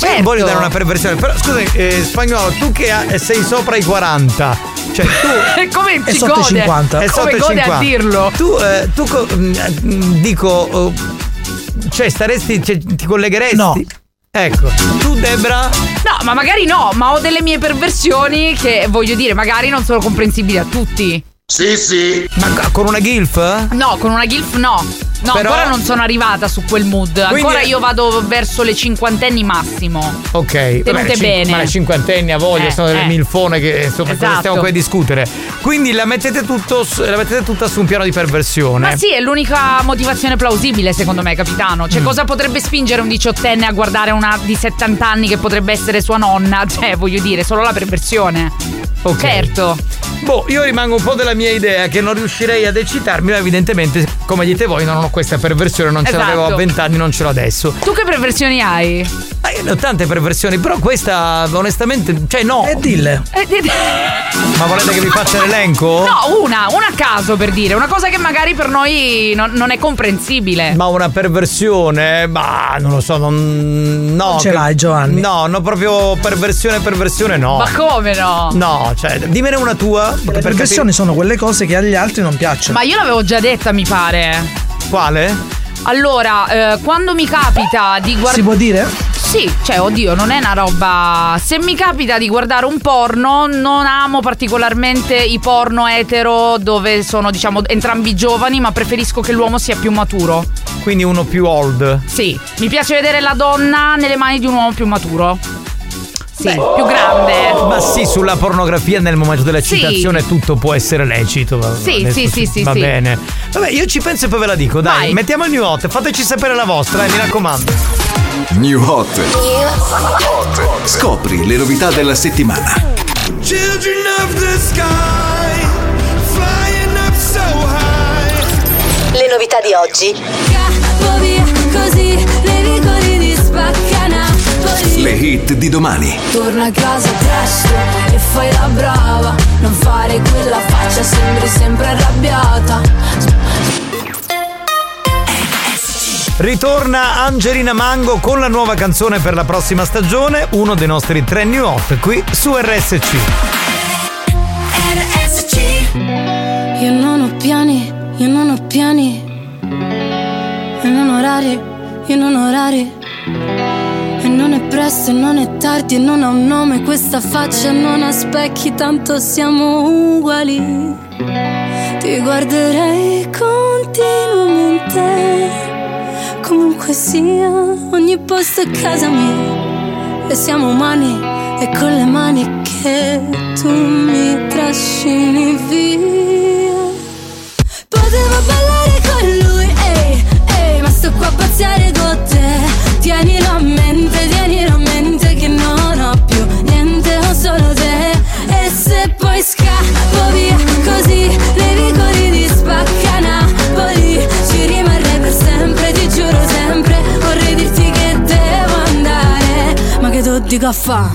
Ma io non voglio dare una perversione, però scusa, eh, spagnolo, tu che ha- sei sopra i 40, cioè tu. Come È sotto i gode? 50. È sotto Come i gode a 50. dirlo? Tu, eh, tu co- mm, dico, eh, cioè staresti, cioè, ti collegheresti? No. Ecco, tu Debra? No, ma magari no, ma ho delle mie perversioni che voglio dire, magari non sono comprensibili a tutti. Sì, sì. Ma con una gilf? No, con una GILF no. No, Però- ancora non sono arrivata su quel mood. Quindi- Ancora io vado verso le cinquantenni massimo. Ok, Tenute vabbè, cin- bene. Ma le cinquantenni a voglia Eh, sono delle eh. milfone che insomma cosa Esatto. stiamo qui a discutere. Quindi la mettete, tutto, la mettete tutta su un piano di perversione. Ma sì, è l'unica motivazione plausibile secondo me, capitano. Cioè, Mm. cosa potrebbe spingere un diciottenne a guardare una di 70 anni che potrebbe essere sua nonna? Cioè, voglio dire, solo la perversione. Ok. Certo. Boh, io rimango un po' della mia idea che non riuscirei ad eccitarmi, ma evidentemente, come dite voi, non ho questa perversione, non ce Esatto. l'avevo a 20 anni, non ce l'ho adesso. Tu che perversioni hai? Ma io ne ho tante perversioni, però questa onestamente, cioè no. E dille. Eh, Ma volete che vi faccia l'elenco? No, una, una a caso per dire, una cosa che magari per noi non, non è comprensibile. Ma una perversione, ma non lo so, non. No. Non ce che- l'hai, Giovanni? No, no, proprio perversione, perversione no. Ma come no? No, cioè, dimmene una tua. Le per perversioni sono quelle cose che agli altri non piacciono. Ma io l'avevo già detta, mi pare. Quale? Allora, eh, quando mi capita di guardare. Si può dire? Sì, cioè, oddio, non è una roba. Se mi capita di guardare un porno, non amo particolarmente i porno etero dove sono, diciamo, entrambi giovani, ma preferisco che l'uomo sia più maturo. Quindi uno più old. Sì, mi piace vedere la donna nelle mani di un uomo più maturo. Sì, più grande. Ma sì, sulla pornografia nel momento dell'eccitazione tutto può essere lecito. va- Sì, adesso sì, sì, sì, Va sì. bene. Vabbè, io ci penso e poi ve la dico, dai. Vai. Mettiamo il new hot, fateci sapere la vostra, eh, mi raccomando. New Hot. Scopri le novità della settimana. Children of the sky, flying up so high. Le novità di oggi. Le hit di domani. Torna a casa presto e fai la brava. Non fare quella faccia, sembri sempre arrabbiata. Ritorna Angelina Mango con la nuova canzone per la prossima stagione, uno dei nostri tre new hot qui su RSC. Io non ho piani, io non ho piani. E non orari, io non ho orari. Non è presto e non è tardi e non ha un nome questa faccia non ha specchi, tanto siamo uguali. Ti guarderei continuamente. Comunque sia, ogni posto è casa mia. E siamo umani e con le mani che tu mi trascini via. Potevo ballare con lui, ehi, ehi, ma sto qua a pazziare con te. Tienilo a mente, tienilo a mente che non ho più niente, ho solo te. E se poi scappo via così, nei vicoli di Spaccanapoli, ci rimarrei per sempre, ti giuro sempre. Vorrei dirti che devo andare, ma che tu dico a fa?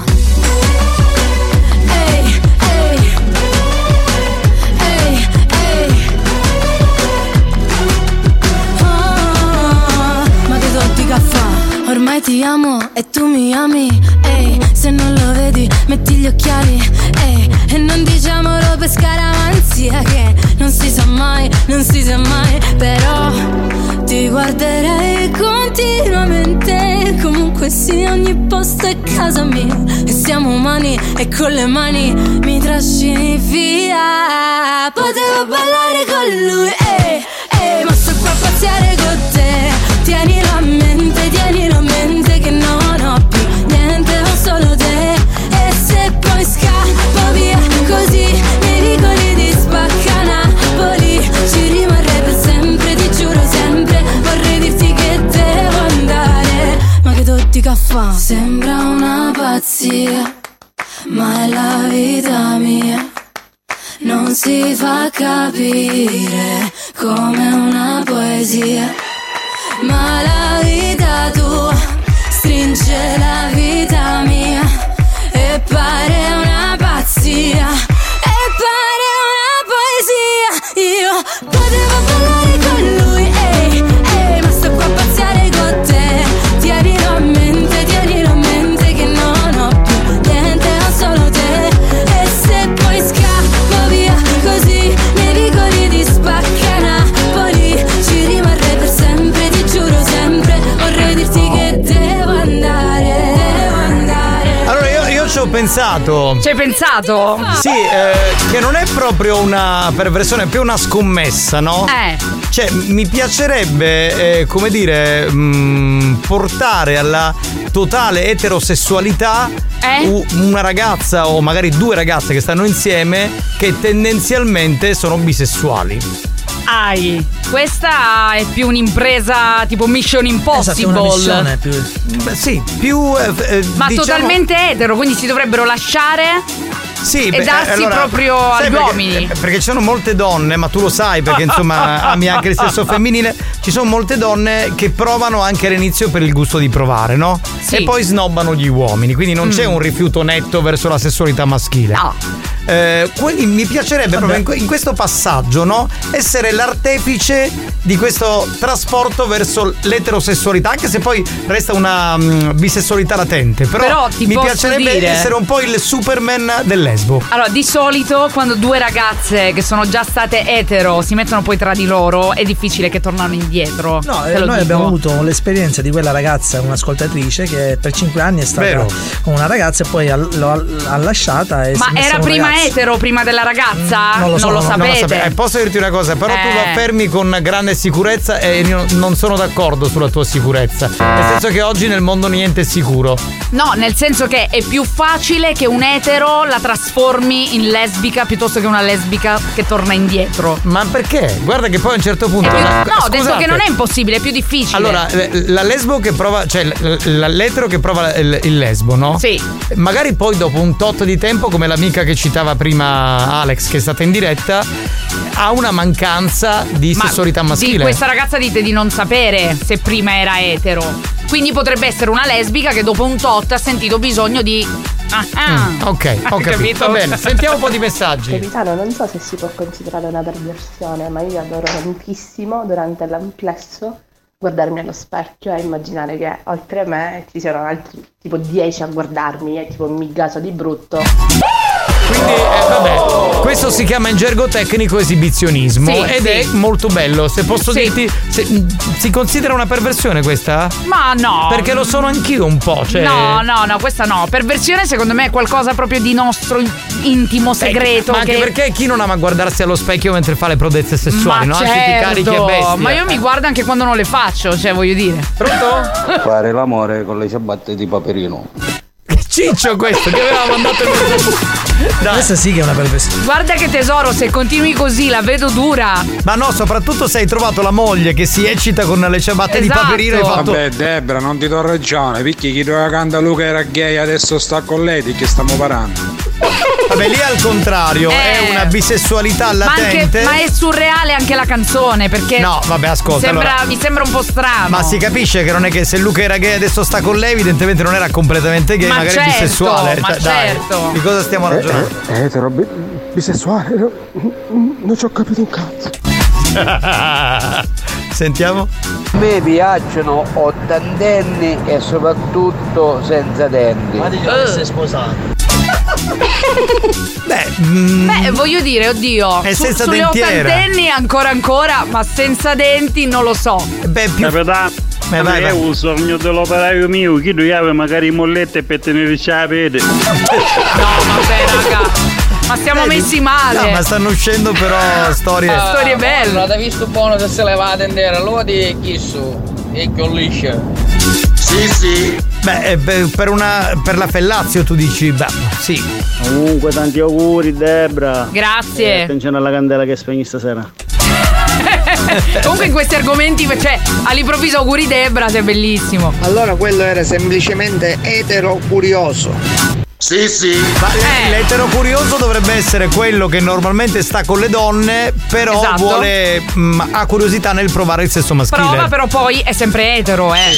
Ormai ti amo e tu mi ami. Ehi, se non lo vedi metti gli occhiali. Ehi, e non diciamolo per scaramanzia Che non si sa mai, non si sa mai. Però ti guarderei continuamente. Comunque sì, ogni posto è casa mia. E siamo umani e con le mani mi trascini via. Potevo ballare con lui, ehi, ehi Ma sto qua a pazziare con te. Tienilo a mente, caffè Sembra una pazzia Ma è la vita mia. Non si fa capire come una poesia, ma la vita tua stringe la vita mia e pare una pazzia, pensato. Ci hai pensato? Sì, eh, che non è proprio una perversione, è più una scommessa, no? Eh. Cioè, mi piacerebbe, eh, come dire, mh, portare alla totale eterosessualità Eh? una ragazza o magari due ragazze che stanno insieme che tendenzialmente sono bisessuali. Ai, questa è più un'impresa tipo Mission Esatto, è una Impossible. missione più. Beh, sì, più. eh, eh, Ma diciamo- totalmente etero, quindi si dovrebbero lasciare Sì, e beh, darsi allora, proprio agli perché- uomini. eh, Perché ci sono molte donne, ma tu lo sai perché insomma ami anche il sesso femminile. Ci sono molte donne che provano anche all'inizio per il gusto di provare, no? E poi snobbano gli uomini, quindi non c'è Mm. un rifiuto netto verso la sessualità maschile. No. Eh, quindi mi piacerebbe proprio in, in questo passaggio, no? Essere l'artefice di questo trasporto verso l'eterosessualità, anche se poi resta una mm, bisessualità latente. Però, Però mi piacerebbe dire- essere un po' il Superman del lesbo. Allora, di solito quando due ragazze che sono già state etero si mettono poi tra di loro, è difficile che tornano indietro. No, eh, noi dico. abbiamo avuto l'esperienza di quella ragazza, un'ascoltatrice, che per 5 anni è stata Vero. con una ragazza e poi ha- lo ha, ha lasciata e Ma era prima ragazzo. etero prima della ragazza? non lo so, lo non- non lo sapete. sape- eh, posso dirti una cosa, però tu lo Eh. affermi con grande sicurezza e io non sono d'accordo sulla tua sicurezza. Nel senso che oggi nel mondo niente è sicuro. No, nel senso che è più facile che un etero la trasformi in lesbica piuttosto che una lesbica che torna indietro. Ma perché? Guarda che poi a un certo punto. Più- la- no, ho detto scusate. che non è impossibile, è più difficile. Allora, eh, la lesbo che prova, cioè l'etero che prova il, il lesbo, no? Sì. Magari poi dopo un tot di tempo, come l'amica che citava prima Alex, che è stata in diretta, ha una mancanza di Ma sessualità maschile. Di questa ragazza dite di non sapere se prima era etero. Quindi potrebbe essere una lesbica che dopo un tot ha sentito bisogno di. Ah, ah. Mm, ok, ho Hai capito. Va bene, sentiamo un po' di messaggi. Capitano, non so se si può considerare una perversione, ma io adoro tantissimo durante l'amplesso guardarmi allo specchio e immaginare che oltre me ci siano altri tipo 10 a guardarmi e tipo mi gaso di brutto. Quindi, eh, vabbè, questo si chiama in gergo tecnico esibizionismo Sì, ed sì. è molto bello. Se posso Sì. dirti, se- si considera una perversione questa? Ma no. Perché lo sono anch'io un po', cioè. No, no, no, questa no. Perversione secondo me è qualcosa proprio di nostro intimo, segreto. Ma anche che... perché chi non ama guardarsi allo specchio mentre fa le prodezze sessuali, Ma no? Certo, ma io mi guardo anche quando non le faccio, cioè voglio dire. Pronto? Fare l'amore con le ciabatte di Paperino. Ciccio questo che aveva mandato il Dai. Questa sì che è una perversione. Guarda che tesoro, se continui così la vedo dura. Ma no, soprattutto se hai trovato la moglie che si eccita con le ciabatte di Esatto. paperino e fatto. Vabbè, Debra, non ti do ragione. Perché chi doveva cantare Luca era gay, adesso sta con lei, di che stiamo parlando? Vabbè, lì al contrario, è una bisessualità Eh. Ma, anche, latente. ma è surreale anche la canzone perché. No, vabbè, ascolta, Mi sembra, allora- mi sembra un po' strano. Ma si capisce che non è che se Luca era gay e adesso sta con lei, evidentemente non era completamente gay, Ma magari certo, bisessuale. ma Cioè, dai, certo. di cosa stiamo ragionando? Eh, etero, bi- bisessuale. Non ci ho capito un cazzo. Sentiamo. A me piacciono ottantenni e soprattutto senza denti. Ma dico che sei sposato. Beh, mm, Beh, voglio dire, oddio. È su- senza sulle dentiera. ottantenni ancora ancora, ma senza denti non lo so. Beh, più. Capitano, Beh, vai, è vai. un sogno dell'operaio mio, chi doveva magari mollette per tenere la pede. No, vabbè, raga. Ma siamo Vedi? messi male. No, ma stanno uscendo però storie. Storie belle. L'avete visto buono se se le va a tendere, lo di chi su? E con liscia. Sì, sì. Beh, eh, per, per una, per la Fellazio tu dici, beh, sì. Comunque tanti auguri Debra. Grazie. E attenzione alla candela che spegni stasera. Comunque in questi argomenti, cioè, all'improvviso auguri Debra, sei bellissimo. Allora quello era semplicemente etero curioso. Sì, sì. Ma l- l'etero curioso dovrebbe essere quello che normalmente sta con le donne, però Esatto. vuole. mm, ha curiosità nel provare il sesso maschile. Prova, però poi è sempre etero, eh.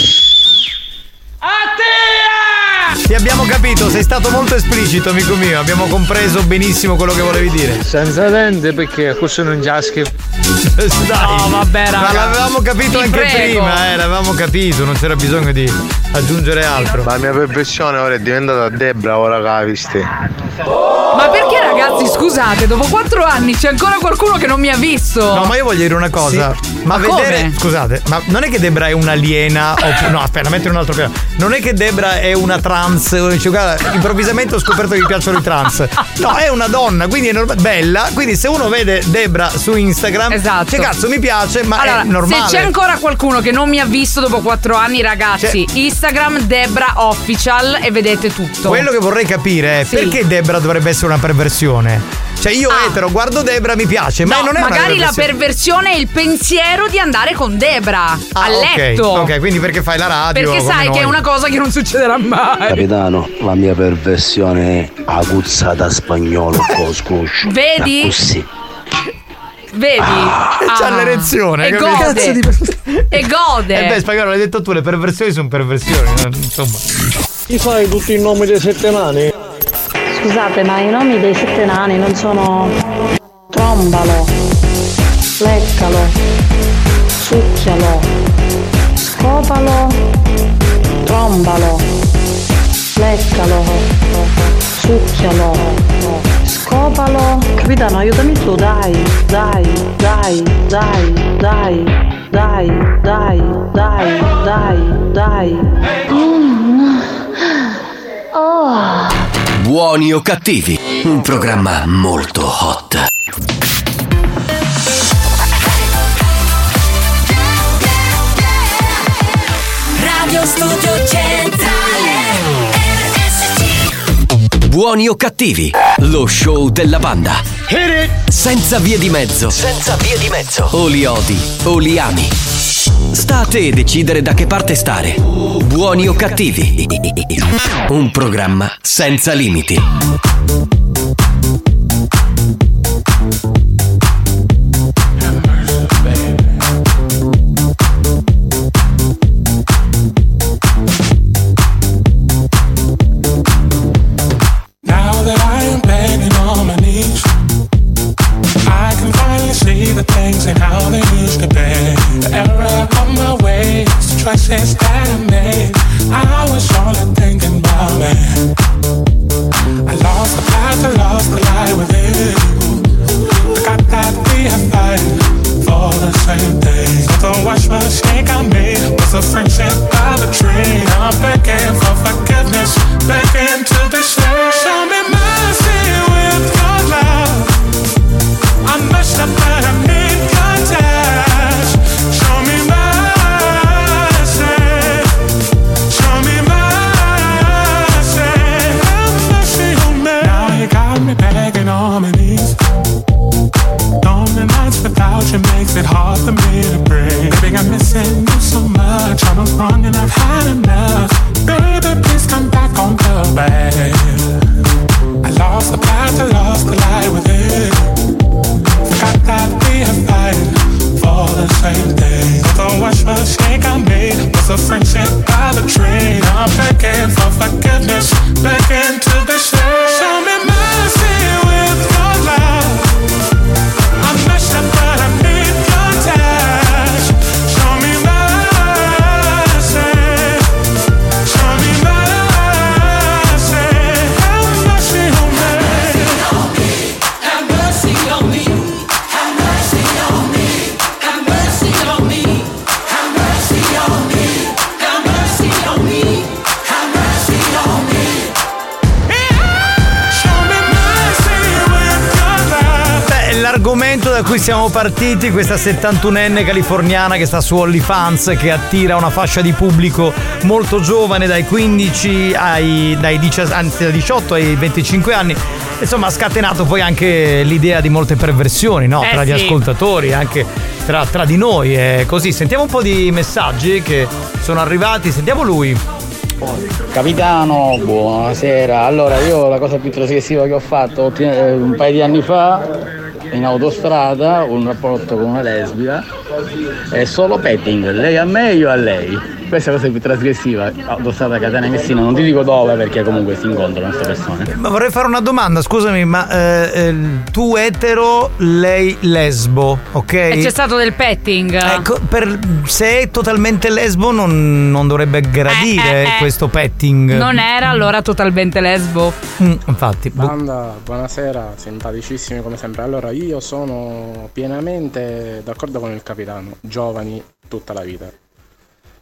Ti abbiamo capito, sei stato molto esplicito, amico mio. Abbiamo compreso benissimo quello che volevi dire. Senza dente perché questo non giaschi. Dai. No, vabbè, raga. Ma l'avevamo capito Vi anche prego. prima, eh, l'avevamo capito, non c'era bisogno di aggiungere altro. La mia perfezione ora è diventata Debra, ora capisti. Ma perché ragazzi, scusate, dopo quattro anni c'è ancora qualcuno che non mi ha visto? No, ma io voglio dire una cosa. Ma, Ma vedere. come? Scusate, ma non è che Debra è un'aliena. oppu- no, aspetta, metti un altro piano. Non è che Debra è una trans. o dice, guarda, improvvisamente ho scoperto che mi piacciono i trans. No, è una donna, quindi è norma- bella. Quindi se uno vede Debra su Instagram, Esatto. che cazzo mi piace, ma allora, è normale. se c'è ancora qualcuno che non mi ha visto dopo quattro anni, ragazzi, Instagram Debra Official e vedete tutto. Quello che vorrei capire è Sì. perché Debra dovrebbe essere una perversione. Cioè, io etero, guardo Debra, mi piace, ma Ah. No, non è magari la perversione. perversione è il pensiero di andare con Debra a Ah, ok, letto. Ok, quindi perché fai la radio? Perché sai noi. che è una cosa che non succederà mai. Capitano, la mia perversione è aguzzata spagnolo coscuscio. Vedi? Così. Vedi? C'ha Ah. l'erezione, E gode. Cazzo di- e gode. Eh beh, spagnolo, l'hai detto tu, le perversioni sono perversioni, insomma. Ti fai tutti i nomi dei sette nani? Scusate, ma i nomi dei sette nani non sono trombalo, leccalo, succhialo, scopalo, trombalo, leccalo, succhialo, scopalo. Capitano, aiutami tu, dai, dai, dai, dai, dai, dai, dai, dai, dai, dai. Mm. Oh. Buoni o cattivi, un programma molto hot. Radio Studio Centrale RSC Buoni o cattivi, lo show della banda. Senza vie di mezzo. Senza vie di mezzo. O li odi o li ami. Sta a te decidere da che parte stare. Buoni o cattivi. Un programma senza limiti. Da cui siamo partiti, questa 71enne californiana che sta su OnlyFans, che attira una fascia di pubblico molto giovane, dai 15 ai dai 10 anzi, dai 18 ai 25 anni. Insomma, ha scatenato poi anche l'idea di molte perversioni, no? Eh tra gli sì. ascoltatori, anche tra, tra di noi. E così, sentiamo un po' di messaggi che sono arrivati. Sentiamo lui. Capitano, buonasera. Allora, io la cosa più trasgressiva che ho fatto eh, un paio di anni fa in autostrada, un rapporto con una lesbica, è solo petting, lei a me e io a lei. Questa cosa è più trasgressiva, autostrada Catania Messina, non ti dico dove perché comunque si incontrano queste persone. Ma vorrei fare una domanda, scusami, ma eh, eh, tu etero, lei lesbo, ok? E c'è stato del petting. Ecco, per- se è totalmente lesbo non, non dovrebbe gradire Eh, eh, eh. questo petting. Non era allora totalmente lesbo. Mm, infatti. Banda, buonasera, simpaticissimi come sempre. Allora, io sono pienamente d'accordo con il capitano, giovani tutta la vita.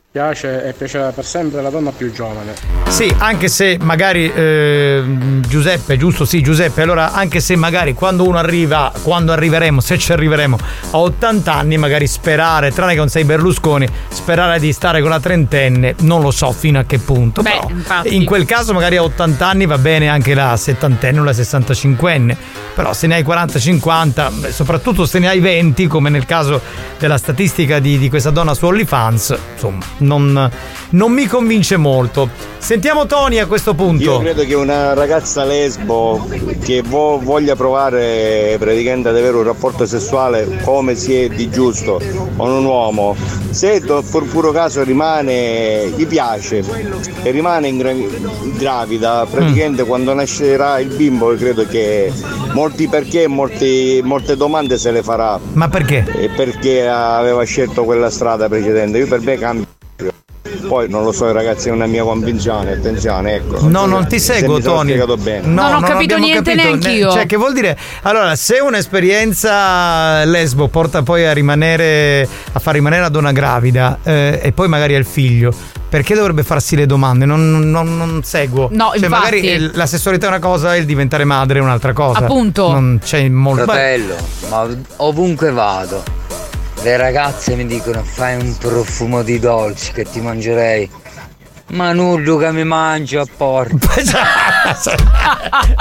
Piace e piacerà per sempre la donna più giovane. Sì, anche se magari eh, Giuseppe, giusto? Sì, Giuseppe. Allora, anche se magari quando uno arriva, quando arriveremo, se ci arriveremo a 80 anni, magari sperare, tranne che non sei Berlusconi, sperare di stare con la trentenne, non lo so fino a che punto. Beh, però infatti. in quel caso, magari a 80 anni va bene anche la settantenne o la 65enne. Però se ne hai 40-50, beh, soprattutto se ne hai 20, come nel caso della statistica di, di questa donna su OnlyFans, insomma, non, non mi convince molto. Sentiamo Tony a questo punto. Io credo che una ragazza lesbo che vo- voglia provare praticamente ad avere un rapporto sessuale come si è di giusto con un uomo, se per puro caso rimane, gli piace e rimane in gra- gravida, praticamente quando nascerà il bimbo credo che molti perché e molti- molte domande se le farà. Ma perché? E perché aveva scelto quella strada precedente. Io per me cambio. Poi non lo so ragazzi, è una mia convinzione, attenzione, ecco. No, so non ti se seguo, mi sono Tony. spiegato bene. Non ho capito niente capito. neanch'io. Cioè, che vuol dire? Allora, se un'esperienza lesbo porta poi a rimanere, a far rimanere la donna gravida eh, e poi magari al figlio. Perché dovrebbe farsi le domande? Non, non- non seguo. No, cioè, infatti. magari la sessualità è una cosa e il diventare madre è un'altra cosa. Appunto. Non c'è molto. Fratello, ma ovunque vado, le ragazze mi dicono fai un profumo di dolci che ti mangerei. Ma nullo che mi mangio a porta.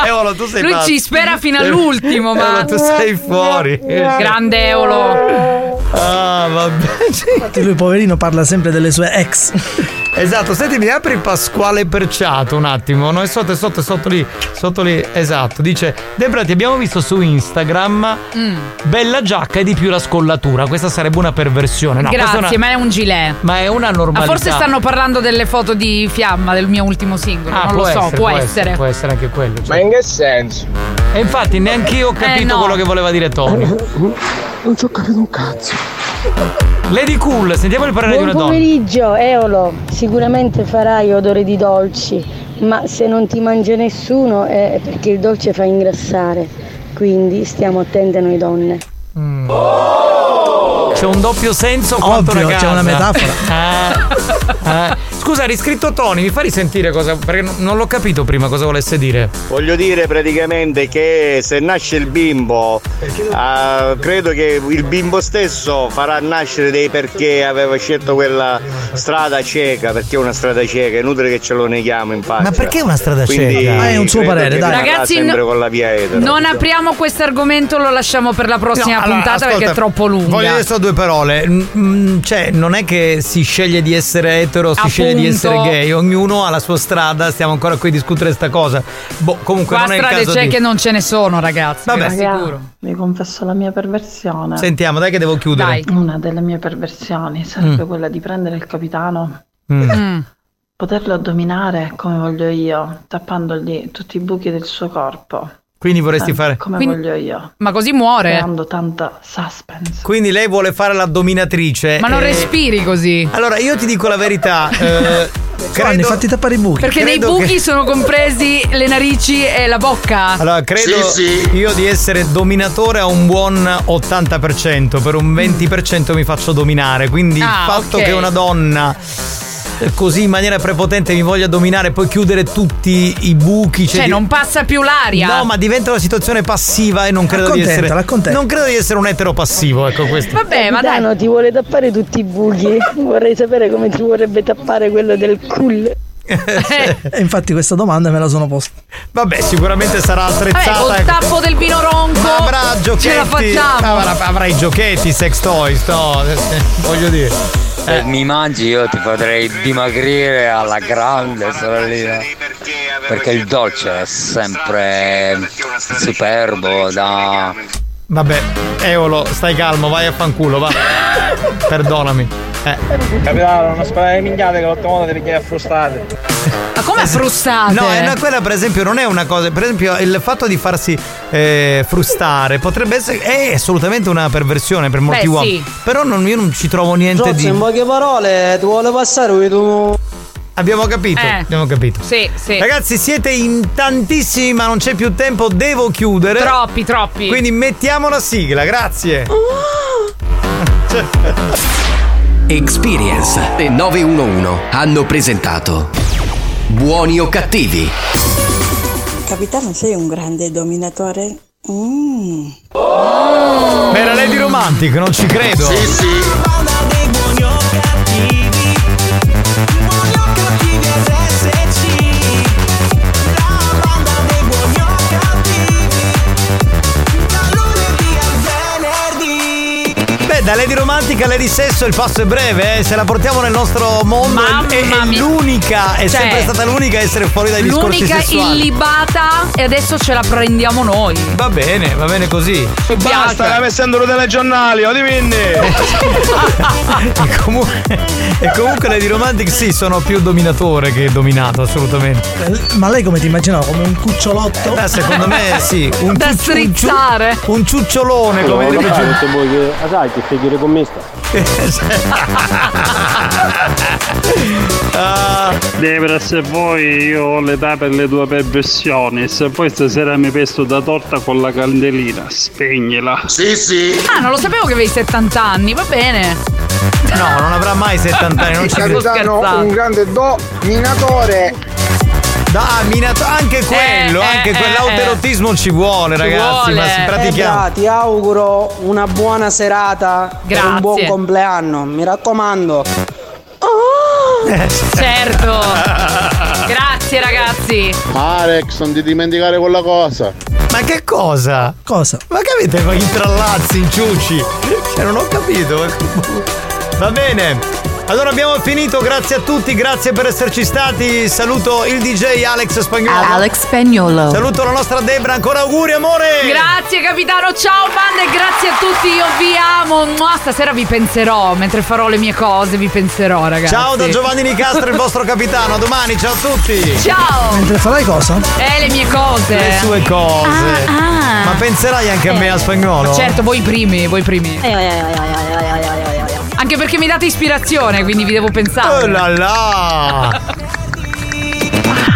Eolo, tu sei Lui pazzo. ci spera fino all'ultimo, ma. Eolo, tu sei fuori. Grande Eolo. Ah, vabbè. Infatti lui poverino parla sempre delle sue ex. Esatto, senti, mi apri Pasquale Perciato un attimo. No, è sotto, è sotto, è sotto lì. Sotto lì, esatto. Dice: Debra, ti abbiamo visto su Instagram. Mm. Bella giacca e di più la scollatura. Questa sarebbe una perversione. No, Grazie, è una- ma è un gilet. ma è una normalità. forse stanno parlando delle foto di Fiamma del mio ultimo singolo. Ah, non lo so, essere, può essere. Può essere anche quello. cioè. Ma in che senso? E infatti neanche io ho capito Eh, no. quello che voleva dire Tony. Non ci ho capito un cazzo. Lady Cool, sentiamo il parere di Buon una donna. pomeriggio, Eolo. Sicuramente farai odore di dolci, ma se non ti mangia nessuno è perché il dolce fa ingrassare. Quindi stiamo attenti a noi donne. C'è un doppio senso quanto Ovvio, una c'è una casa. metafora. Eh, eh. Scusa, ha riscritto Tony, mi fa risentire cosa. Perché non- l'ho capito prima cosa volesse dire. Voglio dire praticamente che se nasce il bimbo, eh, credo che il bimbo stesso farà nascere dei perché aveva scelto quella strada cieca, perché è una strada cieca, è inutile che ce lo neghiamo in faccia. Ma perché una strada Quindi cieca? Ah, è un suo parere, dai. Ragazzi, sempre no- con la via etero. Non apriamo questo argomento, lo lasciamo per la prossima No, allora, puntata perché ascolta, è troppo lunga. Voglio dire solo due parole. Mm, mm, cioè, non è che si sceglie di essere etero, si sceglie di essere gay. Ognuno ha la sua strada. Stiamo ancora qui a discutere sta cosa. Boh, comunque Qua non è il strade caso c'è di... che non ce ne sono, ragazzi. Vabbè. vi assicuro. Vi confesso la mia perversione. Sentiamo, dai che devo chiudere. Una delle mie perversioni sarebbe Mm. quella di prendere il capitano, Mm. poterlo dominare come voglio io, tappandogli tutti i buchi del suo corpo. Quindi vorresti Eh, fare. Come Quindi- voglio io. Ma così muore. Creando tanta suspense. Quindi lei vuole fare la dominatrice. Ma non e- respiri così. Allora, io ti dico la verità. eh, Giovanni, fatti tappare i buchi. Perché nei credo buchi che- sono compresi le narici e la bocca. Allora, credo io di essere dominatore a un buon 80%, per un 20% mi faccio dominare. Quindi Ah, il fatto ok. che una donna eh, così in maniera prepotente mi voglia dominare e poi chiudere tutti i buchi. Cioè, di- non passa più l'aria. No, ma diventa una situazione passiva e non credo di essere. Non credo di essere un etero passivo, ecco questo. Vabbè, ma dai. Capitano, ti vuole tappare tutti i buchi. Vorrei sapere come ti vorrebbe tappare quello del cool. E infatti questa domanda me la sono posta. Vabbè, sicuramente sarà Vabbè, attrezzata. col tappo del vino ronco. Avrà giochetti. Ce la facciamo. Avrà, avrà i giochetti, sex toys, no, eh, voglio dire. Se mi mangi io ti potrei dimagrire alla grande sorellina. Perché il dolce è sempre superbo da. Vabbè, Eolo, stai calmo, vai a fanculo, va. Perdonami. Eh. Capitano, non sparare minchiate che l'ultima volta ti chiede frustate. Ma come frustate? No, è una- quella per esempio non è una cosa. Per esempio, il fatto di farsi eh, frustare potrebbe essere. È assolutamente una perversione per molti Beh, uomini. sì. Però non- io non ci trovo niente Zozzo, di. in poche parole, ti vuole passare un tu. Abbiamo capito, Eh. abbiamo capito. Sì, sì. Ragazzi, siete in tantissimi, ma non c'è più tempo, devo chiudere. Troppi, troppi. Quindi mettiamo la sigla, grazie. Experience e 911 hanno presentato Buoni o cattivi? Capitano, sei un grande dominatore? Mm. Ma era Lady Romantic, non ci credo. Sì, sì. Da Lady Romantic a Lady Sesso il passo è breve, eh. se la portiamo nel nostro mondo è, è- è l'unica, è Cioè, sempre stata l'unica a essere fuori dai discorsi L'unica sessuali. illibata e adesso ce la prendiamo noi. Va bene, va bene così. Basta, la mettendo dei telegiornali, o diventi. e, comunque, e comunque Lady Romantic sì, sono più dominatore che dominato, assolutamente. Eh, Ma lei come ti immaginava? Come un cucciolotto? Eh, secondo me sì, un, Da ciucci- un ciu- strizzare. un ciucciolone come voi che, ah, sai, che figure con me sta. Ah, Debra, se vuoi io ho l'età per le tue perversioni. Se poi stasera mi pesto da torta con la candelina, spegnela. Sì, sì. Ah, non lo sapevo che avevi 70 anni, va bene. No, non avrà mai 70 anni, non ci credo. Un grande minato, anche quello, Eh, anche eh, quell'autoerotismo ci vuole, ragazzi, ma si pratichiamo. Eh, ti auguro una buona serata per un buon Grazie. compleanno. Mi raccomando. Certo. Grazie ragazzi. Alex, non ti dimenticare quella cosa. Ma che cosa? Cosa? Ma che avete con i trallazzi, inciucci? Cioè, non ho capito. Va bene. Allora abbiamo finito, grazie a tutti, grazie per esserci stati. Saluto il DJ Alex Spagnolo. Alex Spagnolo. Saluto la nostra Debra, ancora auguri amore. Grazie capitano, ciao bande, grazie a tutti, io vi amo. Mua, Stasera vi penserò, mentre farò le mie cose vi penserò ragazzi. Ciao da Giovanni Nicastro, il vostro capitano. A domani, ciao a tutti. Ciao. Mentre farai cosa? Eh, le mie cose. Le sue cose. Ah, ah. Ma penserai anche a me a spagnolo? Certo, voi primi, voi primi. Anche perché mi date ispirazione, quindi vi devo pensare. Oh là là.